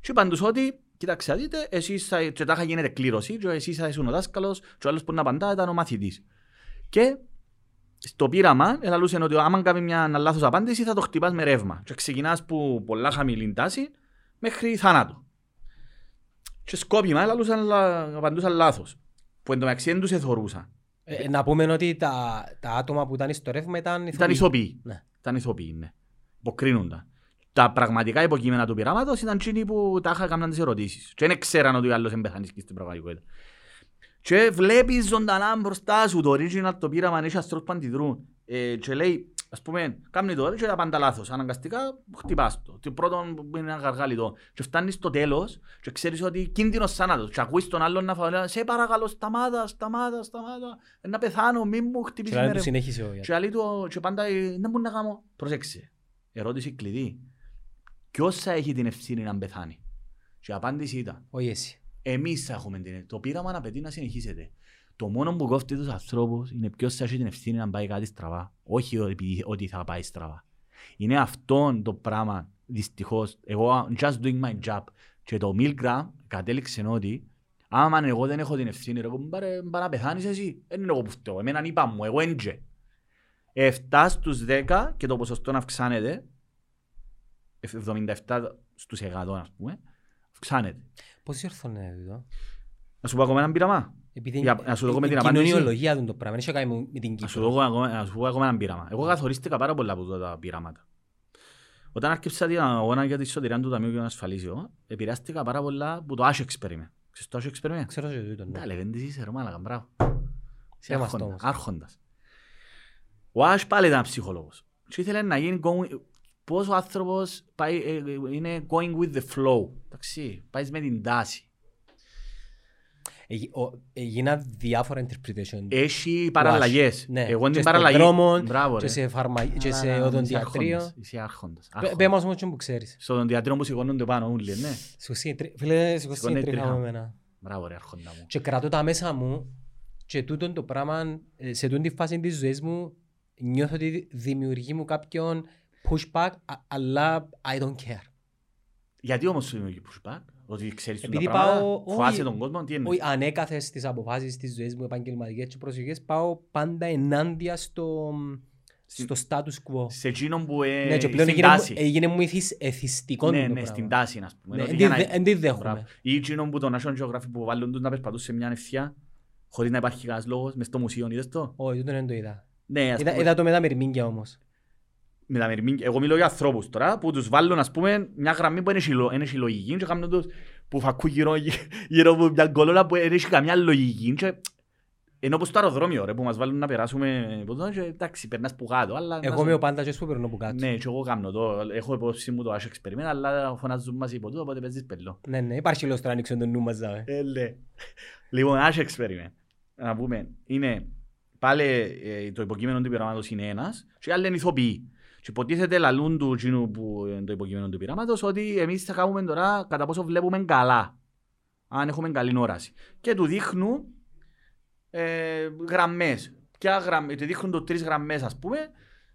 S1: Και είπαν τους ότι, κοιτάξτε, δείτε, εσείς θα, και τάχα γίνεται κλήρωση και εσείς θα ήσουν ο δάσκαλος και ο άλλος που να απαντά ήταν ο μαθητής. Και στο πείραμα, ελαλούσε ότι άμα κάνει μια λάθος απάντηση θα το χτυπάς με ρεύμα. Και ξεκινάς που πολλά χαμηλή τάση μέχρι θάνατο. Και σκόπιμα ελαλούσαν, λα- απαντούσαν λάθος. Που εντωμεταξύ δεν τους εθωρούσαν.
S2: Ε, να πούμε ότι τα, τα άτομα που ήταν στο ρεύμα ήταν
S1: Ήταν ηθοποιοί.
S2: Ναι.
S1: Ήταν ηθοποιοί, ναι. Υποκρίνονταν. Τα πραγματικά υποκείμενα του πειράματος ήταν εκείνοι που τα είχαν κάνει τις ερωτήσεις. Και δεν ξέραν ότι ο άλλος εμπεθανίσκει στην πραγματικότητα. Και βλέπεις ζωντανά μπροστά σου το original το πείραμα, αν έχει αστρός που αντιδρούν. Ε, και λέει, ας πούμε, κάνει το και τα πάντα λάθος. Αναγκαστικά χτυπάς το. Το πρώτο που είναι ένα γαργάλι το. Και φτάνεις στο τέλος και ξέρεις ότι κίνδυνος θάνατος. Και ακούεις τον άλλον να φαουλά, σε παρακαλώ σταμάτα, σταμάτα, σταμάτα. Ε, Να πεθάνω, μην μου χτυπήσεις
S2: Και
S1: με
S2: να
S1: ρε.
S2: του συνέχισε ο
S1: Και λέει του, και πάντα, ε, δεν μπορεί να κάνω. Πρόσεξε. Ερώτηση κλειδί. Ποιος θα έχει την ευθύνη να πεθάνει; Και η απάντηση ήταν,
S2: Όχι εσύ.
S1: Εμείς θα έχουμε την Το πείραμα να απαιτεί να συνεχίσετε. Το μόνο που κόφτει τους ανθρώπους είναι ποιος θα έχει την ευθύνη να πάει κάτι στραβά. Όχι ότι, ότι θα πάει στραβά. Είναι αυτό το πράγμα, δυστυχώς. Εγώ, just doing my job. Και το Milgram κατέληξε ότι άμα εγώ δεν έχω την ευθύνη, ρε, πάρε, πάρε να πεθάνεις εσύ. Δεν είναι εγώ που φταίω. Εμένα είπα μου, εγώ έντζε. 7 στους 10 και το ποσοστό να αυξάνεται. 77 στους 100 ας πούμε. Αυξάνεται.
S2: Πώς ορθώνεται εδώ.
S1: Να σου πω ακόμα ένα πείραμα.
S2: Επειδή
S1: Για- να σου δω με
S2: η
S1: την απάντηση.
S2: κοινωνιολογία του το πράγμα. Δεν έχει να κάνει με την
S1: Να σου
S2: Κύπρο.
S1: δω ακόμα- να σου πω ακόμα ένα πείραμα. Εγώ καθορίστηκα πάρα πολλά από αυτά τα πείραματα. Όταν άρχισα την αγώνα για τη σωτηρία του Ταμείου Ασφαλίσεων, επηρεάστηκα πάρα πολλά από το Ash Experiment. Ξέρεις το Ash Experiment?
S2: Ξέρω και τούτο, ναι.
S1: Τα λεβέντες είσαι ρε μάλακα, μπράβο. Είσαι
S2: Είμαστε
S1: άρχοντα-
S2: όμως.
S1: Άρχοντας. Ο Ash πάλι ήταν ψυχολόγος. Και ήθελε να γίνει going- πώς ο άνθρωπος πάει, ε, ε, είναι going with the flow. Εντάξει, πάεις με την τάση.
S2: Εγι- ο- Έγιναν διάφορα interpretation.
S1: Έχει παραλλαγές.
S2: Ναι.
S1: Εγώ
S2: Και
S1: την
S2: στον
S1: παραλλαγή...
S2: δρόμο,
S1: Μπράβο,
S2: και
S1: ρε.
S2: σε φαρμα... και
S1: Αλλά,
S2: σε
S1: να, είσαι
S2: οδοντιατρίο.
S1: άρχοντας, Είσαι άρχοντας.
S2: Πε-
S1: άρχοντας.
S2: Πες μας όμως και που ξέρεις.
S1: Στο οδοντιατρίο που σηκώνονται πάνω όλοι, ναι.
S2: Σου σύντρι- Φίλε, σου
S1: Σηκώνει
S2: σύντριχα
S1: τρίχα.
S2: με εμένα.
S1: Μπράβο ρε άρχοντα μου.
S2: Και κρατώ τα μέσα μου και τούτο το πράγμα, ε, σε τούτη φάση της ζωής μου, νιώθω ότι δημιουργεί μου κάποιον pushback, α- αλλά I don't care.
S1: Γιατί όμως σου δημιουργεί pushback, ότι ξέρεις τα
S2: Επειδή
S1: πράγματα,
S2: πάω-
S1: φοβάσαι
S2: όχι-
S1: τον κόσμο, τι
S2: Όχι,
S1: εννοείς.
S2: ανέκαθεν στις αποφάσεις της ζωής μου, επαγγελματικές και προσωπικές, πάω πάντα ενάντια στο, στο status quo.
S1: Σε εκείνον που ε,
S2: Ναι, και πλέον
S1: στην
S2: έγινε μου-
S1: τάση.
S2: έγινε μου ηθισ- εθιστικό
S1: Ναι,
S2: το
S1: ναι,
S2: πράγμα.
S1: στην τάση, ας πούμε.
S2: Ναι,
S1: Ότι
S2: εν
S1: για
S2: τη
S1: να-
S2: δε- εν τη δέχομαι.
S1: Μπράβο. Ή εκείνον που το National Geographic που βάλουν τους να περπατούν σε μια ευθεία, χωρίς να υπάρχει κανένας λόγος, μες στο μουσείο, είδες το;
S2: Όχι, τούτο δεν το είδα.
S1: Ναι, ας
S2: Είδα,
S1: πούμε,
S2: είδα το με τα μυρμήγκια όμως.
S1: Με τα μερμήγκια. Εγώ μιλώ για ανθρώπους τώρα, που τους βάλουν, ας πούμε, μια γραμμή που είναι συλλο- είναι συλλογική και κάνουν τους που φακούν γύρω, γύρω από μια κολόνα που δεν έχει καμιά λογική. Και... Ενώ πως στο αεροδρόμιο, ρε, που μας βάλουν να περάσουμε, από εδώ και εντάξει, περνάς που κάτω, αλλά... να
S2: Εγώ
S1: σου-
S2: είμαι ο πάντας και που περνώ που κάτω.
S1: Ναι, και εγώ κάνω το. Έχω υπόψη μου το Ash Experiment, αλλά φωνάζουν μαζί από τούτο, οπότε παίζεις πελό.
S2: Ναι, ναι, υπάρχει λόγος τώρα να ανοίξω το νου μας. δάμε.
S1: Ε, ναι. Λοιπόν, Ash Experiment. Να πούμε, είναι πάλι ε, το υποκείμενο του πειράματος είναι ένας και οι άλλοι είναι ηθοποιοί. Και υποτίθεται λαλούν του εκείνου που είναι το υποκείμενο του πειράματος ότι εμείς θα κάνουμε τώρα κατά πόσο βλέπουμε καλά. Αν έχουμε καλή όραση. Και του δείχνουν ε, γραμμές. Ποια γραμμές, του δείχνουν του τρεις γραμμές ας πούμε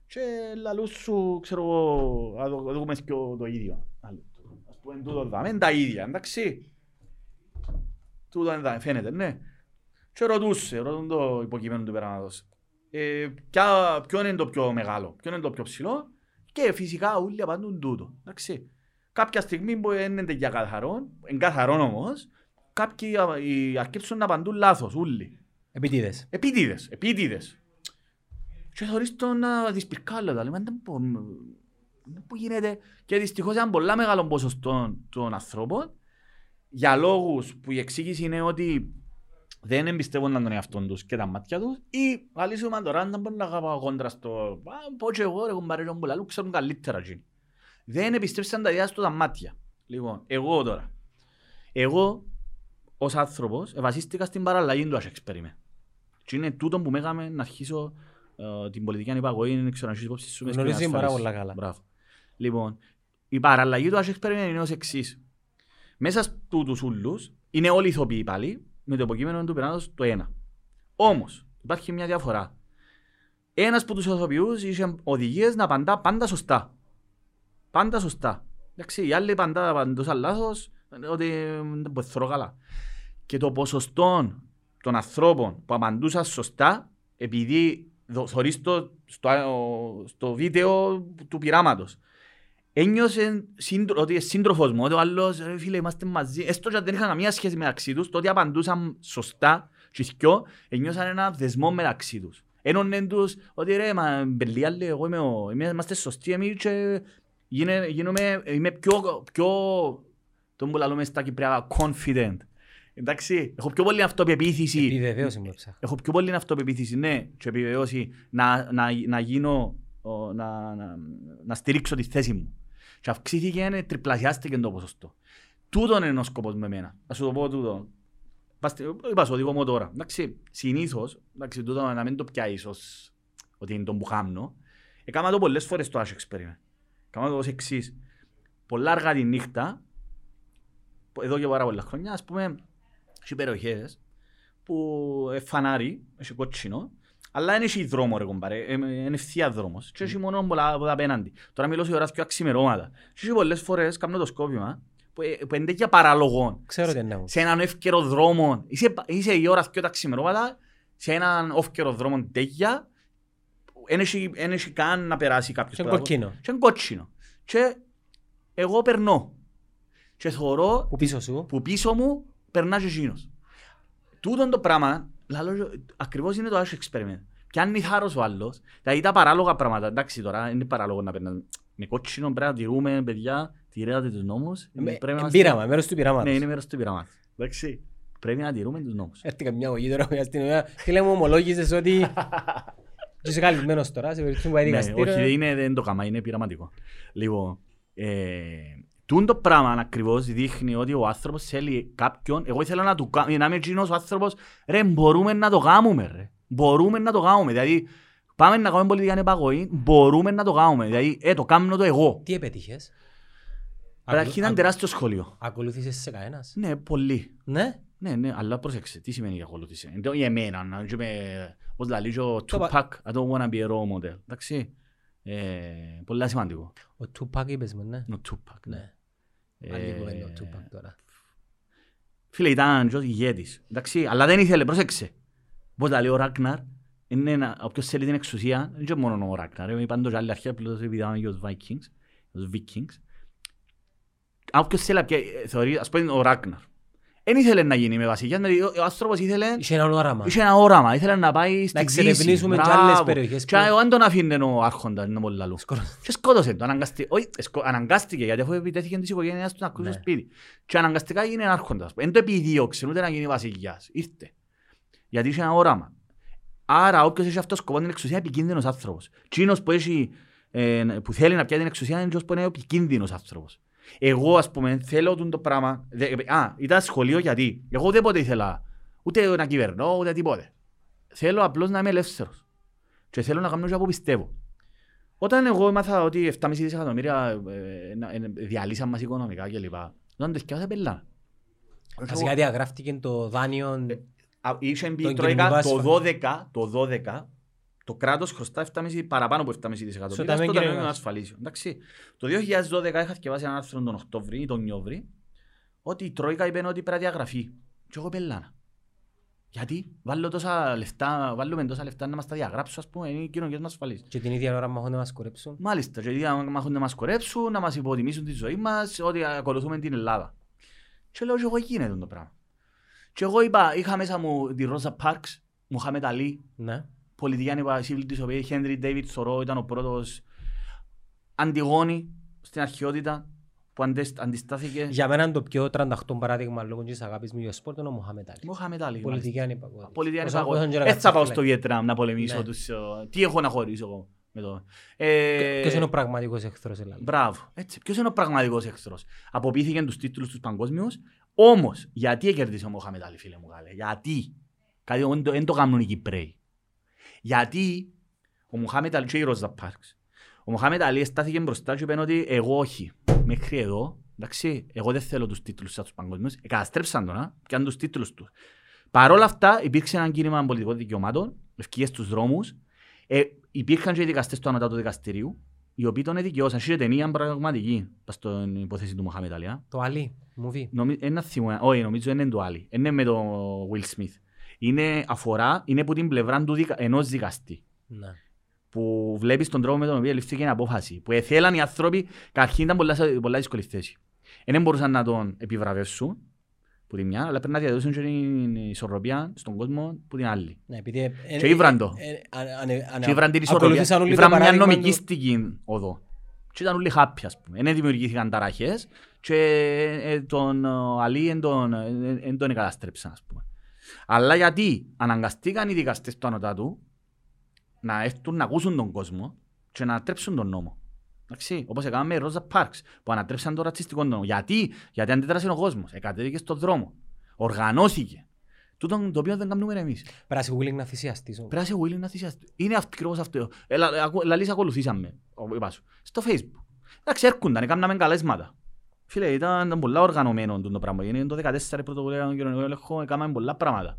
S1: και λαλούν σου, ξέρω εγώ, να δω- να δούμε και το ίδιο. Άλλο. Ας πούμε, τούτο δάμε, είναι τα ίδια, εντάξει. Τούτο είναι, φαίνεται, ναι. Και ρωτούσε, ρωτούν το υποκείμενο του πειράματος. Ε, ποια, ποιο είναι το πιο μεγάλο, ποιο είναι το πιο ψηλό και φυσικά όλοι απαντούν τούτο. Εντάξει. Κάποια στιγμή που δεν είναι για καθαρό, είναι καθαρό όμως, κάποιοι α, οι- αρκέψουν να απαντούν λάθος, όλοι.
S2: Επιτίδες.
S1: Επίτηδες, επίτηδες. Και θωρείς το να δυσπυρκάλλω τα λέμε, δεν πω- δεν που γίνεται. Και δυστυχώς ήταν πολλά μεγάλο ποσοστό των ανθρώπων για λόγους που η εξήγηση είναι ότι δεν εμπιστεύονταν τον εαυτό τους και τα μάτια τους ή αλήσουμε τώρα δεν μπορούν να αγαπάω κόντρα στο «Α, πω και εγώ ρε κομπάρε τον πολλά, ξέρουν καλύτερα εκείνοι». Δεν εμπιστεύσαν τα ιδέα τους τα μάτια. Λοιπόν, εγώ τώρα. Εγώ ως άνθρωπος βασίστηκα στην παραλλαγή του Ash Experiment. Και είναι τούτο που με έκαμε να αρχίσω ε, την πολιτική ανυπαγωγή, δεν ξέρω να έχεις υπόψη σου. μες στην
S2: Γνωρίζει πάρα
S1: ασφάλιση.
S2: πολλά καλά.
S1: Μπράβο. Λοιπόν, η παραλλαγή του Ash Experiment είναι ως εξής. Μέσα στους ούλους είναι όλοι ηθοποιοί πάλι, με το υποκείμενο του πειράτος το ένα. Όμως, υπάρχει μια διαφορά. Ένας από τους ηθοποιούς είχε οδηγίες να απαντά πάντα σωστά. Πάντα σωστά. Εντάξει, οι άλλοι πάντα απαντούσαν λάθος, ότι ε, δεν μπορώ καλά. Και το ποσοστό των ανθρώπων που απαντούσαν σωστά, επειδή δο- θωρείς το στο, ο- στο βίντεο του πειράματος, ένιωσε σύντρο, ότι είναι σύντροφος μου, ότι ο άλλος, «Ρε φίλε, είμαστε μαζί. Έστω και αν δεν είχαν καμία σχέση μεταξύ τους, το ότι απαντούσαν σωστά και οι δυο, ένιωσαν ένα δεσμό μεταξύ τους. Ένωνε τους ότι ρε, μα μπελία λέει, εγώ είμαι, ο, είμαι, είμαστε σωστοί εμείς και γίνε, γίνομαι, είμαι πιο, πιο, τον που λαλούμε στα Κυπριακά, confident. Εντάξει, έχω πιο πολύ αυτοπεποίθηση.
S2: Επιβεβαίωση μου έψαχα.
S1: Έχω πιο πολύ αυτοπεποίθηση, ναι, και επιβεβαίωση να, να, να γίνω, ο, να, να, να στηρίξω τη θέση μου. Και αυξήθηκε, τριπλασιάστηκε το ποσοστό. Τούτον είναι ο σκοπός με εμένα. Ας σου το πω τούτο. Πάστε- Είπα σου, οδηγώ μου τώρα. Εντάξει, συνήθως, εντάξει, τούτο να μην το πιάσεις ως ότι είναι το που χάμνω. Έκανα το πολλές φορές το Ash Experiment. Έκανα το ως εξής. Πολλά αργά τη νύχτα, εδώ και πάρα πολλά χρόνια, ας πούμε, έχει περιοχές που ε, φανάρι, έχει κότσινο, αλλά δεν έχει δρόμο ρε κομπάρε, ε, ε, είναι ευθεία δρόμος και έχει μόνο πολλά από τα απέναντι. Τώρα μιλώ σε ώρα πιο αξιμερώματα. Και έχει πολλές φορές, κάνω το σκόπιμα, που, ε, που είναι τέτοια παράλογο
S2: Ξέρω τι εννοώ.
S1: σε έναν εύκαιρο δρόμο. Είσαι, είσαι η ώρα πιο τα ξημερώματα, σε έναν εύκαιρο δρόμο τέτοια, δεν έχει, εν έχει καν να περάσει κάποιος.
S2: Σε
S1: που θα-
S2: κοκκίνο.
S1: Και είναι κότσινο. Και εγώ περνώ. Και θεωρώ
S2: Που πίσω σου.
S1: που πίσω μου περνάς και εκείνος. Τούτον το πράγμα, λαλώ, ακριβώς είναι το Ash Experiment. Πιάνει θάρρος ο άλλος, δηλαδή τα παράλογα πράγματα, εντάξει τώρα, είναι παράλογο να περνάς. Με κότσινο πρέπει να τηρούμε, παιδιά, τηρέατε τους νόμους.
S2: Ε,
S1: πρέπει να είμαστε-
S2: Πείραμα, μέρος του πειράματος.
S1: ναι, είναι μέρος του πειράματος. Εντάξει. Πρέπει να τηρούμε τους νόμους.
S2: Έρθει καμιά γωγή τώρα με αστυνομία. Φίλε μου, ομολόγησες ότι... Και [laughs] είσαι καλυμμένος τώρα, σε περίπτωση που πάει
S1: Ναι,
S2: δικαστήριο.
S1: όχι, δεν είναι δεν το κάμα, είναι πειραματικό. Λοιπόν, ε, τούν το πράγμα ακριβώς δείχνει ότι ο άνθρωπος θέλει κάποιον, εγώ ήθελα να του κάνω, να είμαι εκείνος ο άνθρωπος, ρε, μπορούμε να το κάνουμε, ρε. Μπορούμε να το κάνουμε, δηλαδή, πάμε να κάνουμε πολιτική ανεπαγωγή, μπορούμε να το κάνουμε, δηλαδή, ε, το κάνω το εγώ.
S2: Τι επέτυχες;
S1: Καταρχήν ήταν
S2: Ακολου-
S1: τεράστιο σχολείο.
S2: Ακολούθησες σε κανένας;
S1: Ναι, πολύ.
S2: Ναι;
S1: Ναι, ναι, αλλά πρόσεξε, τι σημαίνει για ακολούθηση; Είναι το για εμένα, να και με, πώς λέει και ο
S2: Το πα-
S1: Tupac, I don't wanna be a role model. Εντάξει, ε, πολύ σημαντικό.
S2: Ο Tupac είπες μου, ναι.
S1: Ο Tupac, ναι.
S2: Ναι. Άλλη κουβέντα ο
S1: Ε,
S2: Tupac τώρα.
S1: Φίλε, ήταν και ο ηγέτης. Εντάξει, αλλά δεν ήθελε, πρόσεξε. Πώς τα λέει ο Ράκναρ, είναι ένα, όποιος θέλει την εξουσία, δεν είναι μόνο ο Ράκναρ, ε, είπαν το και άλλοι αρχαία, απλώς επειδή ήταν και τους Vikings, τους Vikings. Αν όποιος θέλει, να πιέ- ε, θεωρεί, ας πούμε ο Ράκναρ, δεν ήθελε να γίνει με βασιλιάς, δηλαδή ο ο άνθρωπος ήθελε
S2: Είχε ένα όραμα.
S1: Είχε ένα όραμα, ήθελε να πάει στη Δύση.
S2: εξερευνήσουμε και
S1: Μπράβο.
S2: άλλες περιοχές
S1: Και
S2: που-
S1: αν τον αφήνε ο άρχοντας, να πολύ λαλού.
S2: Σκόρος.
S1: Και σκότωσε τον, αναγκαστεί- όχι, σκο- αναγκάστηκε, γιατί αφού επιτέθηκε της οικογένειας του να ακούσει στο
S2: Ναι.
S1: σπίτι. Και αναγκαστικά έγινε άρχοντας. Δεν το επιδίωξε ούτε να γίνει βασιλιάς. Ήρθε. Γιατί είχε ένα όραμα. Άρα όποιος έχει αυτός σκοπό την εξουσία είναι επικίνδυνος άνθρωπος. Τσίνος που, έχει, ε, που θέλει να πιάσει την εξουσία είναι εκείνος που είναι επικίνδυνος άνθρωπος. Εγώ ας πούμε θέλω τον το πράγμα. Δε- Α, ήταν σχολείο γιατί. Εγώ ουδέποτε ήθελα ούτε να κυβερνώ ούτε τίποτε. Θέλω απλώς να είμαι ελεύθερος. Και θέλω να κάνω και που πιστεύω. Όταν εγώ έμαθα ότι 7,5 δισεκατομμύρια ε, να- ε, διαλύσαν μας οικονομικά κλπ. Όταν το σκέφασα πελά.
S2: Βασικά διαγράφτηκε το δάνειο.
S1: Α, Είχε μπει η
S2: Τον
S1: Τρόικα
S2: κοινωνικό
S1: το
S2: ασφα-
S1: 12, το 12, το κράτος χρωστά 7,5 παραπάνω από 7,5
S2: Στο
S1: δισεκατομμύρια
S2: Ταμείο
S1: στο Ταμείο
S2: Κοινωνίας.
S1: Ασφαλίσεων. Εντάξει. Το 2012 είχα διαβάσει ένα άρθρο τον Οκτώβρη ή τον Νιόβρη ότι η Τρόικα είπε ότι πρέπει να διαγραφεί. Και εγώ πελάνα. Γιατί βάλω τόσα λεφτά, βάλουμε τόσα λεφτά να μας τα διαγράψουν, ας πούμε, είναι οι κοινωνικές μας ασφαλίσεις.
S2: Και την ίδια ώρα μάχονται να μας κορέψουν.
S1: Μάλιστα, και γιατί να μάχουν να μας κορέψουν, να μας υποτιμήσουν τη ζωή μας, ότι ακολουθούμε την Ελλάδα. Και λέω και εγώ γίνεται το πράγμα. Και εγώ είπα, είχα μέσα μου τη Ρόζα Πάρξ, Μουχάμετ Αλή,
S2: Ναι.
S1: Πολιτική ανυπακοή της οποίας Χένρι Ντέιβιτ Θωρό ήταν ο πρώτος Αντιγόνη στην αρχαιότητα που αντισ- αντιστάθηκε.
S2: Για μένα το πιο 38 παράδειγμα λόγω της αγάπης μου για sport είναι ο Μοχάμετ Αλή.
S1: Μουχάμετ Αλή.
S2: Πολιτική ανυπακοή.
S1: Πολιτική
S2: Όσο-
S1: ανυπακοή.
S2: όσον και να
S1: Έτσι θα πάω
S2: κάτσεις,
S1: στο
S2: φίλε.
S1: Βιετνάμ να πολεμήσω
S2: Ναι.
S1: τους... ε, Τι έχω να χωρίσω εγώ με το... Ε,
S2: Ποιος είναι ο πραγματικός εχθρός Ελλάδα.
S1: Μπράβο. Έτσι. Ποιος είναι ο πραγματικός εχθρός. Αποποιήθηκε τους τίτλους τους παγκόσμιους. Όμως, γιατί κέρδισε ο Μοχάμετ Αλή, φίλε μου καλέ; Γιατί; Κάτι δεν το- δεν το κάνουν οι Κυπρέοι. Γιατί ο Μοχάμετ Αλή και η Ρόζα Πάρξ. Ο Μοχάμετ Αλή στάθηκε μπροστά και είπε ότι εγώ όχι. Μέχρι εδώ, εντάξει, εγώ δεν θέλω τους τίτλους σαν τους παγκόσμιους. Εκαταστρέψαν τον, α, πιάνουν τους τίτλους τους. Παρ' όλα αυτά υπήρξε ένα κίνημα πολιτικών δικαιωμάτων, ευκαιρίες στους δρόμους. Ε, υπήρχαν και οι δικαστές του ανωτάτου δικαστηρίου, οι οποίοι τον εδικαιώσαν. Είχε ταινία πραγματική, πας στην υπόθεση του Μοχάμετ Αλή. α.
S2: Το Αλή, movie.
S1: Νομι... Ένα θυμό, όχι, νομίζω είναι το άλλο. Είναι με τον Will Smith. Είναι αφορά, είναι από την πλευρά του δικα... ενός δικαστή.
S2: Ναι.
S1: Που βλέπεις τον τρόπο με τον οποίο ληφθήκε η απόφαση. Που θέλαν οι άνθρωποι, καταρχήν ήταν πολλά, πολλά δύσκολη θέση. Δεν μπορούσαν να τον επιβραβεύσουν, που τη μια, αλλά πρέπει να διαδώσουν και την ισορροπία στον κόσμο που την άλλη.
S2: Ναι, επειδή...
S1: Και ήβραν το. Και ήβραν την ισορροπία.
S2: Ακολούθησαν όλοι το
S1: Ήβραν μια
S2: παράδειγμα του-
S1: νομικήστικη οδό. Και ήταν όλοι happy, ας πούμε. Δεν δημιουργήθηκαν ταραχές και ε, τον ε, Αλή εν τον, ε, εν τον εγκαταστρέψαν, ας πούμε. Αλλά γιατί αναγκαστήκαν οι δικαστές του ανωτάτου να έρθουν να ακούσουν τον κόσμο και να τρέψουν τον νόμο. Εντάξει, όπως έκαναμε με Rosa Parks που ανατρέψαν τον ρατσιστικό νόμο. Γιατί, γιατί αντίδρασε ο κόσμος, εκατέθηκε στον δρόμο, οργανώθηκε. Τούτο το οποίο δεν κάνουμε εμείς.
S2: Πρέπει να είσαι willing να θυσιαστείς. όμως.
S1: Πρέπει να είσαι willing να θυσιαστείς. Είναι ακριβώς αυτό. Ε, λα- ακου- Λαλείς ακολουθήσαμε, ο- είπα σου, στο facebook. Εντάξει, έρχονταν, έκαναμε καλέσματα. Φίλε, ήταν, ήταν πολλά οργανωμένο το πράγμα. Είναι το 14 η πρωτοβουλία των κοινωνικών ελεγχών, έκαναμε πολλά πράγματα.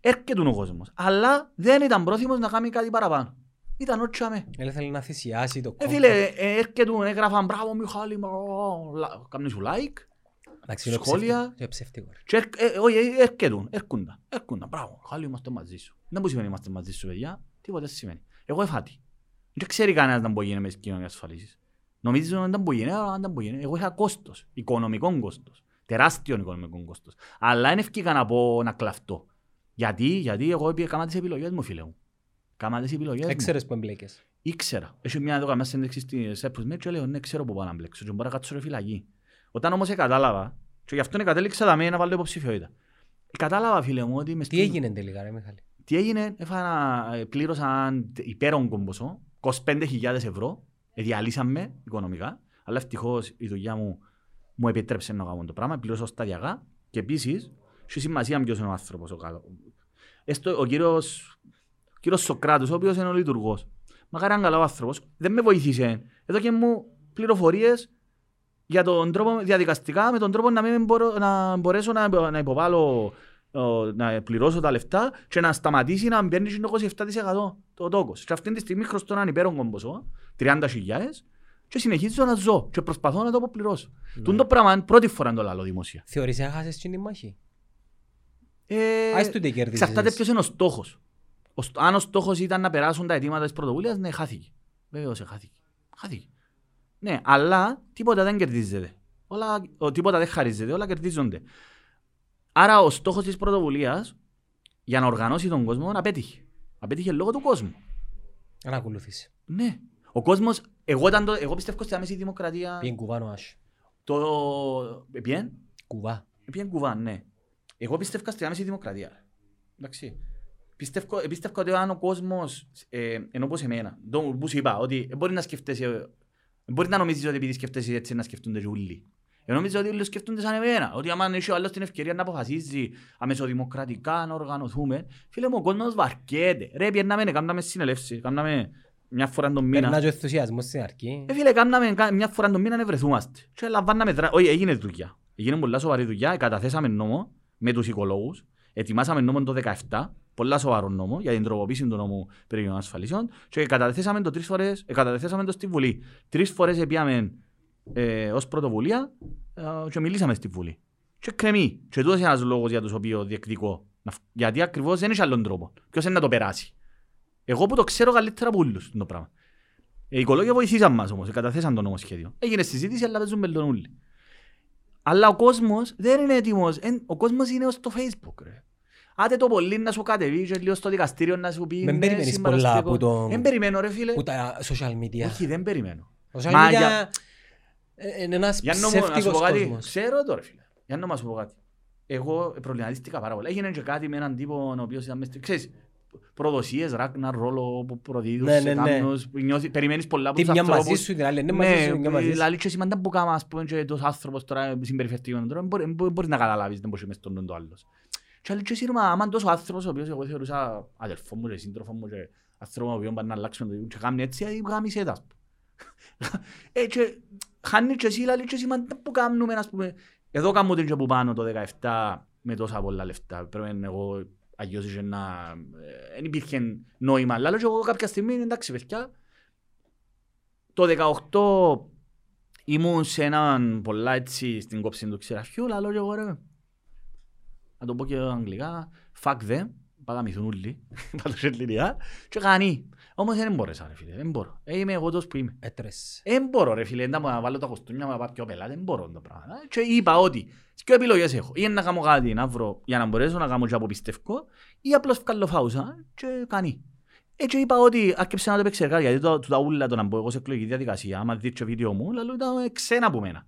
S1: Έρχεται ο κόσμος. Αλλά δεν ήταν πρόθυμος να κάνει κάτι παραπάνω. Ήταν ό,τι τσάμε.
S2: Έλα θέλει να θυσιάσει το
S1: Ε,
S2: κόμμα.
S1: φίλε, ε, έρχεται, έγραφαν μπράβο Μιχάλη, μα, λα- κάμνει σου like;
S2: Εντάξει, είναι
S1: σχόλια.
S2: ψεύτικο. Είναι ψεύτικο. ρε.
S1: Και έρχ- ε, όχι, ε, έρχεται, έρχονταν, έρχονταν, μπράβο, Μιχάλη, είμαστε μαζί σου. Δεν που σημαίνει είμαστε μαζί σου, παιδιά, τίποτα δεν σημαίνει. Εγώ εφάτη. Δεν ξέρει κανένας να μπορεί να γίνει με τις κοινωνικές ασφαλίσεις. Νομίζεις ότι δεν μπορεί να γίνει, αλλά δεν μπορεί να γίνει. Εγώ είχα κόστος, οικονομικό κόστος, τεράστιο οικονομικό κόστος. Αλλά δεν ευκήκα να πω να κλαφτώ. Γιατί, γιατί εγώ έπια- έκανα τις επιλογές μου, φίλε μου. Κάμα τις επιλογές μου.
S2: Έξερες που εμπλέκες.
S1: Ήξερα. Έχει μια εδώ καμιά συνέντευξη στη Σέπρους με και λέω ναι ξέρω που πάω να μπλέξω και μπορώ να κάτσω ρε φυλακή. Όταν όμως κατάλαβα και γι' αυτό κατέληξα τα να βάλω υποψηφιότητα. Κατάλαβα φίλε μου ότι μες
S2: Τι
S1: στην-
S2: έγινε τελικά ρε Μιχάλη.
S1: τι έγινε, έφανα, ε, πλήρωσαν υπέρογκο ποσό, 25.000 ευρώ, ε, διαλύσαμε οικονομικά, αλλά ευτυχώς η δουλειά μου μου επιτρέψε να κάνω το πράγμα, πλήρωσα σταδιακά και επίσης, έχει σημασία ποιος είναι ο άνθρωπος ο κάτω. Έστω, ο κύριος, ο κύριος Σοκράτος, ο οποίος είναι ο λειτουργός, μακάρι είναι καλό άνθρωπος, δεν με βοήθησε. Εδώ και μου πληροφορίες για τον τρόπο διαδικαστικά, με τον τρόπο να, μην μπορώ, να μπορέσω να, να υποβάλω ο, να πληρώσω τα λεφτά και να σταματήσει να μπαίνει το 27% το τόκος. Και αυτή τη στιγμή χρωστώ έναν υπέρογκο ποσό, 30.000 και συνεχίζω να ζω και προσπαθώ να το αποπληρώσω.
S2: Ναι.
S1: Τούν το πράγμα είναι πρώτη φορά το λαλό δημοσία.
S2: Θεωρείς ότι έχασες την μάχη;
S1: Ε,
S2: Ας του τι κέρδισες.
S1: Εξαρτάται ποιος είναι ο στόχος. Ο στ- αν ο στόχος ήταν να περάσουν τα αιτήματα της πρωτοβουλίας, ναι, χάθηκε. Βέβαιως, ε, χάθηκε. Χάθηκε. Ναι, αλλά τίποτα δεν κερδίζεται. Όλα, ο, τίποτα δεν χαρίζεται, όλα κερδίζονται. Άρα ο στόχος της πρωτοβουλίας για να οργανώσει τον κόσμο απέτυχε. Απέτυχε λόγω του κόσμου.
S2: Αν ακολουθήσει.
S1: Ναι. Ο κόσμος, εγώ, ήταν το, εγώ πιστεύω στη άμεση δημοκρατία.
S2: Πήγαινε κουβά νοάσου.
S1: Το... Επιέν,
S2: Κουβά.
S1: επιέν κουβά, ναι. Εγώ πιστεύω στην άμεση δημοκρατία. Εντάξει. Πιστεύω, πιστεύω ότι αν ο κόσμος, ε, ενώ όπως εμένα, το που σου είπα, ότι δεν μπορεί να σκεφτέσαι, δεν μπορεί να νομίζεις ότι επειδή σκεφτέσαι έτσι να σκεφτούνται και όλοι. Εγώ νομίζω ότι όλοι σκεφτούνται σαν εμένα, ότι άμα έχει ο άλλος την ευκαιρία να αποφασίζει αμεσοδημοκρατικά να οργανωθούμε, φίλε μου, ο κόσμος βαρκέται. Ρε, πιέναμε, κάναμε συνελεύσεις, κάναμε μια φορά τον μήνα.
S2: Περνά και ο ενθουσιασμός στην αρχή.
S1: Ε, φίλε, κάναμε κα- μια φορά τον μήνα να βρεθούμαστε. Και λαμβάναμε δρα... Όχι, έγινε δουλειά. Έγινε πολλά σοβαρή δουλειά. Καταθέσαμε νόμο με τους οικολόγους. Ετοιμάσαμε νόμο το 17. Πολλά σοβαρό νόμο για την τροποποίηση του νόμου περί των ασφαλίσεων. Και καταθέσαμε το τρεις φορές, ε, καταθέσαμε το στη Βουλή. Τρεις φορές πήγαμε ε, ως πρωτοβουλία ε, και μιλήσαμε στη Βουλή. Και κρεμεί. Και τούτος είναι ένας λόγος για τους οποίους διεκδικώ. Να φ- Γιατί ακριβώς δεν έχει άλλον τρόπο. Ποιος είναι να το περάσει. Εγώ που το ξέρω καλύτερα από όλους το πράγμα. Οι οικολόγοι βοηθήσαν μας όμως, καταθέσαν το νομοσχέδιο. Έγινε συζήτηση, αλλά παίζουν με τον ούλοι. Αλλά ο κόσμος δεν είναι έτοιμος. Εν- Ο κόσμος είναι ως το facebook. Ρε. Άντε το πολύ να σου κατεβεί και λίγο στο δικαστήριο να σου πει
S2: Δεν
S1: «Ναι,
S2: περιμένεις
S1: συμπαραστατικό».
S2: πολλά από το-
S1: Δεν περιμένω ρε φίλε.
S2: Που τα social media.
S1: Όχι, δεν περιμένω.
S2: Ο social
S1: Μα
S2: media
S1: για-
S2: ε, είναι ένας
S1: Για να μου- να σου πω
S2: ψεύτικος
S1: κάτι,
S2: κόσμος.
S1: ξέρω το ρε φίλε. Για να μας πω κάτι. Εγώ προβληματίστηκα πάρα πολλά. Έγινε και κάτι με έναν τύπο ο οποίος ήταν μες... στη- Ξέρεις, προδοσίες, ράκνα, ρόλο που προδίδουν
S2: Ναι,
S1: σε
S2: ναι, ναι.
S1: κάποιους, που νιώθει- περιμένεις πολλά από
S2: Τι
S1: τους
S2: μια μαζί
S1: ανθρώπους.
S2: σου, την άλλη είναι μαζί σου, μια μαζί
S1: Ναι,
S2: σου.
S1: λαλείς και σημαντά που κάμας, ας πούμε, και τόσος άνθρωπος τώρα συμπεριφερθεί με τον τρόπο, μπορεί- μπορεί- μπορείς να καταλάβεις, δεν μπορείς μες στον νου το άλλος. Και λέει και εσύ, ρε, μα, άμα τόσος άνθρωπος, ο οποίος εγώ θεωρούσα αδελφό μου και σύντροφο μου και άνθρωπο ο οποίος πάει να αλλάξουμε το και κάνει έτσι, [laughs] ε, γάμισε τα, ας πούμε. Ε, και χάνει και εσύ, λαλεί και σημαντά που κάνουμε, ας πούμε. Εδώ κάνω την και που πάνω το 17 με τόσα πολλά λεφτά. Πρέπει να εγώ αγιώς είχε να... ε, Δεν υπήρχε νόημα. Λάλο και εγώ κάποια στιγμή, εντάξει παιδιά, το 18 ήμουν σε έναν πολλά έτσι στην κόψη του ξεραφιού, λαλό και εγώ ρε. Να το πω και αγγλικά, fuck them, παγαμηθούν όλοι, [laughs] πάντως ελληνικά, και κάνει. Όμως δεν μπορέσα ρε φίλε, δεν μπορώ. Ε, είμαι εγώ τόσος που είμαι.
S2: Έτρες.
S1: Δεν μπορώ ρε φίλε, να μου βάλω τα κοστούμια, να πάω πιο πελάτη, δεν μπορώ το πράγμα. Ε, Και είπα ότι, δύο επιλογές έχω. Ή να κάνω κάτι να βρω για να μπορέσω να κάνω και αποπιστευκό, ή απλώς βγάλω φάουσα και κάνει. Έτσι είπα ότι άκεψε να το επεξεργά, γιατί το, το τα ούλα το να μπω εγώ σε εκλογική διαδικασία, άμα δεις το βίντεο μου, λαλό ήταν ξένα από μένα.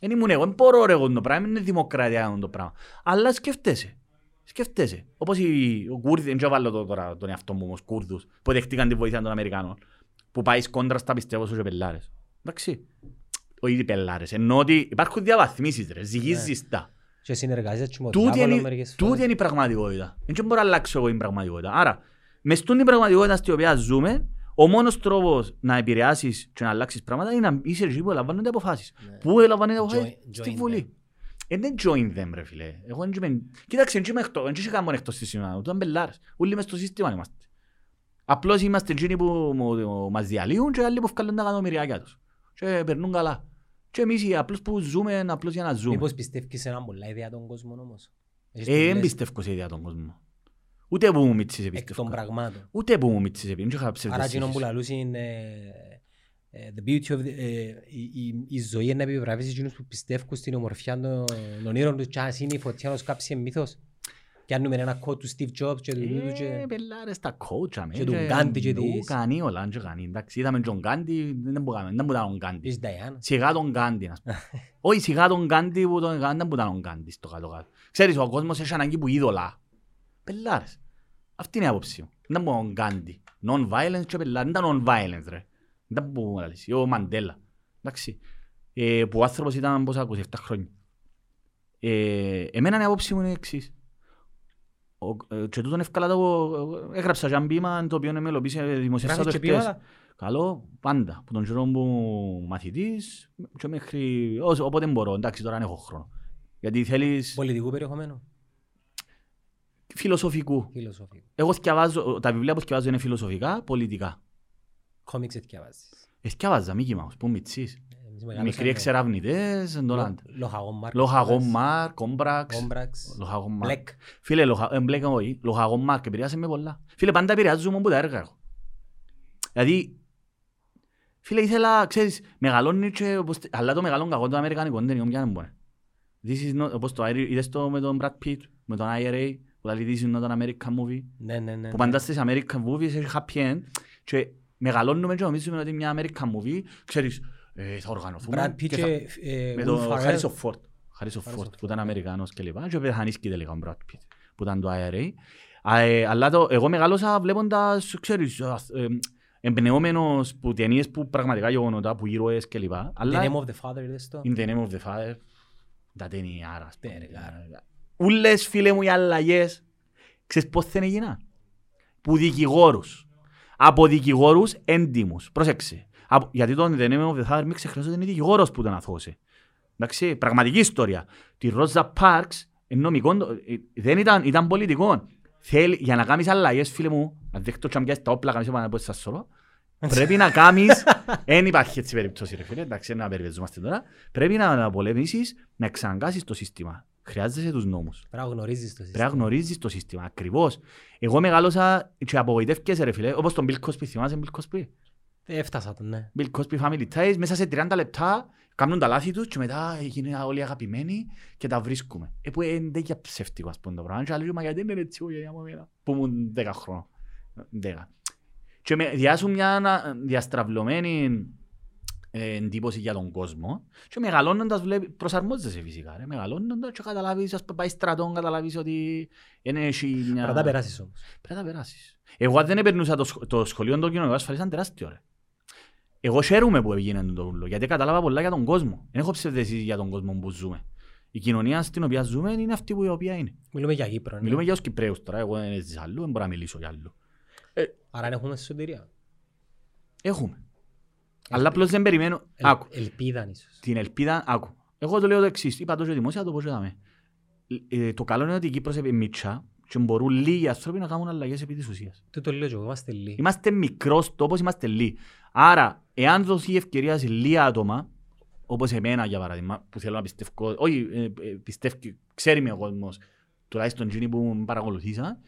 S1: Δεν ήμουν εγώ, δεν μπορώ ρε εγώ το πράγμα, είναι δημοκρατία το πράγμα. Αλλά σκέφτεσαι. Σκέφτεσαι. Όπως οι, ο Κούρδοι, δεν βάλω το, τώρα τον εαυτό μου όμως, Κούρδους, που δεχτήκαν τη βοήθεια των Αμερικάνων, που πάει κόντρα στα πιστεύω στους πελάρες. Εντάξει. Όχι οι πελάρες, ενώ ότι υπάρχουν διαβαθμίσεις ρε, ζυγίζεις τα.
S2: Και συνεργάζεσαι και με
S1: Τούτη
S2: διάβολο
S1: είναι,
S2: μερικές
S1: τούτη
S2: φορές.
S1: είναι η πραγματικότητα. Δεν μπορώ να αλλάξω εγώ την πραγματικότητα. Άρα, μες στην πραγματικότητα στην οποία ζούμε, ο μόνος τρόπος να επηρεάσεις και να αλλάξεις πράγματα είναι να είσαι εσύ που λαμβάνονται αποφάσεις.
S2: Ναι.
S1: Πού λαμβάνονται αποφάσεις;
S2: Join-
S1: Στη
S2: join
S1: Βουλή. Ε, δεν join them ρε φίλε. Εγώ δεν είμαι... Κοίταξε, δεν είμαι εκτός, δεν είσαι κανέναν εκτός στη σήμερα. Ούτε μπελάρες. Όλοι μες στο σύστημα είμαστε. Απλώς είμαστε εκείνοι που μου- μας διαλύουν και άλλοι που βγάλουν τα εκατομμυριάκια τους. Και περνούν καλά. Και εμείς οι απλώς που ζούμε, απλώς για να ζούμε.
S2: Μήπως πιστεύεις σε έναν πολλά ιδέα τον κόσμο όμως; Έχεις
S1: Ε, δεν
S2: πολλές
S1: πιστεύω σε ιδέα τον κόσμο. Ούτε που μου μίτσις
S2: Εκ των
S1: πιστεύω.
S2: πραγμάτων.
S1: Ούτε που μου μίτσις επειδή δεν είχα
S2: Άρα
S1: ψευδεστήσεις.
S2: εκείνο που λαλούς είναι ε, the beauty of the, ε, η, η, η ζωή είναι να επιβραβεύσει εκείνους που πιστεύουν στην ομορφιά των, των ήρων τους και ας είναι η φωτιά να τους κάψει μύθος. Και αν ένα quote του Steve Jobs και του τούτου
S1: Ε,
S2: και...
S1: πελάρες τα coach αμέ.
S2: Και του Γκάντι και
S1: Του
S2: της-
S1: Κάνει όλα και κάνει. Εντάξει, είδαμε τον Γκάντι, δεν μπορούμε, δεν μπορούμε τον Γκάντι.
S2: Της Diana.
S1: Σιγά τον Γκάντι, να σου πω. Όχι, σιγά τον Γκάντι που τον Γκάντι δεν μπορούμε τον Γκάντι στο κάτω-κάτω. Ξέρεις, ο κόσμος έχει ανάγκη που είδωλα. Πελάρες. Αυτή είναι η άποψη μου. Δεν μπορούμε τον Γκάντι. Non-violence και πελάρες. Δεν ήταν non-violence ρε. Δεν μπορούμε να λύσει. Ο Μαντέλα. Εντάξει. Ε, που ο άνθρωπος ήταν πόσα 27 χρόνια. Ε, εμένα η άποψη μου είναι η εξής. Ο- ε, Και τούτον εύκολα το έγραψα και ένα ποίημα το οποίο με μελοποίησε δημοσιεύσα το
S2: Γράφεις και
S1: χτες.
S2: ποίηματα;
S1: Καλό, πάντα. Που τον καιρό μου μαθητής και μέχρι όσο- όποτε μπορώ. Εντάξει, τώρα δεν έχω χρόνο. Γιατί θέλεις
S2: Πολιτικού περιεχομένου;
S1: φιλοσοφικού.
S2: Φιλοσοφικού.
S1: Εγώ θκιαβάζω, τα βιβλία που θκιαβάζω είναι φιλοσοφικά, πολιτικά.
S2: Κόμιξ διαβάζεις.
S1: Ε, θκιαβάζα, Μίκη Μάους, που μιτσής.
S2: Εμείς μεγάλωσαμε-
S1: Μικροί εξερευνητές, εν το
S2: Λο-
S1: λάντα.
S2: Λοχαγόν Μάρκ.
S1: Λοχαγόν Μάρ, Κόμπραξ.
S2: Κόμπραξ.
S1: Λοχαγόν Μάρ.
S2: Μπλεκ.
S1: Φίλε, λοχα- ε, μπλεκ όχι. Λοχαγόν Μάρκ, επηρεάσε με πολλά. Φίλε, πάντα επηρεάζομαι από τα έργα εγώ. Δηλαδή, φίλε, ήθελα, ξέρεις, μεγαλώνει και, όπως- αλλά το μεγάλο κακό των Αμερικανικών δεν είναι πια να μπορεί. This is not, όπως το, Iri- είδες το με τον Brad Pitt, με τον IRA, που λέει this is not an American movie.
S2: Ναι, ναι, ναι.
S1: Που
S2: ναι.
S1: πάντα στις American movies έχει happy end και μεγαλώνουμε και νομίζουμε ότι μια American movie, ξέρεις, ε, θα οργανωθούμε
S2: Brad Pitt
S1: και θα-
S2: και ε,
S1: με
S2: Will
S1: τον
S2: Ferrell.
S1: Harrison Ford. Harrison
S2: Harrison
S1: Ford
S2: Ford,
S1: που ήταν
S2: ναι.
S1: Αμερικάνος και λοιπά και πεθανίσκει τελικά ο Brad Pitt που ήταν το IRA. Α, ε, Αλλά το, εγώ μεγάλωσα βλέποντας, ξέρεις, α, ε, εμπνεόμενος που ταινίες που πραγματικά γεγονότα, που ήρωες και λοιπά.
S2: The
S1: Αλλά
S2: Name of the Father είδες το;
S1: In the Name of the Father, τα ταινιάρα. ας πούμε.
S2: Τέργα.
S1: Ούλες φίλε μου οι αλλαγές, ξέρεις πώς δεν έγιναν. Που δικηγόρους. Από δικηγόρους έντιμους. Πρόσεξε. Από, γιατί τον The Name of the Father μην ξεχνάς ότι είναι δικηγόρος που τον αθώσε. Εντάξει, πραγματική ιστορία. Τη Rosa Parks, εν νομικό, ε, δεν ήταν, ήταν πολιτικό. Θέλει, για να κάνεις αλλαγές, φίλε μου, αν δέχτω και αν πιάσεις τα όπλα, κάνεις πάνω από εσάς σωρό, πρέπει να κάνεις, [laughs] δεν υπάρχει έτσι περίπτωση ρε φίλε, εντάξει, να περιπεζόμαστε τώρα, πρέπει να, να πολεμήσεις, να εξαναγκάσεις το σύστημα. Χρειάζεσαι τους νόμους.
S2: Πρέπει να γνωρίζεις το
S1: Πρέπει
S2: σύστημα.
S1: να γνωρίζεις το σύστημα, ακριβώς. Εγώ μεγάλωσα και απογοητεύκεσαι ρε φίλε, όπως τον Bill Cosby, θυμάσαι Bill Cosby;
S2: Έφτασα τον, ναι.
S1: Bill Cosby Family Ties, μέσα σε 30 λεπτά κάνουν τα λάθη τους και μετά γίνουν όλοι αγαπημένοι και τα βρίσκουμε. Ε, που είναι τέτοια ψεύτικο ας πούμε το πράγμα. Και άλλοι μα γιατί είναι έτσι όχι από μένα. Που ήμουν 10 χρόνια. 10. Και με διάσουν μια ανα- διαστραβλωμένη ε, εντύπωση για τον κόσμο και μεγαλώνοντας βλέπει, προσαρμόζεσαι φυσικά. Ρε. Μεγαλώνοντας και καταλάβεις, ας πούμε, πάει στρατόν, καταλάβεις ότι είναι έχει μια...
S2: Πρέπει να τα περάσεις όμως.
S1: Πρέπει να τα περάσεις. Εγώ αν δεν επερνούσα το, σχ- το σχολείο των κοινωνικών ασφαλής ήταν τεράστιο ρε. Εγώ χαίρομαι που έγινε το ούλο, γιατί κατάλαβα πολλά για τον κόσμο. Δεν έχω ψευδεστήσεις για τον κόσμο που ζούμε. Η κοινωνία στην οποία ζούμε είναι αυτή που η οποία είναι.
S2: Μιλούμε για Κύπρο. ναι.
S1: Μιλούμε για τους Κυπρέους τώρα, εγώ δεν ζεις αλλού, δεν μπορώ να μιλήσω για αλλού.
S2: Άρα έχουμε σωτηρία.
S1: Έχουμε. Αλλά απλώς δεν περιμένω.
S2: Ελ-
S1: Άκου.
S2: Ελπίδα ίσως.
S1: Την ελπίδα, άκου. Εγώ το λέω το εξής, είπα το και δημόσια, το πω και δάμε. Ε, το καλό είναι ότι η Κύπρος είναι μίτσια και μπορούν λίγοι άνθρωποι να κάνουν αλλαγές επί της ουσίας.
S2: Τι το λέω και εγώ, είμαστε λίγοι.
S1: Είμαστε μικρός τόπος, είμαστε λίγοι. Άρα, εάν δοθεί η ευκαιρία σε λίγα άτομα, όπως εμένα για παράδειγμα, που θέλω να πιστεύω, όχι, ε, ε, πιστεύει, ξέρει με ο κόσμος, τουλάχιστον εκείνοι που με παρακολουθήσαν,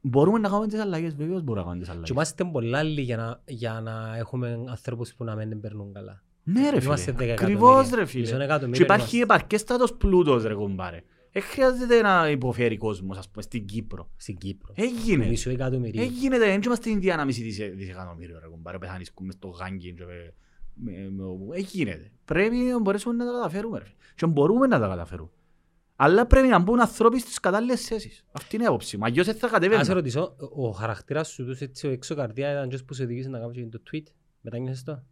S1: μπορούμε να κάνουμε τις αλλαγές, βεβαίως μπορούμε να κάνουμε τις
S2: Και
S1: αλλαγές.
S2: είμαστε πολλά λίγοι για να, για να έχουμε ανθρώπους που να μην περνούν καλά.
S1: Ναι ρε
S2: Είμαστε
S1: φίλε,
S2: δέκα
S1: ακριβώς
S2: εκατομμύρια.
S1: ρε
S2: Μισό
S1: φίλε.
S2: εκατομμύριο
S1: Και υπάρχει
S2: είμαστε.
S1: επαρκέστατος πλούτος ρε κουμπάρε. Δεν χρειάζεται να υποφέρει κόσμος, ας πούμε, στην Κύπρο.
S2: Στην Κύπρο.
S1: Έγινε.
S2: Μισό εκατομμυρίο.
S1: Έγινε, δεν είμαστε στην Ινδία να μισή δισε- δισεκατομμύριο, ρε κουμπάρε, πεθάνεις μες στο γάγκι. και με- με- με όπου. Έγινε. Πρέπει να μπορέσουμε να τα καταφέρουμε, ρε. Και μπορούμε να τα καταφέρουμε. Αλλά πρέπει να μπουν ανθρώποι στις κατάλληλες θέσεις. Αυτή είναι η άποψη μου. Αλλιώς δεν θα
S2: Ας σε
S1: κατέβαινα.
S2: ρωτήσω, ο χαρακτήρας σου τους έτσι ο έξω καρδιά ήταν και που σε οδηγήσε να κάνεις και το tweet; Μετάγγισες το;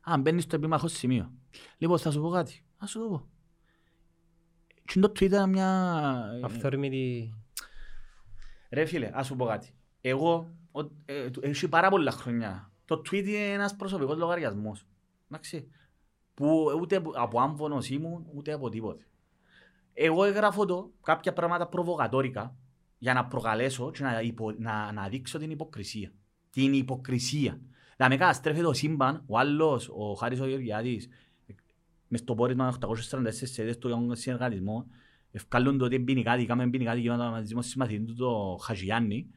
S1: Αν μπαίνεις στο επίμαχος σημείο. Λοιπόν, θα σου πω κάτι. Θα σου το πω. Και το tweet ήταν μια...
S2: Αυθόρμητη...
S1: Ρε φίλε, ας σου πω κάτι. Εγώ, ο- ε, του- έχει πάρα πολλά χρόνια. Το tweet είναι ένας προσωπικός λογαριασμός. Εντάξει. Που ούτε από- από άμφωνος ήμουν, ούτε από τίποτε. Εγώ έγραφω το κάποια πράγματα προβοκατόρικα για να προκαλέσω και να, υπο, να, να δείξω την υποκρισία. Την υποκρισία. Να με καταστρέφει το σύμπαν, ο άλλος, ο Χάρης ο Γεωργιάδης, μες στο πόρισμα 844 σελίδες του συνεργατισμό, ευκάλλουν το ότι είναι ποινικά, δικάμε ποινικά δικαιώματα μαζί με συμμαθητή του το Χαζιάννη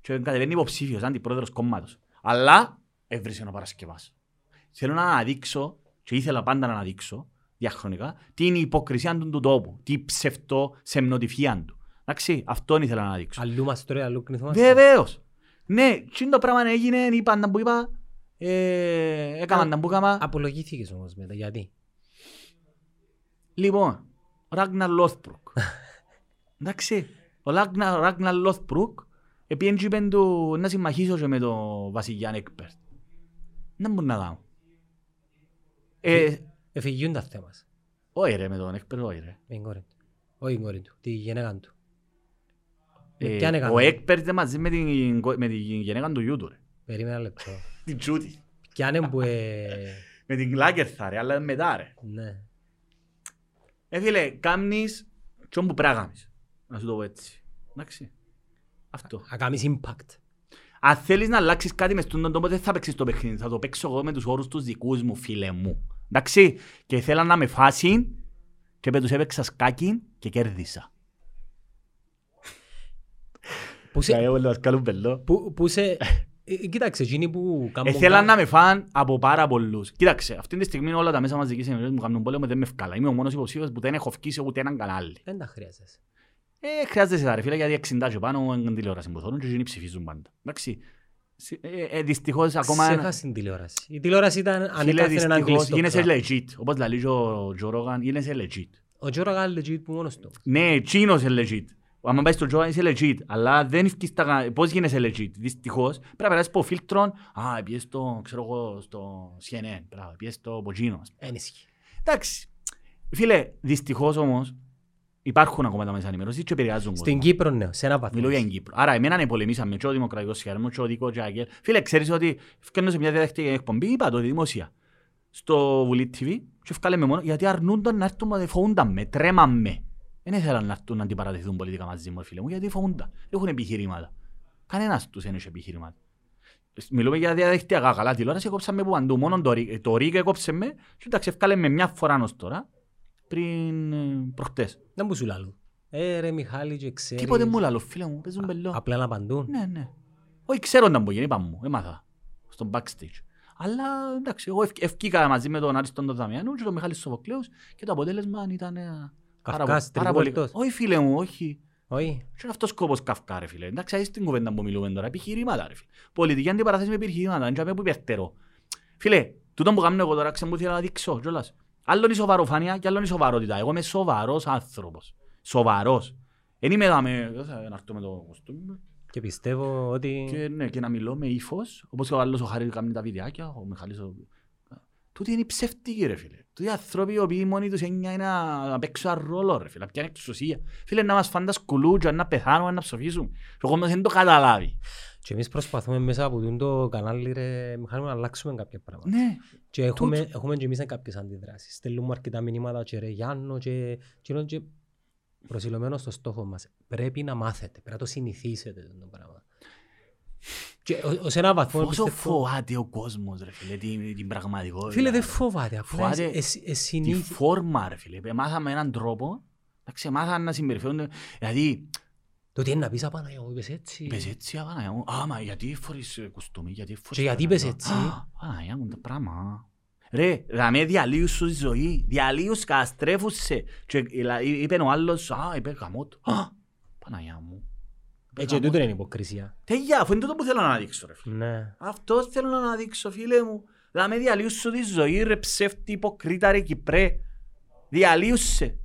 S1: και κατεβαίνει υποψήφιος, αντιπρόεδρος κόμματος. Αλλά έβρισε ο Παρασκευάς. Θέλω να αναδείξω και ήθελα πάντα να αναδείξω διαχρονικά την υποκρισία του, του τόπου, την ψευτό σεμνοτυφία του. Εντάξει, αυτόν ήθελα να αναδείξω.
S2: Αλλού μας τώρα, αλλού κνηθόμαστε.
S1: Βεβαίως. Ναι, τι το πράγμα έγινε, είπαν τα που είπα, ε, έκαναν τα που έκανα.
S2: Απολογήθηκες όμως μετά, γιατί;
S1: Λοιπόν, ο Ράγναρ Λόθμπρουκ. [laughs] Εντάξει, ο Ράγναρ, Ράγναρ Λόθμπρουκ επήεν και είπεν του να συμμαχίσω και με τον Βασιλιάν Έκμπερτ. Δεν μπορεί να κάνω. Ε,
S2: Εφηγιούν τα θέματα.
S1: όχι ρε με τον Έκμπερτ, όχι ρε.
S2: Με την κόρη του. Όχι η κόρη του, τη γυναίκα του. Με
S1: Ε,
S2: ποιαν έκανα;
S1: Ο Έκμπερτ είναι μαζί με την, κο- με την γυναίκα του γιού του ρε.
S2: Περίμενα ένα λεπτό. [laughs]
S1: Την Τζούντιθ.
S2: Ποιαν που... ε, [laughs]
S1: Με την Λάκερθα ρε, αλλά μετά ρε.
S2: Ναι.
S1: Ε, φίλε, κάμνεις και όπου πράγαμεις. Να σου το πω έτσι. Εντάξει. Αυτό.
S2: Να κάνεις impact.
S1: Αν θέλεις να αλλάξεις κάτι μες στον τόπο, δεν θα παίξεις το παιχνίδι. Θα το παίξω εγώ με τους όρους τους δικούς μου, φίλε μου. Εντάξει. Και ήθελα να με φάσει και με τους έπαιξα σκάκι και κέρδισα.
S2: Που σε...
S1: όλοι μας κάνουν πελό.
S2: Που, που σε... Ε, Κοίταξε, εκείνοι που κάνουν...
S1: Ήθελα να με φαν από πάρα πολλούς. Κοίταξε, αυτή τη στιγμή όλα τα μέσα μαζικής ενημέρωσης μου κάνουν πόλεμο, δεν με ευκάλα. Είμαι ο μόνος υποψήφιος που δεν έχω φκήσει ούτε έναν κανάλι.
S2: Δεν τα χρειάζεσαι.
S1: Ε, χρειάζεται τα ρε φίλε, γιατί 60 και πάνω είναι τηλεόραση που θέλουν και εκείνοι ψηφίζουν πάντα. Εντάξει. Συ- Ε, ε, δυστυχώς ακόμα... ένα-
S2: Ξέχασες την τηλεόραση. Η τηλεόραση ήταν
S1: Φίλε,
S2: ανέκαθεν έναν
S1: δυστυχώς
S2: κλειστό
S1: γίνεσαι
S2: πράγμα.
S1: legit. Όπως λέει ο Τζο Ρόγαν, γίνεσαι legit.
S2: Ο Τζόρα Γάλλη legit που μόνος του.
S1: Ναι, εκείνος είναι legit. Αν πάει στο Τζο είσαι legit. Αλλά δεν ευκείς τα... κα- Πώς γίνεσαι legit. Δυστυχώς πρέπει να περάσεις από φίλτρον. Α, πιες το, ξέρω εγώ, στο CNN. Μπράβο, πιες το από εκείνο. ας πούμε.
S2: Εν ισχύει.
S1: Εντάξει. Φίλε, δυστυχώς όμως υπάρχουν ακόμα τα μέσα ενημέρωσης και επηρεάζουν κόσμο.
S2: Στην Κύπρο, ναι, σε ένα βαθμό.
S1: Μιλώ για την Κύπρο. Άρα, εμένα με πολεμήσαμε και ο Δημοκρατικός Σιάρμο και ο Δικό και ο Αγγέλ. Φίλε, ξέρεις ότι φτιάχνω σε μια διαδεκτική εκπομπή, είπα το δημόσια, στο Βουλή TV και βγάλε μόνο γιατί αρνούνταν να έρθουν, μα φοβούνταν με, τρέμαν με. Δεν ήθελαν να έρθουν να αντιπαρατηθούν πολιτικά μαζί μου, φίλε μου, γιατί φοβούνταν. Έχουν επιχειρήματα. Κανένας τους δεν έχει επιχειρήματα. Μιλούμε για διαδικτυακά καλά τηλεόραση, κόψαμε που παντού. Μόνο το, Ρι- το Ρίγα έκοψε με και εντάξει, ευκάλε με μια φορά ως τώρα, πριν ε, προχτές.
S2: Δεν μου σου λάλλουν. Ε, ρε Μιχάλη και ξέρεις.
S1: Τίποτε μου λαλό, φίλε μου, παίζουν μπελό.
S2: Απλά να απαντούν.
S1: Ναι, ναι. Όχι, ξέρω να μπορεί, είπα μου, έμαθα. Στο backstage. Αλλά εντάξει, εγώ ευ- ευκήκα μαζί με τον Άριστον τον Δαμιανού και τον Μιχάλη Σοφοκλέους και το αποτέλεσμα ήταν ε, πάρα,
S2: Καυκάς,
S1: πο- πάρα πολύ.
S2: τριβόλτος.
S1: Όχι φίλε μου, όχι.
S2: Όχι.
S1: Και είναι αυτός σκόπος καυκά ρε φίλε. Εντάξει, είσαι στην κουβέντα που μιλούμε τώρα, επιχειρήματα ρε φίλε. Πολιτική αντιπαράθεση με επιχειρήματα, δεν ξέρω που υπερτερώ. Φίλε, τούτο που κάνω εγώ τώρα, ξέρω που θέλω να δείξω κιόλας. Άλλον η σοβαροφάνεια και άλλον η σοβαρότητα. Εγώ είμαι σοβαρός άνθρωπος. Σοβαρός. Δεν είμαι εδώ με... Δεν θα να έρθω με το κοστούμι μου.
S2: Και πιστεύω ότι...
S1: Και, ναι, και να μιλώ με ύφος, όπως και ο άλλος ο Χάρης κάνει τα βιντεάκια, ο Μιχάλης ο... Τούτοι είναι οι ψεύτικοι ρε φίλε. Τούτοι οι άνθρωποι οι οποίοι μόνοι τους έννοια είναι να να παίξουν ένα ρόλο ρε φίλε, να πιάνουν εξουσία. Φίλε να μας φάνε τα σκουλούτια, να πεθάνουμε, να ψοφίσουμε. Και ο κόσμος δεν το καταλάβει.
S2: Και εμείς προσπαθούμε μέσα από τούτο το κανάλι ρε Μιχάλη να αλλάξουμε κάποια πράγματα.
S1: Ναι,
S2: Και έχουμε, έχουμε και εμείς κάποιες αντιδράσεις. Στέλνουμε αρκετά μηνύματα και ρε Γιάννο και, και, είναι και προσιλωμένος στο στόχο μας. Πρέπει να μάθετε, πρέπει να το συνηθίσετε το πράγμα. Και ω- ως ένα βαθμό
S1: πόσο
S2: πιστεύω...
S1: φοβάται ο κόσμος ρε φίλε, την, την πραγματικότητα.
S2: Φίλε δεν φοβάται, απλά
S1: Φοβάται
S2: εσύ-
S1: Τη
S2: εσυνήθι...
S1: φόρμα ρε φίλε, μάθαμε έναν τρόπο, εντάξει, μάθαμε να συμπεριφέρονται, δηλαδή
S2: Το τι είναι να πεις απάνω, εγώ είπες έτσι.
S1: Είπες έτσι, Απαναγιά μου. Α, μα γιατί φορείς ε, κουστούμι, γιατί φορείς...
S2: Και γιατί
S1: καλά
S2: είπες
S1: εδώ.
S2: έτσι;
S1: Α, Παναγιά μου, το πράγμα. Ρε, δαμέ διαλύουν σου τη ζωή, διαλύουν, καταστρέφουν σε. Και δηλαδή, είπε ο άλλος, α, είπε γαμότο. Α, Παναγιά μου. Είπε
S2: Έτσι
S1: γαμότο.
S2: τούτο είναι υποκρισία.
S1: Τέγια, αφού είναι τούτο που θέλω να αναδείξω ρε φίλε.
S2: Ναι.
S1: Αυτός θέλω να αναδείξω φίλε μου. Δαμέ διαλύουν σου τη ζωή ρε ψεύτη υποκρίτα ρε Κυπρέ. Διαλύουν σε.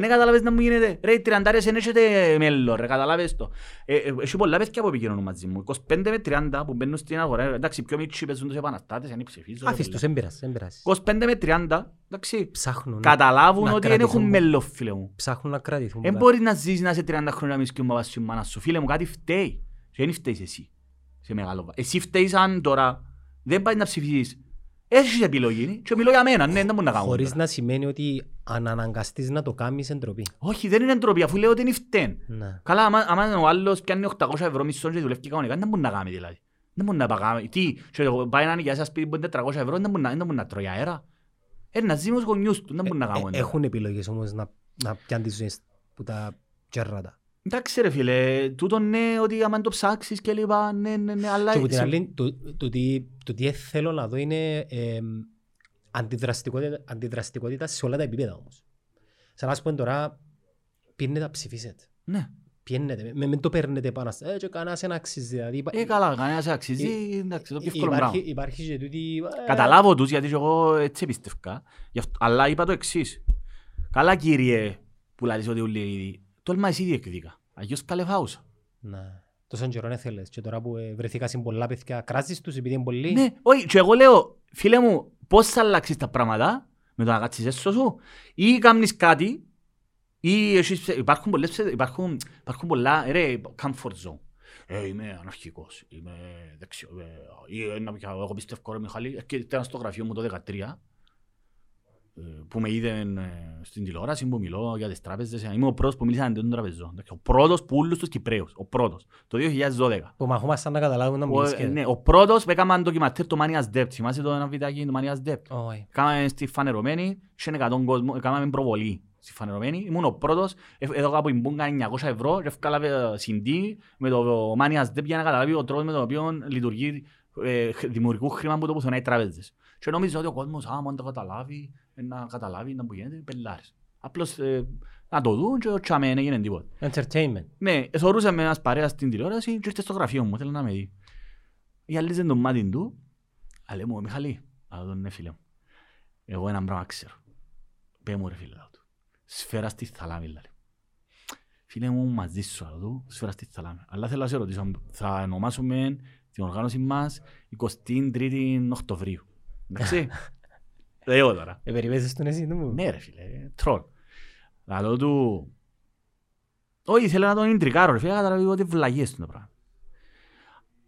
S1: Δεν καταλάβες να μου γίνεται. Ρε, οι τριαντάρες δεν έχετε μέλλον, ρε, καταλάβες το. Ε, ε, Έχει πολλά παιδιά που επικοινωνούν μαζί μου. 25 με 30 που μπαίνουν στην αγορά. Εντάξει, πιο μίτσοι παίζουν τους επαναστάτες, δεν ψηφίζω. ρε,
S2: Αφήστος,
S1: φίλε.
S2: δεν πειράζει, δεν πειράζει.
S1: 25 με 30, εντάξει,
S2: Ψάχνουν.
S1: καταλάβουν
S2: να
S1: ότι δεν έχουν
S2: κρατηθούν.
S1: μέλλον, φίλε μου.
S2: Ψάχνουν να κρατηθούν.
S1: Δεν μπορείς να ζήσεις να είσαι 30 χρόνια να μιλήσεις με βάση σου μάνα σου. Φίλε μου, κάτι φταίει. Και δεν φταίεις εσύ. Σε μεγάλο βάθος. Εσύ φταίεις αν τώρα δεν πάει να ψηφίσεις. Έχεις επιλογή και μιλώ για μένα, ναι, δεν μπορεί να κάνω.
S2: Χωρίς
S1: τώρα.
S2: να σημαίνει ότι αν αναγκαστείς να το κάνεις εντροπή.
S1: Όχι, δεν είναι ντροπή, αφού λέω ότι είναι φταίν.
S2: Ναι.
S1: Καλά, άμα, άμα ο άλλος πιάνει 800 ευρώ μισθό και δουλεύει κανονικά, δεν μπορεί να κάνει δηλαδή. Δεν μπορεί να παγάμε. Τι, και εγώ πάει να νοικιάσει ένα σπίτι που είναι 400 ευρώ, δεν μπορεί να, δεν μπορεί να τρώει αέρα. Ε, να ζει με τους γονιούς του, δεν μπορεί να
S2: Ε,
S1: κάνουμε.
S2: ε, Έχουν επιλογές όμως να, να πιάνουν τις ζωές που τα τζέρρατα.
S1: Εντάξει ρε φίλε, τούτο ναι, ότι άμα το ψάξεις και λοιπά, ναι, ναι, ναι, αλλά...
S2: Και από την
S1: σε-
S2: άλλη, το, το, τι, το τι θέλω να δω είναι ε, αντιδραστικότητα, αντιδραστικότητα σε όλα τα επίπεδα όμως. Σαν να σου πω τώρα, πίνετε να ψηφίσετε.
S1: Ναι.
S2: Πιένετε, με, μην το παίρνετε πάνω σας. Ε, και κανένας δεν αξίζει. Δηλαδή, υπά-
S1: Ε, καλά, κανένας αξίζει, εντάξει, το πιο εύκολο πράγμα.
S2: υπάρχει, υπάρχει και τούτη... ε,
S1: Καταλάβω τους, γιατί και εγώ έτσι πίστευκα. Γι' αυτό- Αλλά είπα το εξής. Καλά κύριε, που λαλείς ότι ούλοι ήδη, τόλμα εσύ διεκδίκα. Αγιώς καλεφάουσα.
S2: Ναι. Τόσον καιρό δεν θέλεις. Και τώρα που ε, βρεθήκα σε πολλά παιδιά, κράζεις τους επειδή είναι πολλοί.
S1: Ναι, όχι, και εγώ λέω, φίλε μου, πώς θα αλλάξεις τα πράγματα; Με το να κάτσεις έσω σου; Ή κάνεις κάτι; Ή έχεις, υπάρχουν, πολλές, ψε- υπάρχουν, υπάρχουν πολλά, ρε, comfort zone. Ε, είμαι αναρχικός, είμαι δεξιό, ε, ή ε, να πιω, εγώ πιστεύω ρε Μιχάλη, ε, και ήταν στο γραφείο μου το 2013 ε, που με είδε ε, στην τηλεόραση που μιλώ για τις τράπεζες, είμαι ο πρώτος που μίλησε αντίον των τραπεζών. Εντάξει, Ο πρώτος που όλους τους Κυπρέους, ο πρώτος, το 2012.
S2: Που μαχόμασταν να καταλάβουν να
S1: Ο,
S2: μιλήσεις
S1: ε,
S2: και...
S1: ναι, ο πρώτος που έκαμε ντοκιματέρ το Mania's Debt. Θυμάσαι το ένα βιντεάκι το Mania's Debt;
S2: Όχι.
S1: Κάμαμε στη φανερωμένη, είχε 100 κόσμο, έκαναμε προβολή στη φανερωμένη. Ήμουν ο πρώτος, ε, έδωκα από την Μπούγκα 900 ευρώ και έφκαλα ε, CD με το Mania's Debt για να καταλάβει ο τρόπος με τον οποίο λειτουργεί ε, χ- δημιουργικού χρήμα που το πουθενά οι τράπεζες. Και νομίζω ότι ο κόσμος, άμα το καταλάβει, ε, να καταλάβει να που γίνεται, πελάρες. Απλώς ε, να το δουν και τσάμε, δεν έγινε τίποτα.
S2: Entertainment.
S1: Ναι, θεωρούσα με ένας παρέας στην τηλεόραση και ήρθε στο γραφείο μου, θέλω να με δει. Γυαλίζε το μάτι του, αλλά μου, Μιχαλή, αλλά τον ναι φίλε μου. Εγώ έναν πράγμα ξέρω. Πέ μου ρε φίλε λέω του. Σφαίρα στη θαλάμη, λέει. Φίλε μου, μαζί σου, αλλά του, σφαίρα στη θαλάμη. Αλλά θέλω να σε ρωτήσω, θα ονομάσουμε την οργάνωση μας 23η Οκτωβρίου. Εντάξει. [laughs] Λέω τώρα.
S2: Ε, περιπαίζεις τον εσύ του μου.
S1: Ναι ρε φίλε, τρόλ. Λαλό του... Όχι, ήθελα να τον ιντριγκάρω ρε φίλε, καταλαβεί ότι βλακείες του το πράγμα.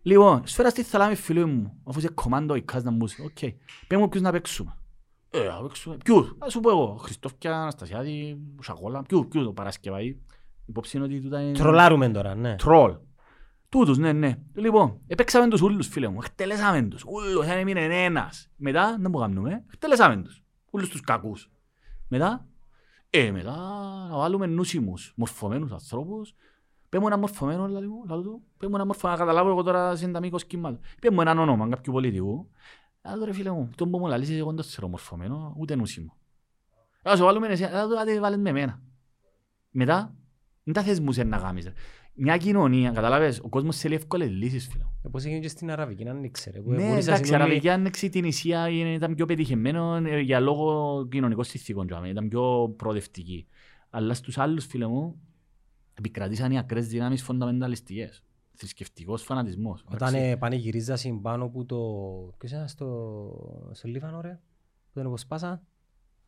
S1: Λοιπόν, σφαίρα στη θαλάμη φίλοι μου, αφού είσαι κομμάντο η κάσνα μου, οκ. Πες μου ποιους να παίξουμε. Ε, να παίξουμε. Ποιους, ας σου πω εγώ, Χριστόφια, Αναστασιάδη, Σακόλα, ποιους, ποιους, το Παρασκευαή. Υπόψη είναι ότι τούτα είναι...
S2: Τρολάρουμε τώρα, ναι.
S1: Τρόλ. Τούτους, ναι, ναι. Λοιπόν, επέξαμε τους ούλους, φίλε μου. Εκτελέσαμε τους. Ούλους, δεν έμεινε ένας. Μετά, δεν μπορούμε να κάνουμε. Εκτελέσαμε τους. Ούλους τους κακούς. Μετά, ε, μετά να βάλουμε νούσιμους, μορφωμένους ανθρώπους. Πες μου ένα μορφωμένο, λαλή μου, λαλό του. Πες μου ένα μορφωμένο, να καταλάβω εγώ τώρα συνταμικό σχήμα. Πες μου έναν όνομα κάποιου πολιτικού. Α, ρε φίλε μου, τον που μου λαλείς εγώ δεν το ξέρω μορφωμένο, ούτε νούσιμο. Α, σου βάλουμε εσύ, α, το- άντε βάλες με εμένα. Μετά, δεν τα θες μου σε να κάνεις. ρε. Μια κοινωνία, καταλάβες, ο κόσμος θέλει εύκολες λύσεις, φίλε. μου.
S2: Ε, Πώς έγινε και στην Αραβική, να ήξερε. που
S1: Ναι,
S2: μπορείς να
S1: εντάξει, η
S2: συγγνώμη-
S1: Αραβική Άνοιξη την Ισία είναι- ήταν πιο πετυχημένο ε, για λόγω κοινωνικών συνθήκων, τζάμε, ήταν πιο προοδευτική. Αλλά στους άλλους, φίλε μου, επικρατήσαν οι ακραίες δυνάμεις φονταμενταλιστικές. Θρησκευτικός φανατισμός.
S2: Όταν
S1: εντάξει.
S2: ε, πανηγυρίζα συμπάνω που το... Ποιος ήταν στο, στο Λίβανο, ρε. Που τον αποσπάσα.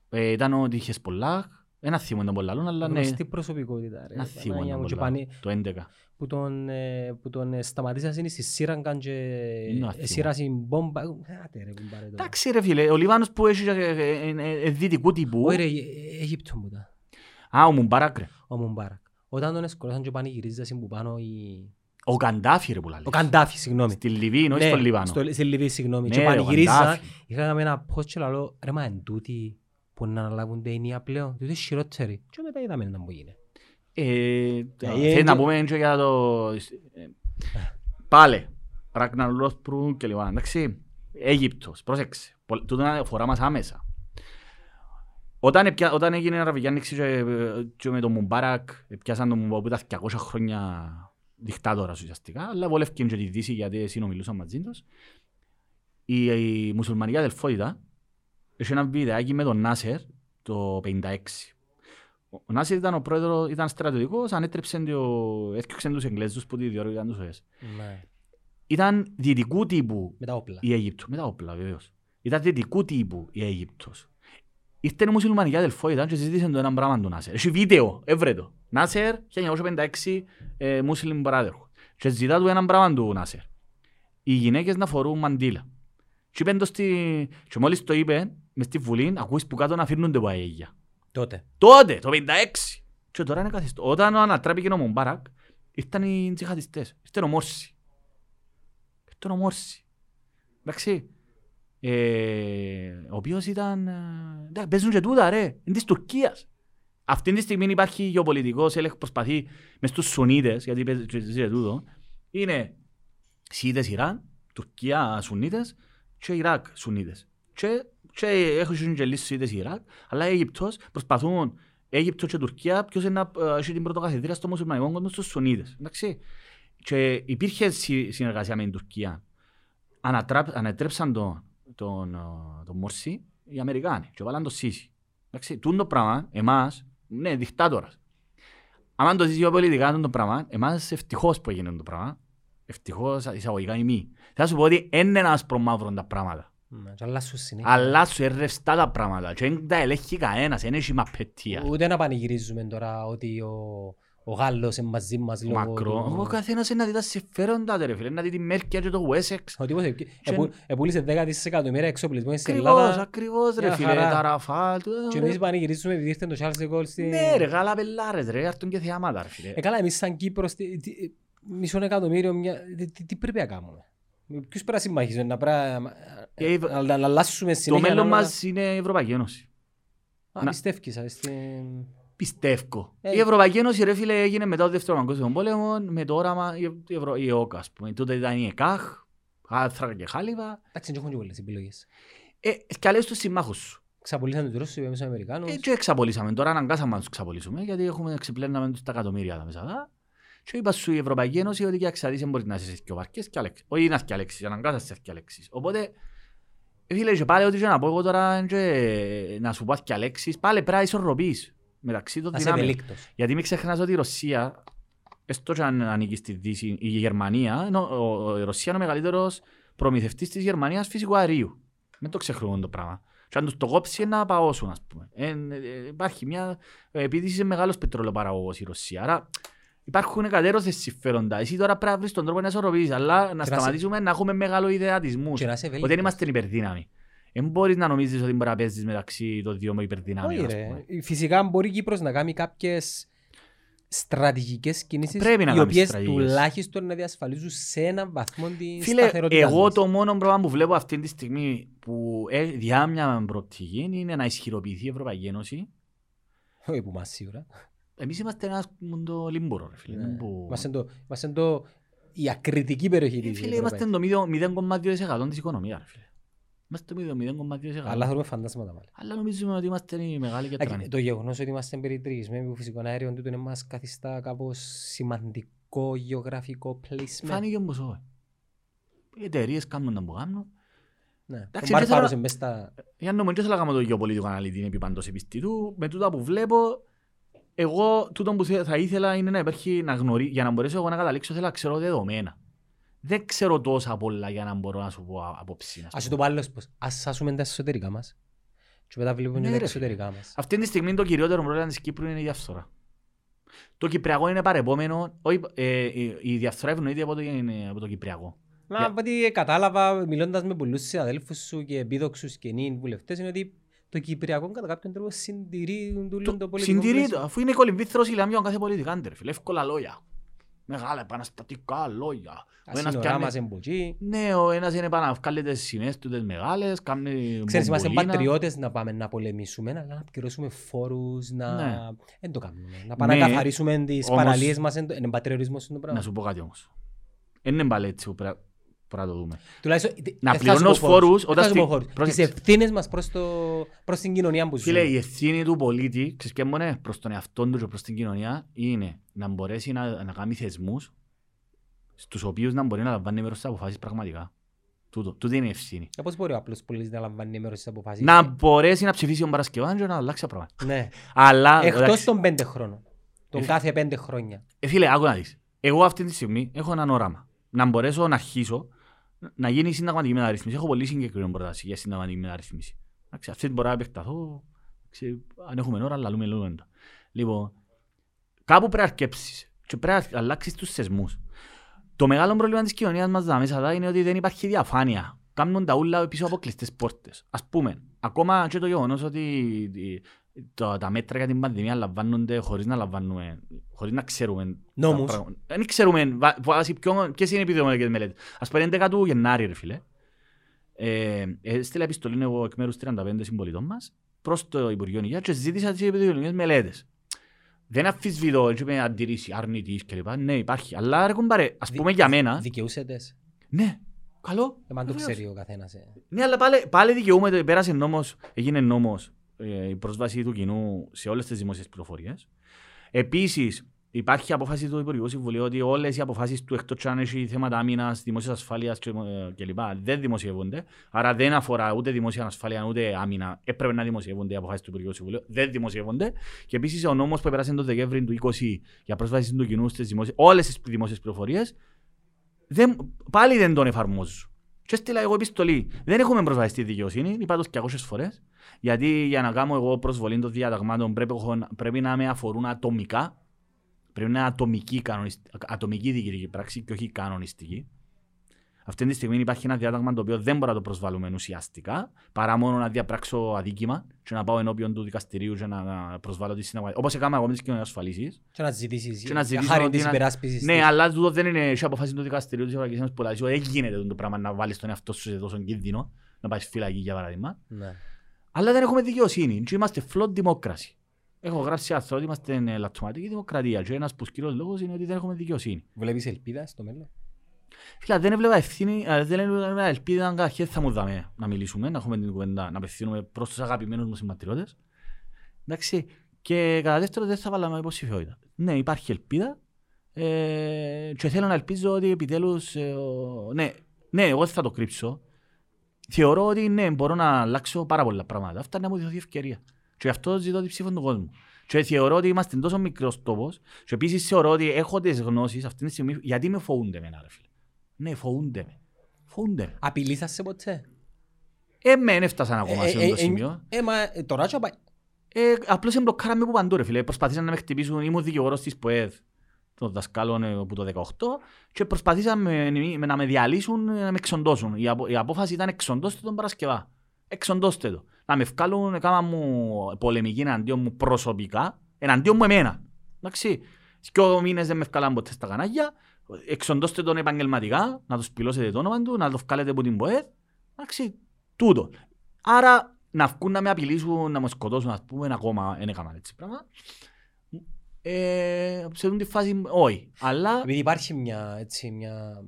S1: Ε, Ήταν ότι είχες πολλά, ένα θύμο ήταν πολλά, αλλά ναι,
S2: Γνωστή προσωπικότητα, ρε.
S1: ένα θύμο
S2: Παναγιά
S1: ήταν
S2: μου, και
S1: πολλά,
S2: πανι-
S1: το 11.
S2: Που τον, ε, που τον ε, σταματήσαν στη Σύραγγαν και
S1: Είναι άθιμο.
S2: εσύρασαν μπόμπα. Ε, Άτε ρε, κουμπάρε τώρα.
S1: Εντάξει ρε φίλε, ο Λιβάνος που έχει ε, ε, ε, ε, δυτικού τύπου.
S2: Όχι ρε, ε, Αίγυπτο μου τα.
S1: Α, ο Μουμπάρακ ρε.
S2: Ο Μουμπάρακ. Όταν τον εσκολώσαν και πανηγυρίζασαν που πάνω η...
S1: Ο Καντάφη ρε που λαλείς.
S2: Ο Καντάφη, συγγνώμη.
S1: Στη Λιβύη, όχι
S2: Ναι,
S1: στο Λιβάνο.
S2: στο- Στη Λιβύη, συγγνώμη.
S1: Ναι,
S2: Και
S1: ρε, ο
S2: πανηγυρίζα.
S1: Καντάφη.
S2: Είχαμε ένα post και λαλό, ρε μα εν τούτοι που να αναλάβουν τα ενία πλέον. Τούτοι χειρότεροι. Και μετά είδαμε να μου γίνει.
S1: Ε,
S2: Ε,
S1: Θέλεις
S2: ε,
S1: να
S2: ε,
S1: πούμε και για το... ε, Πάλε. Ράγναρ Λόσπρου και λοιπά. Εντάξει. Αίγυπτος. Πρόσεξε. Πολ- Τούτο αφορά μας άμεσα. Όταν, επια- όταν έγινε η Αραβική Άνοιξη και, ε, και με τον Μουμπάρακ, πιάσαν τον Μουμπάρακ που ήταν 200 χρόνια δικτάτορας ουσιαστικά, αλλά βολεύκαν και τη Δύση γιατί συνομιλούσαν μαζί τους. Η, η μουσουλμανική αδελφότητα είχε ένα βιντεάκι με τον Νάσερ το 56. Ο Νάσερ ήταν ο πρόεδρος, ήταν στρατιωτικός, ανέτρεψε το, έφτιαξε τους Εγγλέζους που τη διόρυγαν τους ΟΕΣ.
S2: Ναι.
S1: Ήταν δυτικού τύπου
S2: Με τα όπλα.
S1: η Αίγυπτος, με τα όπλα βεβαίως. Ήταν δυτικού τύπου η Αίγυπτος. Ήρθε η μουσουλμανική αδελφότητα και συζήτησε το έναν πράγμα του Νάσερ. Έχει βίντεο, έβρε το. Νάσερ, 1956, ε, Muslim Brotherhood. Και ζητά του έναν πράγμα του Νάσερ. Οι γυναίκες να φορούν μαντήλα. Και, είπεν το στη... και μόλις το είπε, μες στη Βουλή, ακούεις που κάτω να φύρνονται από αγίγια.
S2: Τότε.
S1: Τότε, το 56. Και τώρα είναι καθιστό. Όταν ανατράπηκε ο Μουμπάρακ, ήρθαν οι τζιχατιστές. Ήρθε ο Μόρση. Ήρθε ο Μόρση. Εντάξει. Ε, ο οποίος ήταν... ε, εντάξει, παίζουν και τούτα ρε. Είναι της Τουρκίας. Αυτή τη στιγμή υπάρχει γεωπολιτικός έλεγχος προσπαθεί μες στους Σουνίτες, γιατί παίζει και και τούτο, είναι Σιήτες Ιράν, Τουρκία Σουνίτες και Ιράκ Σουνίτες. Και, και έχουν και λίγους Σιήτες Ιράκ, αλλά η Αίγυπτος προσπαθούν Αίγυπτο και Τουρκία ποιος είναι να ε, έχει την πρωτοκαθεδρία στο μουσουλμανικό κόσμο στους Σουνίτες. Εντάξει. Και υπήρχε συ- συνεργασία με την Τουρκία. Ανατράπ- Ανατρέψαν τον, τον, ε, τον Μόρση οι Αμερικάνοι και βάλαν τον Σίση. Εντάξει, τούν το πράγμα, εμάς, ναι, δικτάτορας. Αν το ζήσει πολιτικά το πράγμα, εμάς ευτυχώς που έγινε το πράγμα, ευτυχώς εισαγωγικά ή μη. Θα σου πω ότι είναι ένας άσπρο μαύρο τα πράγματα.
S2: Ναι, και αλλάσουν συνέχεια.
S1: Αλλά σου είναι ρευστά τα πράγματα και δεν τα ελέγχει κανένας, δεν έχει μαπετία.
S2: Ούτε να πανηγυρίζουμε τώρα ότι ο, ο Γάλλος είναι μαζί μας λόγω
S1: Μακρό.
S2: του-
S1: Ο καθένας είναι να δει τα συμφέροντα του, ρε φίλε, να δει τη Μέρκια και το Wessex.
S2: Ο τύπος επ- επου- επούλησε 10 δισεκατομμύρια εξοπλισμό στην
S1: Ακριβώς,
S2: Ελλάδα
S1: ακριβώς ρε
S2: Μια
S1: φίλε,
S2: χαρά.
S1: τα Ραφάλ. του,
S2: και
S1: ρε.
S2: εμείς πανηγυρίζουμε επειδή ήρθε το Charles de Gaulle στη...
S1: Ναι ρε, γάλα πελάρες ρε, έρθουν και θεάματα ρε φίλε.
S2: Ε, καλά, εμείς σαν Κύπρος, τι- τι- μισό εκατομμύριο, μια- τι- τι- τι πρέπει να κάνουμε; Ποιους πρέπει να συμμαχίσουμε, να πρέπει να-
S1: Ε,
S2: να να αλλάσουμε
S1: Το
S2: συνέχεια.
S1: μέλλον
S2: να-
S1: μας είναι η Ευρωπαϊκή Ένωση.
S2: Α,
S1: να-
S2: πιστεύεις, ας, στην-
S1: Πιστεύω.
S2: Ε.
S1: Η Ευρωπαϊκή Ένωση ρε φίλε έγινε μετά το δεύτερο παγκόσμιο πόλεμο με το όραμα η, Ευρω... η ΕΟΚ ας πούμε. Τότε ήταν η ΕΚΑΧ, Άθρακα και Χάλιβα.
S2: Εντάξει, δεν έχουν και πολλές επιλογές.
S1: Ε, σκαλές τους συμμάχους σου.
S2: Ξαπολύσαν τους Ρώσους, είπαμε στους Αμερικάνους.
S1: Ε, και εξαπολύσαμε. Τώρα αναγκάσαμε να τους ξαπολύσουμε γιατί έχουμε ξεπλέναμε τους τα εκατομμύρια τα μέσα. Δά. Και είπα σου η Ευρωπαϊκή Ένωση ότι και εξαρτήσει μπορεί να είσαι και ο Βαρκές και Αλέξης. Όχι να και Αλέξης, αναγκάσασαι και Αλέξης. Οπότε, ε, φίλε, και πάλι ό,τι και να πω εγώ τώρα είναι και να σου πω και Αλέξης, πάλι πρέπει να ισορροπείς μεταξύ των
S2: Να είσαι
S1: δυνάμεων.
S2: ευελίκτος.
S1: Γιατί μην ξεχνάς ότι η Ρωσία, έστω και αν ανήκει στη Δύση, η Γερμανία, ενώ ο- ο- η Ρωσία είναι ο μεγαλύτερος προμηθευτής της Γερμανίας φυσικού αερίου. Μην το ξεχνούμε το πράγμα. Και αν τους το κόψει να παώσουν, ας πούμε. Ε, ε, υπάρχει μια... Επειδή είσαι μεγάλος πετρολαιοπαραγωγός η Ρωσία, άρα υπάρχουν κατέρωθες συμφέροντα. Εσύ τώρα πρέπει να βρεις τον τρόπο να ισορροπήσεις, αλλά να
S2: να σε-
S1: σταματήσουμε να έχουμε μεγάλο ιδεατισμούς.
S2: Και να είσαι
S1: Ότι δεν
S2: ευέλικτος.
S1: είμαστε υπερδύναμοι. Δεν μπορείς να νομίζεις ότι μπορεί να παίζεις μεταξύ των δύο
S2: Όχι
S1: υπερδυνάμεων, ας πούμε.
S2: ρε. Φυσικά μπορεί η Κύπρος να κάνει κάποιες στρατηγικές κινήσεις
S1: Πρέπει να
S2: οι
S1: κάνει
S2: οποίες
S1: στρατηγικές.
S2: τουλάχιστον να διασφαλίζουν σε έναν βαθμό τη
S1: Φίλε,
S2: σταθερότητα
S1: εγώ
S2: μας.
S1: το μόνο πράγμα που βλέπω αυτή τη στιγμή που ε, διά μια προοπτική είναι να ισχυροποιηθεί η Ευρωπαϊκή Ένωση.
S2: Όχι που μας σίγουρα.
S1: Εμείς είμαστε ένας το λίμπορος, ρε φίλε.
S2: Ναι.
S1: που-
S2: Είμαστε το- Είμαστε το... η ακριτική περιοχή
S1: Ε,
S2: της
S1: Φίλε, είμαστε
S2: Ευρωπαϊκής.
S1: το 0,2% της οικονομίας, ρε φίλε. Είμαστε το 0,2%.
S2: Αλλά θέλουμε φαντάσματα πάλι.
S1: Αλλά νομίζουμε ότι είμαστε οι μεγάλοι και
S2: Εντάξει,
S1: τρανοί.
S2: Το γεγονός ότι είμαστε περιτριγισμένοι από φυσικό αέριο τούτο μας καθιστά κάπως σημαντικό γεωγραφικό placement.
S1: Φάνηκε όμως όχι. Οι εταιρείες κάνουν τα που κάνουν.
S2: Ναι. Ο
S1: Εντάξει,
S2: Μπαρπάρος
S1: δεν
S2: είναι μες στα...
S1: Για να μην θέλω να κάνω το γεωπολιτικό αναλυτή επί παντός επιστητού. Με τούτα που βλέπω, εγώ τούτο που θε- θα ήθελα είναι να υπάρχει να γνωρί... για να μπορέσω εγώ να καταλήξω θέλω να ξέρω δεδομένα. Δεν ξέρω τόσα πολλά για να μπορώ να σου πω α- απόψη. ας
S2: Ας
S1: πούμε.
S2: το πω άλλος πώς. Ας σάσουμε τα εσωτερικά μας. Και μετά βλέπουμε
S1: Ναι,
S2: και τα
S1: ρε,
S2: εξωτερικά μας.
S1: Αυτή τη στιγμή το κυριότερο πρόβλημα της Κύπρου είναι η διαφθορά. Το Κυπριακό είναι παρεπόμενο. Όχι, ε, η- η διαφθορά ευνοείται από το, είναι από το Κυπριακό.
S2: Μα
S1: Για-
S2: από ό,τι κατάλαβα μιλώντας με πολλούς συναδέλφους σου και επίδοξους και νυν βουλευτές είναι ότι το Κυπριακό κατά κάποιον τρόπο συντηρεί τούτο το
S1: Το
S2: πολιτικό
S1: συντηρεί
S2: πλαίσιο.
S1: το, αφού είναι κολυμβήθρος η λαμιόν κάθε πολιτικά, ντε, ρε φίλε, εύκολα λόγια. Μεγάλα επαναστατικά λόγια. Ο
S2: Τα
S1: ένας
S2: σύνορά
S1: πιάνει-
S2: μας εμποτζεί.
S1: Ναι, ο ένας είναι πάνω να βγάλει τις σημαίες του τις μεγάλες, κάνει
S2: Ξέρεις, είμαστε
S1: μπομπολίνα.
S2: πατριώτες να πάμε να πολεμήσουμε, αλλά να πληρώσουμε φόρους, να...
S1: Ναι.
S2: Δεν το κάνουμε. Να πάμε
S1: Ναι,
S2: να καθαρίσουμε τις
S1: όμως-
S2: παραλίες μας, εν το- είναι πατριωτισμός είναι το
S1: Να
S2: πράγμα.
S1: σου πω κάτι όμως. Δεν είναι πάλι έτσι που πρέπει- Μπορούμε να το δούμε.
S2: Τουλάχιστον,
S1: Να
S2: δεν θα σου
S1: πληρώνω
S2: πω φόρους.
S1: φόρους
S2: Δεν
S1: όταν
S2: θα σου πω
S1: στη-
S2: φόρους. Τις
S1: πρόσεξε.
S2: ευθύνες μας προς, το... προς την κοινωνία που
S1: Φίλε,
S2: ζούμε.
S1: η ευθύνη του πολίτη, ξέρεις ποια είναι; Προς τον εαυτό του και προς την κοινωνία, είναι να μπορέσει να, να κάνει θεσμούς στους οποίους να μπορεί να λαμβάνει μέρος στις αποφάσεις πραγματικά. Τούτο, τούτη είναι η ευθύνη.
S2: Ε, Πώς μπορεί ο απλός πολίτης να λαμβάνει μέρος στις αποφάσεις;
S1: Να μπορέσει να ψηφίσει τον Παρασκευά και να αλλάξει τα πράγματα.
S2: Ναι. [laughs]
S1: Αλλά,
S2: Εκτός
S1: εντάξει,
S2: των πέντε χρόνων. Των
S1: Ε,
S2: κάθε πέντε χρόνια.
S1: ε, φίλε, άκου να δεις. Εγώ αυτή τη στιγμή έχω έναν όραμα. Να μπορέσω να αρχίσω να γίνει η συνταγματική μεταρρύθμιση. Έχω πολύ συγκεκριμένη πρόταση για συνταγματική μεταρρύθμιση. Εντάξει, αυτή μπορώ να επεκταθώ. Εντάξει, αν έχουμε ώρα, λαλούμε λίγο το. Λοιπόν, κάπου πρέπει να αρκέψεις και πρέπει να αλλάξεις τους θεσμούς. Το μεγάλο πρόβλημα της κοινωνίας μας δα μέσα δα, είναι ότι δεν υπάρχει διαφάνεια. Κάνουν τα ούλα πίσω από κλειστές πόρτες. Ας πούμε, ακόμα και το γεγονός ότι ε, το- τα μέτρα για την πανδημία λαμβάνονται χωρίς να λαμβάνουμε, χωρίς να ξέρουμε. τα
S2: Νόμους.
S1: πράγματα. Δεν ξέρουμε βα- βάσει ποιον- ποιες είναι οι επιδημιολογικές μελέτες. Ας πούμε, 11 του Γενάρη, ρε φίλε. Ε, έστειλα επιστολή εγώ εκ μέρους 35 συμπολιτών μας προς το Υπουργείο Υγείας και ζήτησα τις επιδημιολογικές μελέτες. Δεν αφισβητώ, έτσι με αντιρρήσει, αρνητής κλπ. Ναι, υπάρχει. Αλλά ρε κουμπάρε, ας
S2: Δι-
S1: πούμε για μένα,
S2: Δικαιούσε τες.
S1: ναι, καλό.
S2: Εμάν το
S1: βεβαίως.
S2: ξέρει ο καθένας. ε.
S1: Ναι, αλλά πάλι, πάλι δικαιούμαι, πέρασε νόμος, έγινε νόμος ε, η πρόσβαση του κοινού σε όλες τις δημόσιες πληροφορίες. Επίσης, υπάρχει απόφαση του Υπουργικού Συμβουλίου ότι όλες οι αποφάσεις του εκτός αν έχει θέματα άμυνας, δημόσιας ασφάλειας και, ε, κλπ. δεν δημοσιεύονται. Άρα δεν αφορά ούτε δημόσια ασφάλεια ούτε άμυνα. Έπρεπε να δημοσιεύονται οι αποφάσεις του Υπουργικού Συμβουλίου. Δεν δημοσιεύονται. Και επίσης ο νόμος που πέρασε τον Δεκέμβρη του 20 για πρόσβαση του κοινού στις δημόσιες, όλες τις δημόσιες πληροφορίες δεν, πάλι δεν τον εφαρμόζουν. Και έστειλα εγώ επιστολή. Δεν έχουμε προσβάσει στη δικαιοσύνη, είπα το 200 φορές. Γιατί για να κάνω εγώ προσβολή των διαταγμάτων πρέπει, έχω- πρέπει να με αφορούν ατομικά. Πρέπει να είναι ατομική, κανονισ- ατομική διοικητική πράξη και όχι κανονιστική. Αυτή τη στιγμή υπάρχει ένα διάταγμα το οποίο δεν μπορώ να το προσβάλλουμε ουσιαστικά παρά μόνο να διαπράξω αδίκημα και να πάω ενώπιον του δικαστηρίου και να να προσβάλλω τη συνταγματική. Όπως έκανα εγώ με τις κοινωνίες ασφαλίσεις.
S2: Και να ζητήσεις
S1: Και να
S2: για
S1: ζητήσω
S2: χάρη
S1: ότι
S2: της
S1: να-
S2: υπεράσπισης
S1: Ναι,
S2: της.
S1: αλλά τούτο δεν είναι σε αποφάση του δικαστηρίου της Ευρωπαϊκής Ένωσης που λέει ότι δεν γίνεται το πράγμα να βάλεις τον εαυτό σου σε τόσο κίνδυνο, να πάει φυλακή για παράδειγμα.
S2: Ναι.
S1: Αλλά δεν έχουμε δικαιοσύνη και είμαστε φλότ δημόκραση. Έχω γράψει άρθρο ότι είμαστε ε, λαττωματική δημοκρατία και ένας που κύριος λόγος είναι ότι δεν έχουμε δικαιοσύνη.
S2: Βλέπεις ελπίδα στο μέλλον;
S1: Φίλα, δεν έβλεπα ευθύνη, ε, δεν έβλεπα ελπίδα αν καταρχήν θα μου δάμε να μιλήσουμε, να έχουμε την κουβέντα, να απευθύνουμε προς τους αγαπημένους μου συμπατριώτες. Εντάξει, και κατά δεύτερο δεν θα βάλαμε υποψηφιότητα. Ναι, υπάρχει ελπίδα ε, και θέλω να ελπίζω ότι επιτέλους, ε, ο- ναι, ναι, εγώ δεν θα το κρύψω. Θεωρώ ότι ναι, μπορώ να αλλάξω πάρα πολλά πράγματα. Αυτά να μου δοθεί ευκαιρία. Και γι' αυτό ζητώ την ψήφο του κόσμου. Και θεωρώ ότι είμαστε τόσο μικρός τόπος και επίσης θεωρώ ότι έχω τις γνώσεις αυτή τη στιγμή γιατί με φοβούνται εμένα ρε φίλε. Ναι, φοβούνται με. Φοβούνται με.
S2: Απειλήσας σε ποτέ;
S1: Ε, με, δεν έφτασαν ακόμα
S2: Ε,
S1: σε
S2: ε,
S1: αυτό το
S2: ε,
S1: σημείο.
S2: ε, μα ε, τώρα και πάει.
S1: Ε, απλώς εμπλοκάραμε από παντού ρε φίλε. Προσπαθήσαν να με χτυπήσουν, ήμουν δικηγόρος της ΠΟΕΔ των δασκάλων ε, από το 18 και προσπαθήσαν με, με- να με διαλύσουν, ε, να με εξοντώσουν. Η, απο, η απόφαση ήταν εξοντώστε τον Παρασκευά. Εξοντώστε το. Να με βγάλουν, κάμα μου πολεμική εναντίον μου προσωπικά, εναντίον μου εμένα. Εντάξει. Δυο μήνες δεν με βγάλαν ποτέ στα κανάλια. Εξοντώστε τον επαγγελματικά, να το σπηλώσετε το όνομα του, να το βγάλετε από την ΠΟΕΔ. Εντάξει, τούτο. Άρα να βγουν να με απειλήσουν, να με σκοτώσουν, ας πούμε, ακόμα δεν έκαναν έτσι πράγμα. Ε, σε αυτή τη φάση, όχι. Αλλά
S2: Επειδή υπάρχει μια, έτσι, μια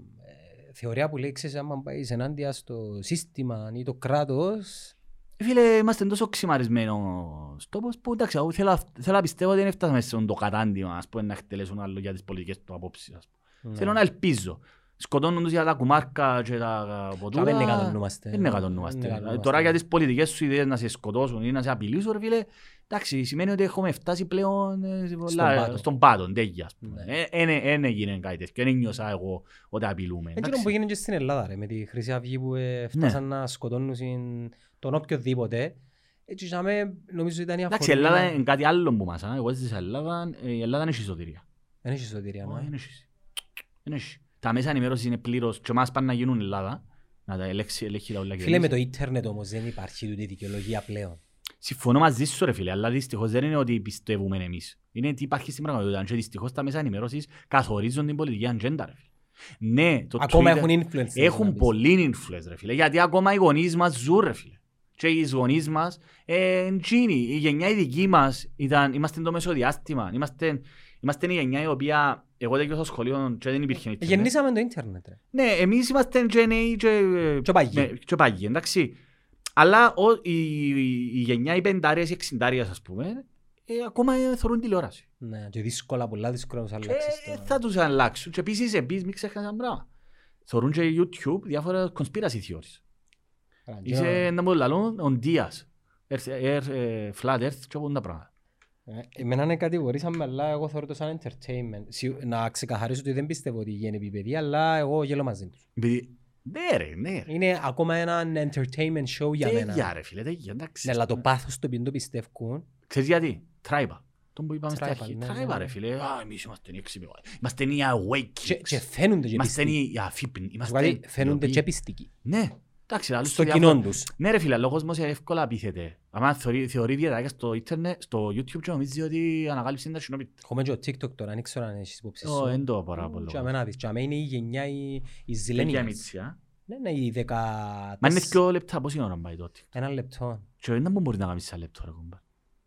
S2: ε, θεωρία που λέει, ξέρεις, άμα πάεις ενάντια στο σύστημα ή το κράτος,
S1: Φίλε, είμαστε τόσο ξημαρισμένος τόπος που εντάξει, εγώ θέλω, θέλω να πιστεύω ότι δεν φτάσαμε σε το κατάντημα ας πούμε, να εκτελέσουν άλλο για τις πολιτικές του απόψεις. Ας πούμε.
S2: Ναι.
S1: Θέλω να ελπίζω. Σκοτώνουν τους για τα κουμάρκα και τα ποτούρα.
S2: δεν εκατονούμαστε.
S1: Δεν
S2: Δεν
S1: εκατονούμαστε.
S2: εκατονούμαστε.
S1: Τώρα για τις πολιτικές σου ιδέες να σε σκοτώσουν ή να σε απειλήσουν, ρε φίλε, εντάξει, σημαίνει ότι έχουμε φτάσει πλέον ε, σε πολλά-
S2: πάτο.
S1: στον πάτο, τέτοια. ας πούμε.
S2: Ναι.
S1: Ε, ε, ε, Δεν έγινε κάτι τέτοιο, δεν νιώσα εγώ ότι απειλούμε.
S2: Έτσι
S1: εντάξει.
S2: που έγινε και στην Ελλάδα, ρε, με τη Χρυσή Αυγή που ε, φτάσαν να σκοτώνουν συν- τον οποιοδήποτε. Έτσι, για μέ, νομίζω ήταν η
S1: Εντάξει, η
S2: αφορμή
S1: Ελλάδα
S2: να-
S1: είναι κάτι άλλο που μας. α. Εγώ ζήσα στην Ελλάδα, ε, η Ελλάδα δεν έχει σωτηρία.
S2: Δεν έχει σωτηρία,
S1: Όχι,
S2: ναι.
S1: δεν έχει. Δεν έχει. Τα μέσα ενημέρωσης είναι πλήρως και εμάς πάνε να γίνουν Ελλάδα. Να τα ελέγξει, ελέγχει τα όλα
S2: Φίλε, με το
S1: κυβέρνηση.
S2: ίντερνετ όμως δεν υπάρχει τούτη δικαιολογία πλέον.
S1: Συμφωνώ μαζί σου ρε φίλε, αλλά δυστυχώς δεν είναι ότι πιστεύουμε εμείς. Είναι τι υπάρχει στην πραγματικότητα και δυστυχώς τα μέσα ενημέρωσης καθορίζουν την πολιτική ατζέντα ρε φίλε. Ναι, το
S2: Ακόμα
S1: Twitter-
S2: έχουν influence.
S1: Έχουν
S2: να πεις.
S1: πολύ influence ρε φίλε, γιατί ακόμα οι γονείς μας ζουν ρε φίλε. Και οι γονείς μας, ε, εντζίνοι, η γενιά η δική μας, ήταν, είμαστε το μεσοδιάστημα, είμαστε, Είμαστε η γενιά η οποία, εγώ δεν στο σχολείο και δεν υπήρχε ίντερνετ.
S2: Γεννήσαμε το ίντερνετ. ρε.
S1: Ναι, εμείς είμαστε Gen A και,
S2: Και παγιοί.
S1: ναι, και παγιοί, εντάξει. Αλλά ο, η, η, η γενιά, οι πεντάριες, οι εξιντάριες, ας πούμε, ε, ακόμα ε, θεωρούν τηλεόραση.
S2: Ναι, και δύσκολα, πολλά δύσκολα να τους
S1: Και
S2: αλλάξεις
S1: ε,
S2: το-
S1: θα τους αλλάξουν. Και επίσης, επίσης, μην ξεχνάς ένα πράγμα. Θεωρούν και YouTube διάφορα conspiracy theories.
S2: Καλά,
S1: Είσαι
S2: και-
S1: να μου λαλούν on Diaz, Earth, Earth, ε, Flat Earth και όλα τα πράγματα.
S2: Ε, Εμένα είναι κατηγορήσαμε, αλλά εγώ θεωρώ το σαν entertainment. Σι- Να ξεκαθαρίσω ότι δεν πιστεύω ότι γίνει επίπεδη, αλλά εγώ γέλω μαζί τους.
S1: Επειδή, ναι ρε, ναι ρε.
S2: Είναι ακόμα ένα entertainment show για
S1: Τέλεια
S2: μένα.
S1: ρε φίλε, τέλεια, εντάξει.
S2: Ναι, αλλά το πάθος το οποίο το πιστεύουν,
S1: Ξέρεις γιατί, tribal. Τον που είπαμε στα
S2: Tribal,
S1: αρχή.
S2: ναι,
S1: Tribal
S2: ναι.
S1: ρε φίλε, α, εμείς είμαστε οι έξυπνοι. Είμαστε οι awake.
S2: και, και φαίνονται και
S1: Είμαστε
S2: πιστικοί.
S1: οι αφύπνοι.
S2: Σου
S1: Είμαστε
S2: κάτι, φαίνονται
S1: οι
S2: και
S1: οποίοι-
S2: πιστικοί.
S1: Ναι, εντάξει, άλλους
S2: Στο
S1: σε
S2: κοινό
S1: διάφορα-
S2: τους.
S1: Ναι ρε φίλε, αλλά ο κόσμος εύκολα απίθεται. Αν θεωρεί, θεωρεί βιντεάκια στο ίντερνετ, στο YouTube και νομίζει ότι ανακάλυψε τα συνόπιτα.
S2: Έχουμε και το TikTok τώρα, δεν ξέρω αν έχεις υπόψη
S1: Ω,
S2: σου.
S1: εν το πάρα πολύ.
S2: Και αμένα δεις, και αμέ είναι η γενιά, οι, οι
S1: Τέλεια
S2: zillennials.
S1: μίτσι, α.
S2: Ναι, ναι, οι δεκα...
S1: Μα είναι δυο λεπτά, πόση ώρα πάει τότε;
S2: Ένα λεπτό.
S1: Και δεν μου μπορεί να κάνεις σε λεπτό ρε κομπά.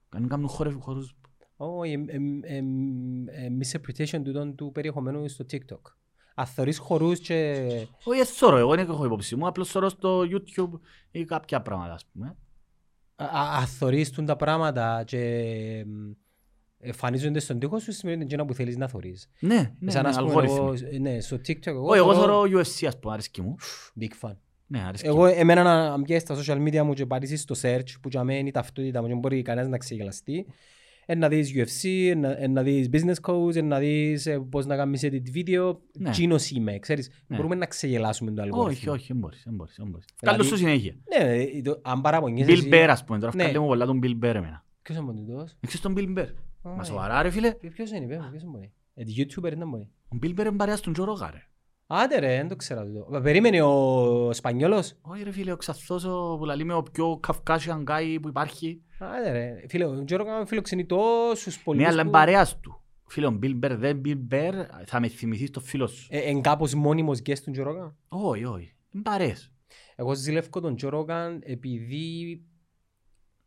S1: Αν κάνουν χώρες, χώρους...
S2: Όχι, εμ- εμ- εμ- εμ- misinterpretation τούτον του περιεχομένου στο TikTok. Αν θωρείς χορούς και...
S1: Όχι, δεν θωρώ, εγώ δεν έχω υπόψη μου, απλώς θωρώ στο YouTube ή κάποια πράγματα, ας πούμε.
S2: α- Αν θωρείς τούν τα πράγματα και εμ, εμφανίζονται στον τοίχο σου, σημαίνει ότι είναι εκείνο που θέλεις να θωρείς.
S1: Ναι, ναι,
S2: Σαν
S1: ναι,
S2: ας πούμε, εγώ,
S1: αλγόριθμοι.
S2: ναι, στο TikTok εγώ,
S1: Όχι, εγώ
S2: θωρώ
S1: θωρώ UFC, ας πούμε, αρέσκει μου.
S2: big fan.
S1: Ναι, αρέσκει
S2: Εγώ
S1: μου.
S2: εμένα να να μπιέσεις στα social media μου και πατήσεις στο search που για μένα είναι η ταυτότητα μου και μπορεί κανένας να ξεγελαστεί. Εν να δεις UFC, εν να- εν να δεις business codes, εν να δεις ε, πώς να κάνεις edit βίντεο.
S1: Ναι.
S2: Τζίνος είμαι, ξέρεις.
S1: Ναι.
S2: Μπορούμε να ξεγελάσουμε το
S1: Όχι,
S2: αλγόριθμο.
S1: όχι, δεν μπορείς, δεν μπορείς, δεν μπορείς.
S2: Δηλαδή-
S1: Καλώς σου συνέχεια.
S2: Ναι, ε, το- αν παραπονιέσαι
S1: Bill
S2: εσύ-
S1: Bear, ας πούμε, τώρα
S2: Ναι.
S1: βγάλε μου πολλά τον Bill Bear εμένα.
S2: Ποιος είναι τούτος;
S1: Ξέρεις τον Bill Bear. Μα
S2: Όχι.
S1: σοβαρά ρε φίλε.
S2: Ποιο- Ποιος είναι, πες μου, ποιος είναι μπορεί. Ε, YouTuber είναι μπορεί.
S1: Ο Bill Bear είναι παρέας του Τζο Ρόγα, ρε.
S2: Άντε ρε, δεν το ξέρω τούτο. Περίμενε ο Σπανιόλος.
S1: Όχι ρε φίλε, ο Ξαθός ο που λαλεί με ο πιο Καυκάσιαν guy που υπάρχει.
S2: Άντε ρε. Φίλε, ο Τζόρο Γκάμ φιλοξενεί τόσους
S1: Ναι,
S2: πολιτικούς
S1: αλλά είναι
S2: που-
S1: παρέας του. Φίλε, ο Bill Bear δεν Bill Bear, θα με θυμηθείς το φίλο σου.
S2: Ε, Εν κάπως μόνιμος guest του Τζόρο Γκάμ.
S1: Όχι, όχι. Είναι παρέες.
S2: Εγώ ζηλεύω τον Τζο Ρόγκαν επειδή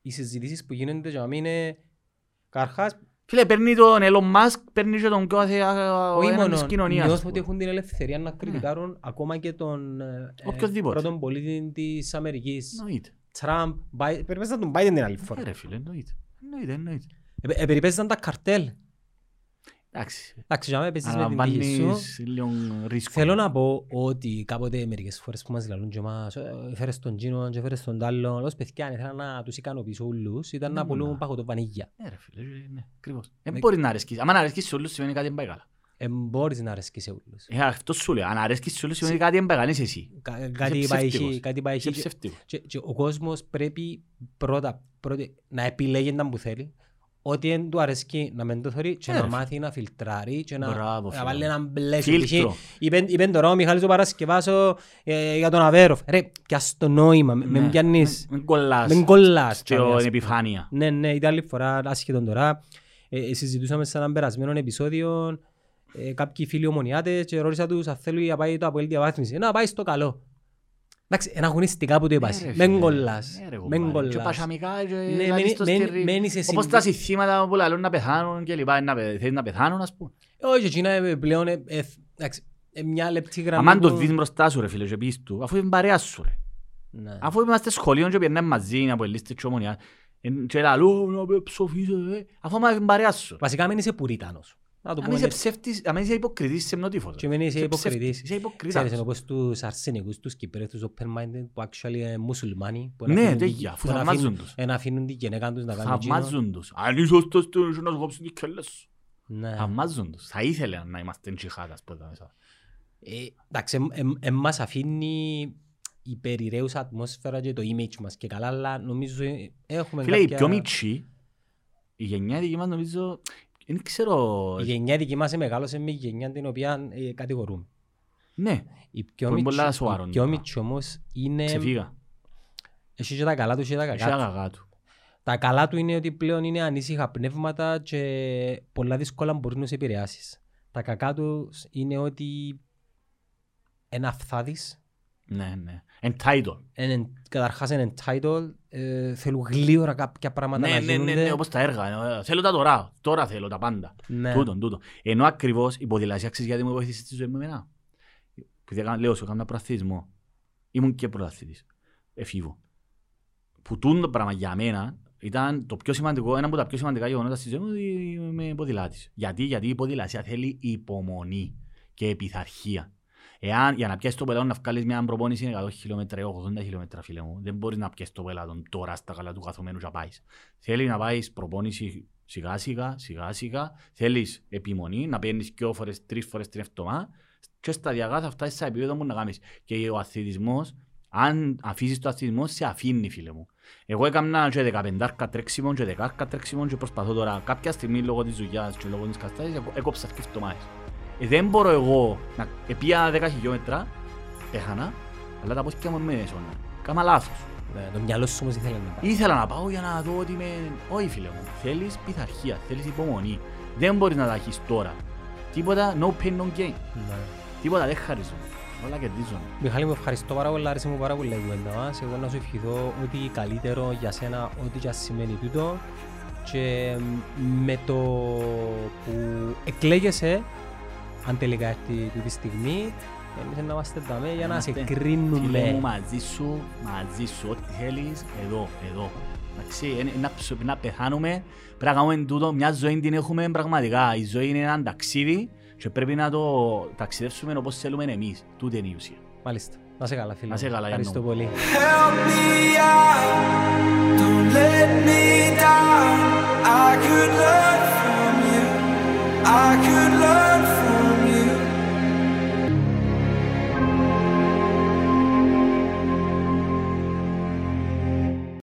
S2: οι συζητήσεις που γίνονται για μένα είναι καρχάς
S1: Φίλε, παίρνει τον Elon Musk, παίρνει και τον πιο αθεά
S2: όχι
S1: έναν της
S2: μόνο
S1: κοινωνίας.
S2: νιώθω ότι έχουν την ελευθερία να κριτικάρουν ακόμα και τον ε, ε,
S1: Οποιοδήποτε.
S2: πρώτον πολίτη της Αμερικής
S1: Εννοείται.
S2: Τραμπ, Μπάι- περιπέζαν τον Biden την άλλη
S1: Ναι
S2: φορά.
S1: ρε φίλε, εννοείται. Εννοείται, εννοείται.
S2: Ε, ε, περιπέζαν τα καρτέλ.
S1: Εντάξει.
S2: Εντάξει, για μένα παίζεις με την τύχη σου.
S1: Αναλαμβάνεις λίγο ρίσκο.
S2: Θέλω να πω ότι κάποτε μερικές φορές που μας λαλούν και μας «Ε, φέρες τον Τζίνο και φέρες τον άλλον, ως παιδιά ήθελα να τους ικανοποιήσω όλους, ήταν να
S1: Ναι,
S2: πουλούν
S1: ναι.
S2: παγωτό βανίγια.
S1: Ναι ρε φίλε, ναι, ακριβώς. Δεν
S2: Ναι.
S1: μπορεί να αρέσκεις. Αν αρέσκεις σε όλους σημαίνει κάτι δεν πάει καλά.
S2: Ε, μπορείς να αρέσκεις σε όλους.
S1: Ε, αυτό σου λέω. Αν αρέσκεις σε όλους σημαίνει κάτι δεν πάει καλά. Είσαι εσύ.
S2: Κα-
S1: Είσαι
S2: Κάτι πάει
S1: ψεύτικος.
S2: εκεί, κάτι πάει
S1: Είσαι
S2: εκεί.
S1: ψεύτικος.
S2: Και, και ο κόσμος πρέπει πρώτα, πρώτα να επιλέγει να που θέλει. Ό,τι δεν του αρέσκει να μην το θεωρεί και
S1: Ε,
S2: να
S1: ρε.
S2: μάθει να φιλτράρει και να,
S1: Μπράβο,
S2: να
S1: φίλε.
S2: βάλει έναν μπλε σου.
S1: Φίλτρο.
S2: Π.χ. Είπε, είπε τώρα ο Μιχάλης ο Παρασκευάσο ε, για τον Αβέροφ. Ρε, πιάσ' το νόημα, με- με
S1: Ναι.
S2: πιάνεις.
S1: Μην κολλάς.
S2: Μην κολλάς.
S1: Στην
S2: τσάμε, ας πούμε.
S1: επιφάνεια.
S2: Ναι, ναι, ήταν άλλη φορά, άσχετον τώρα. Ε, ε, συζητούσαμε σε έναν περασμένο επεισόδιο ε, κάποιοι φίλοι ομονιάτες και ρώτησα τους αν θέλουν να πάει το Αποέλ διαβάθμιση. Να πάει στο καλό. Εντάξει, είναι αγωνιστικά που το είπα.
S1: Ναι, ρε,
S2: Μεν
S1: φίλε.
S2: κολλάς.
S1: Ναι, ρε,
S2: Μεν
S1: κουμπάρε. Και
S2: κολλάς.
S1: πασαμικά και
S2: Ναι,
S1: λαλείς
S2: μένει-
S1: το
S2: μένει-
S1: στήρι.
S2: μένεις σε
S1: Όπως
S2: συμβι-
S1: τα συστήματα που λαλούν να πεθάνουν και λοιπά. να πε- Θέλουν να πεθάνουν, ας πούμε.
S2: Όχι, εκείνα ε, πλέον ε, ε, εντάξει, ε, μια λεπτή γραμμή
S1: Αμάν το
S2: που-
S1: δεις μπροστά σου ρε φίλε και πεις του, αφού είναι παρέα σου ρε.
S2: Ναι.
S1: Αφού είμαστε σχολείο και πιερνάμε μαζί από ελίστες και ομονιά. εν- Και λαλούν να με ψοφίσω, ε. αφού είναι παρέα σου.
S2: Βασικά μην είσαι πουρίτανος. Να το
S1: Αν
S2: πούμε
S1: είσαι
S2: έτσι.
S1: ψεύτης, αν είσαι υποκριτής, είσαι μνοτήφος.
S2: Και μην είσαι
S1: Είσαι
S2: υποκριτής.
S1: ψεύτης, Είσαι
S2: Ξέρεις,
S1: υποκριτάς.
S2: είναι όπως τους αρσενικούς, τους Κυπρέους, τους open-minded, που actually είναι μουσουλμάνοι. που
S1: Ναι,
S2: αφήνουν την-
S1: τέτοια, αφού
S2: που
S1: θαυμάζουν
S2: αφήνουν-
S1: τους.
S2: ε, να αφήνουν την γυναίκα τους να κάνουν εκείνο.
S1: Θαυμάζουν τους. Αν είσαι ωστός τους, να σου κόψουν τις κελές σου.
S2: Ναι.
S1: Θαυμάζουν τους. Θα ήθελε να είμαστε τσιχάτας πρώτα μέσα.
S2: Ε, Εντάξει, εμ- εμ- εμ μας αφήνει η περιραίουσα ατμόσφαιρα και το image μας και καλά, αλλά νομίζω ε, έχουμε
S1: Φίλε, οι
S2: κάποια...
S1: πιο μίτσοι, η γενιά δική μας νομίζω, δεν ξέρω,
S2: Η γενιά δική μας μεγάλωσε με γενιά την οποία ε, κατηγορούμε.
S1: ναι,
S2: Η πιο
S1: Που είναι πολλά
S2: μίτσι-
S1: σοβαρό
S2: η πιο
S1: τώρα.
S2: μίτσι όμως είναι...
S1: ξεφύγα.
S2: Έχει και τα καλά του και τα
S1: Έχει
S2: κακά του.
S1: αγαγά του.
S2: Τα καλά του είναι ότι πλέον είναι ανήσυχα πνεύματα και πολλά δύσκολα μπορείς να σε επηρεάσεις. Τα κακά τους είναι ότι είναι αυθάδης
S1: Ναι, ναι. Entitled.
S2: Είναι- Καταρχάς είναι entitled, ε, θέλουν γλύωρα κάποια πράγματα
S1: Ναι,
S2: να
S1: ναι, ναι,
S2: γίνονται.
S1: ναι, όπως τα έργα. Ε, Θέλω τα τώρα. Τώρα θέλω τα πάντα.
S2: Ναι.
S1: Τούτον, τούτον. Ενώ ακριβώς η ποδηλασία ξέρεις γιατί μου βοήθησε στη ζωή μου εμένα. Επειδή έκανα, λέω σου, έκανα πρωταθλητισμό. Ήμουν και πρωταθλητής. Εφήβο. Που τούτο το πράγμα για μένα ήταν το πιο σημαντικό, ένα από τα πιο σημαντικά γεγονότα στη ζωή μου ότι είμαι ποδηλάτης. Γιατί, γιατί η ποδηλασία θέλει υπομονή και πειθαρχία. Εάν για να πιέσεις το πελάτο να βγάλεις μια προπόνηση είναι 100 χιλιόμετρα ή 80 χιλιόμετρα φίλε μου, δεν μπορείς να πιέσεις το πελάτο τώρα στα καλά του καθομένου και να πάεις. Θέλει να πάεις προπόνηση σιγά σιγά, σιγά σιγά, θέλεις επιμονή, να παίρνεις δυο φορές, τρεις φορές την εβδομάδα και σταδιακά θα φτάσεις σε επίπεδο που να κάνεις. Και ο αθλητισμός, αν αφήσεις το αθλητισμό, σε αφήνει φίλε μου. Εγώ έκανα και 15 τρέξιμο και 10 τρέξιμο και προσπαθώ τώρα κάποια στιγμή λόγω της δουλειάς και λόγω της κατάστασης έκο- έκοψα και εβδομάδες. Ε, δεν μπορώ εγώ να επία 10 χιλιόμετρα, έχανα, αλλά τα πόθηκια μου με έσωνα. Κάμα λάθος.
S2: Ναι, Το μυαλό σου όμως ήθελε να πάει.
S1: Ήθελα να πάω για να δω ότι είμαι... Όχι φίλε μου, θέλεις πειθαρχία, θέλεις υπομονή. Δεν μπορείς να τα έχεις τώρα. Τίποτα, no pain, no gain.
S2: Ναι.
S1: Τίποτα δεν χαρίζουν. Όλα κερδίζουν.
S2: Μιχάλη μου ευχαριστώ πάρα πολύ, άρεσε μου πάρα πολύ η κουβέντα μας. Εγώ να σου ευχηθώ ό,τι καλύτερο για σένα, ό,τι και ας σημαίνει τούτο. Και με το που εκλέγεσαι, αν τελικά έρθει τούτη στιγμή, εμείς να είμαστε δαμέ για να σε κρίνουμε.
S1: Τι μαζί σου, μαζί σου, ό,τι θέλεις, εδώ, εδώ. Εντάξει, να πεθάνουμε, πρέπει να κάνουμε τούτο, μια ζωή την έχουμε πραγματικά. Η ζωή είναι ένα ταξίδι και πρέπει να το ταξιδεύσουμε όπως θέλουμε εμείς. Τούτη είναι η ουσία.
S2: Μάλιστα. Να σε καλά φίλε.
S1: Να σε καλά
S2: Ευχαριστώ πολύ.
S3: Help me out, don't let me down. I could learn from you, I could learn from you.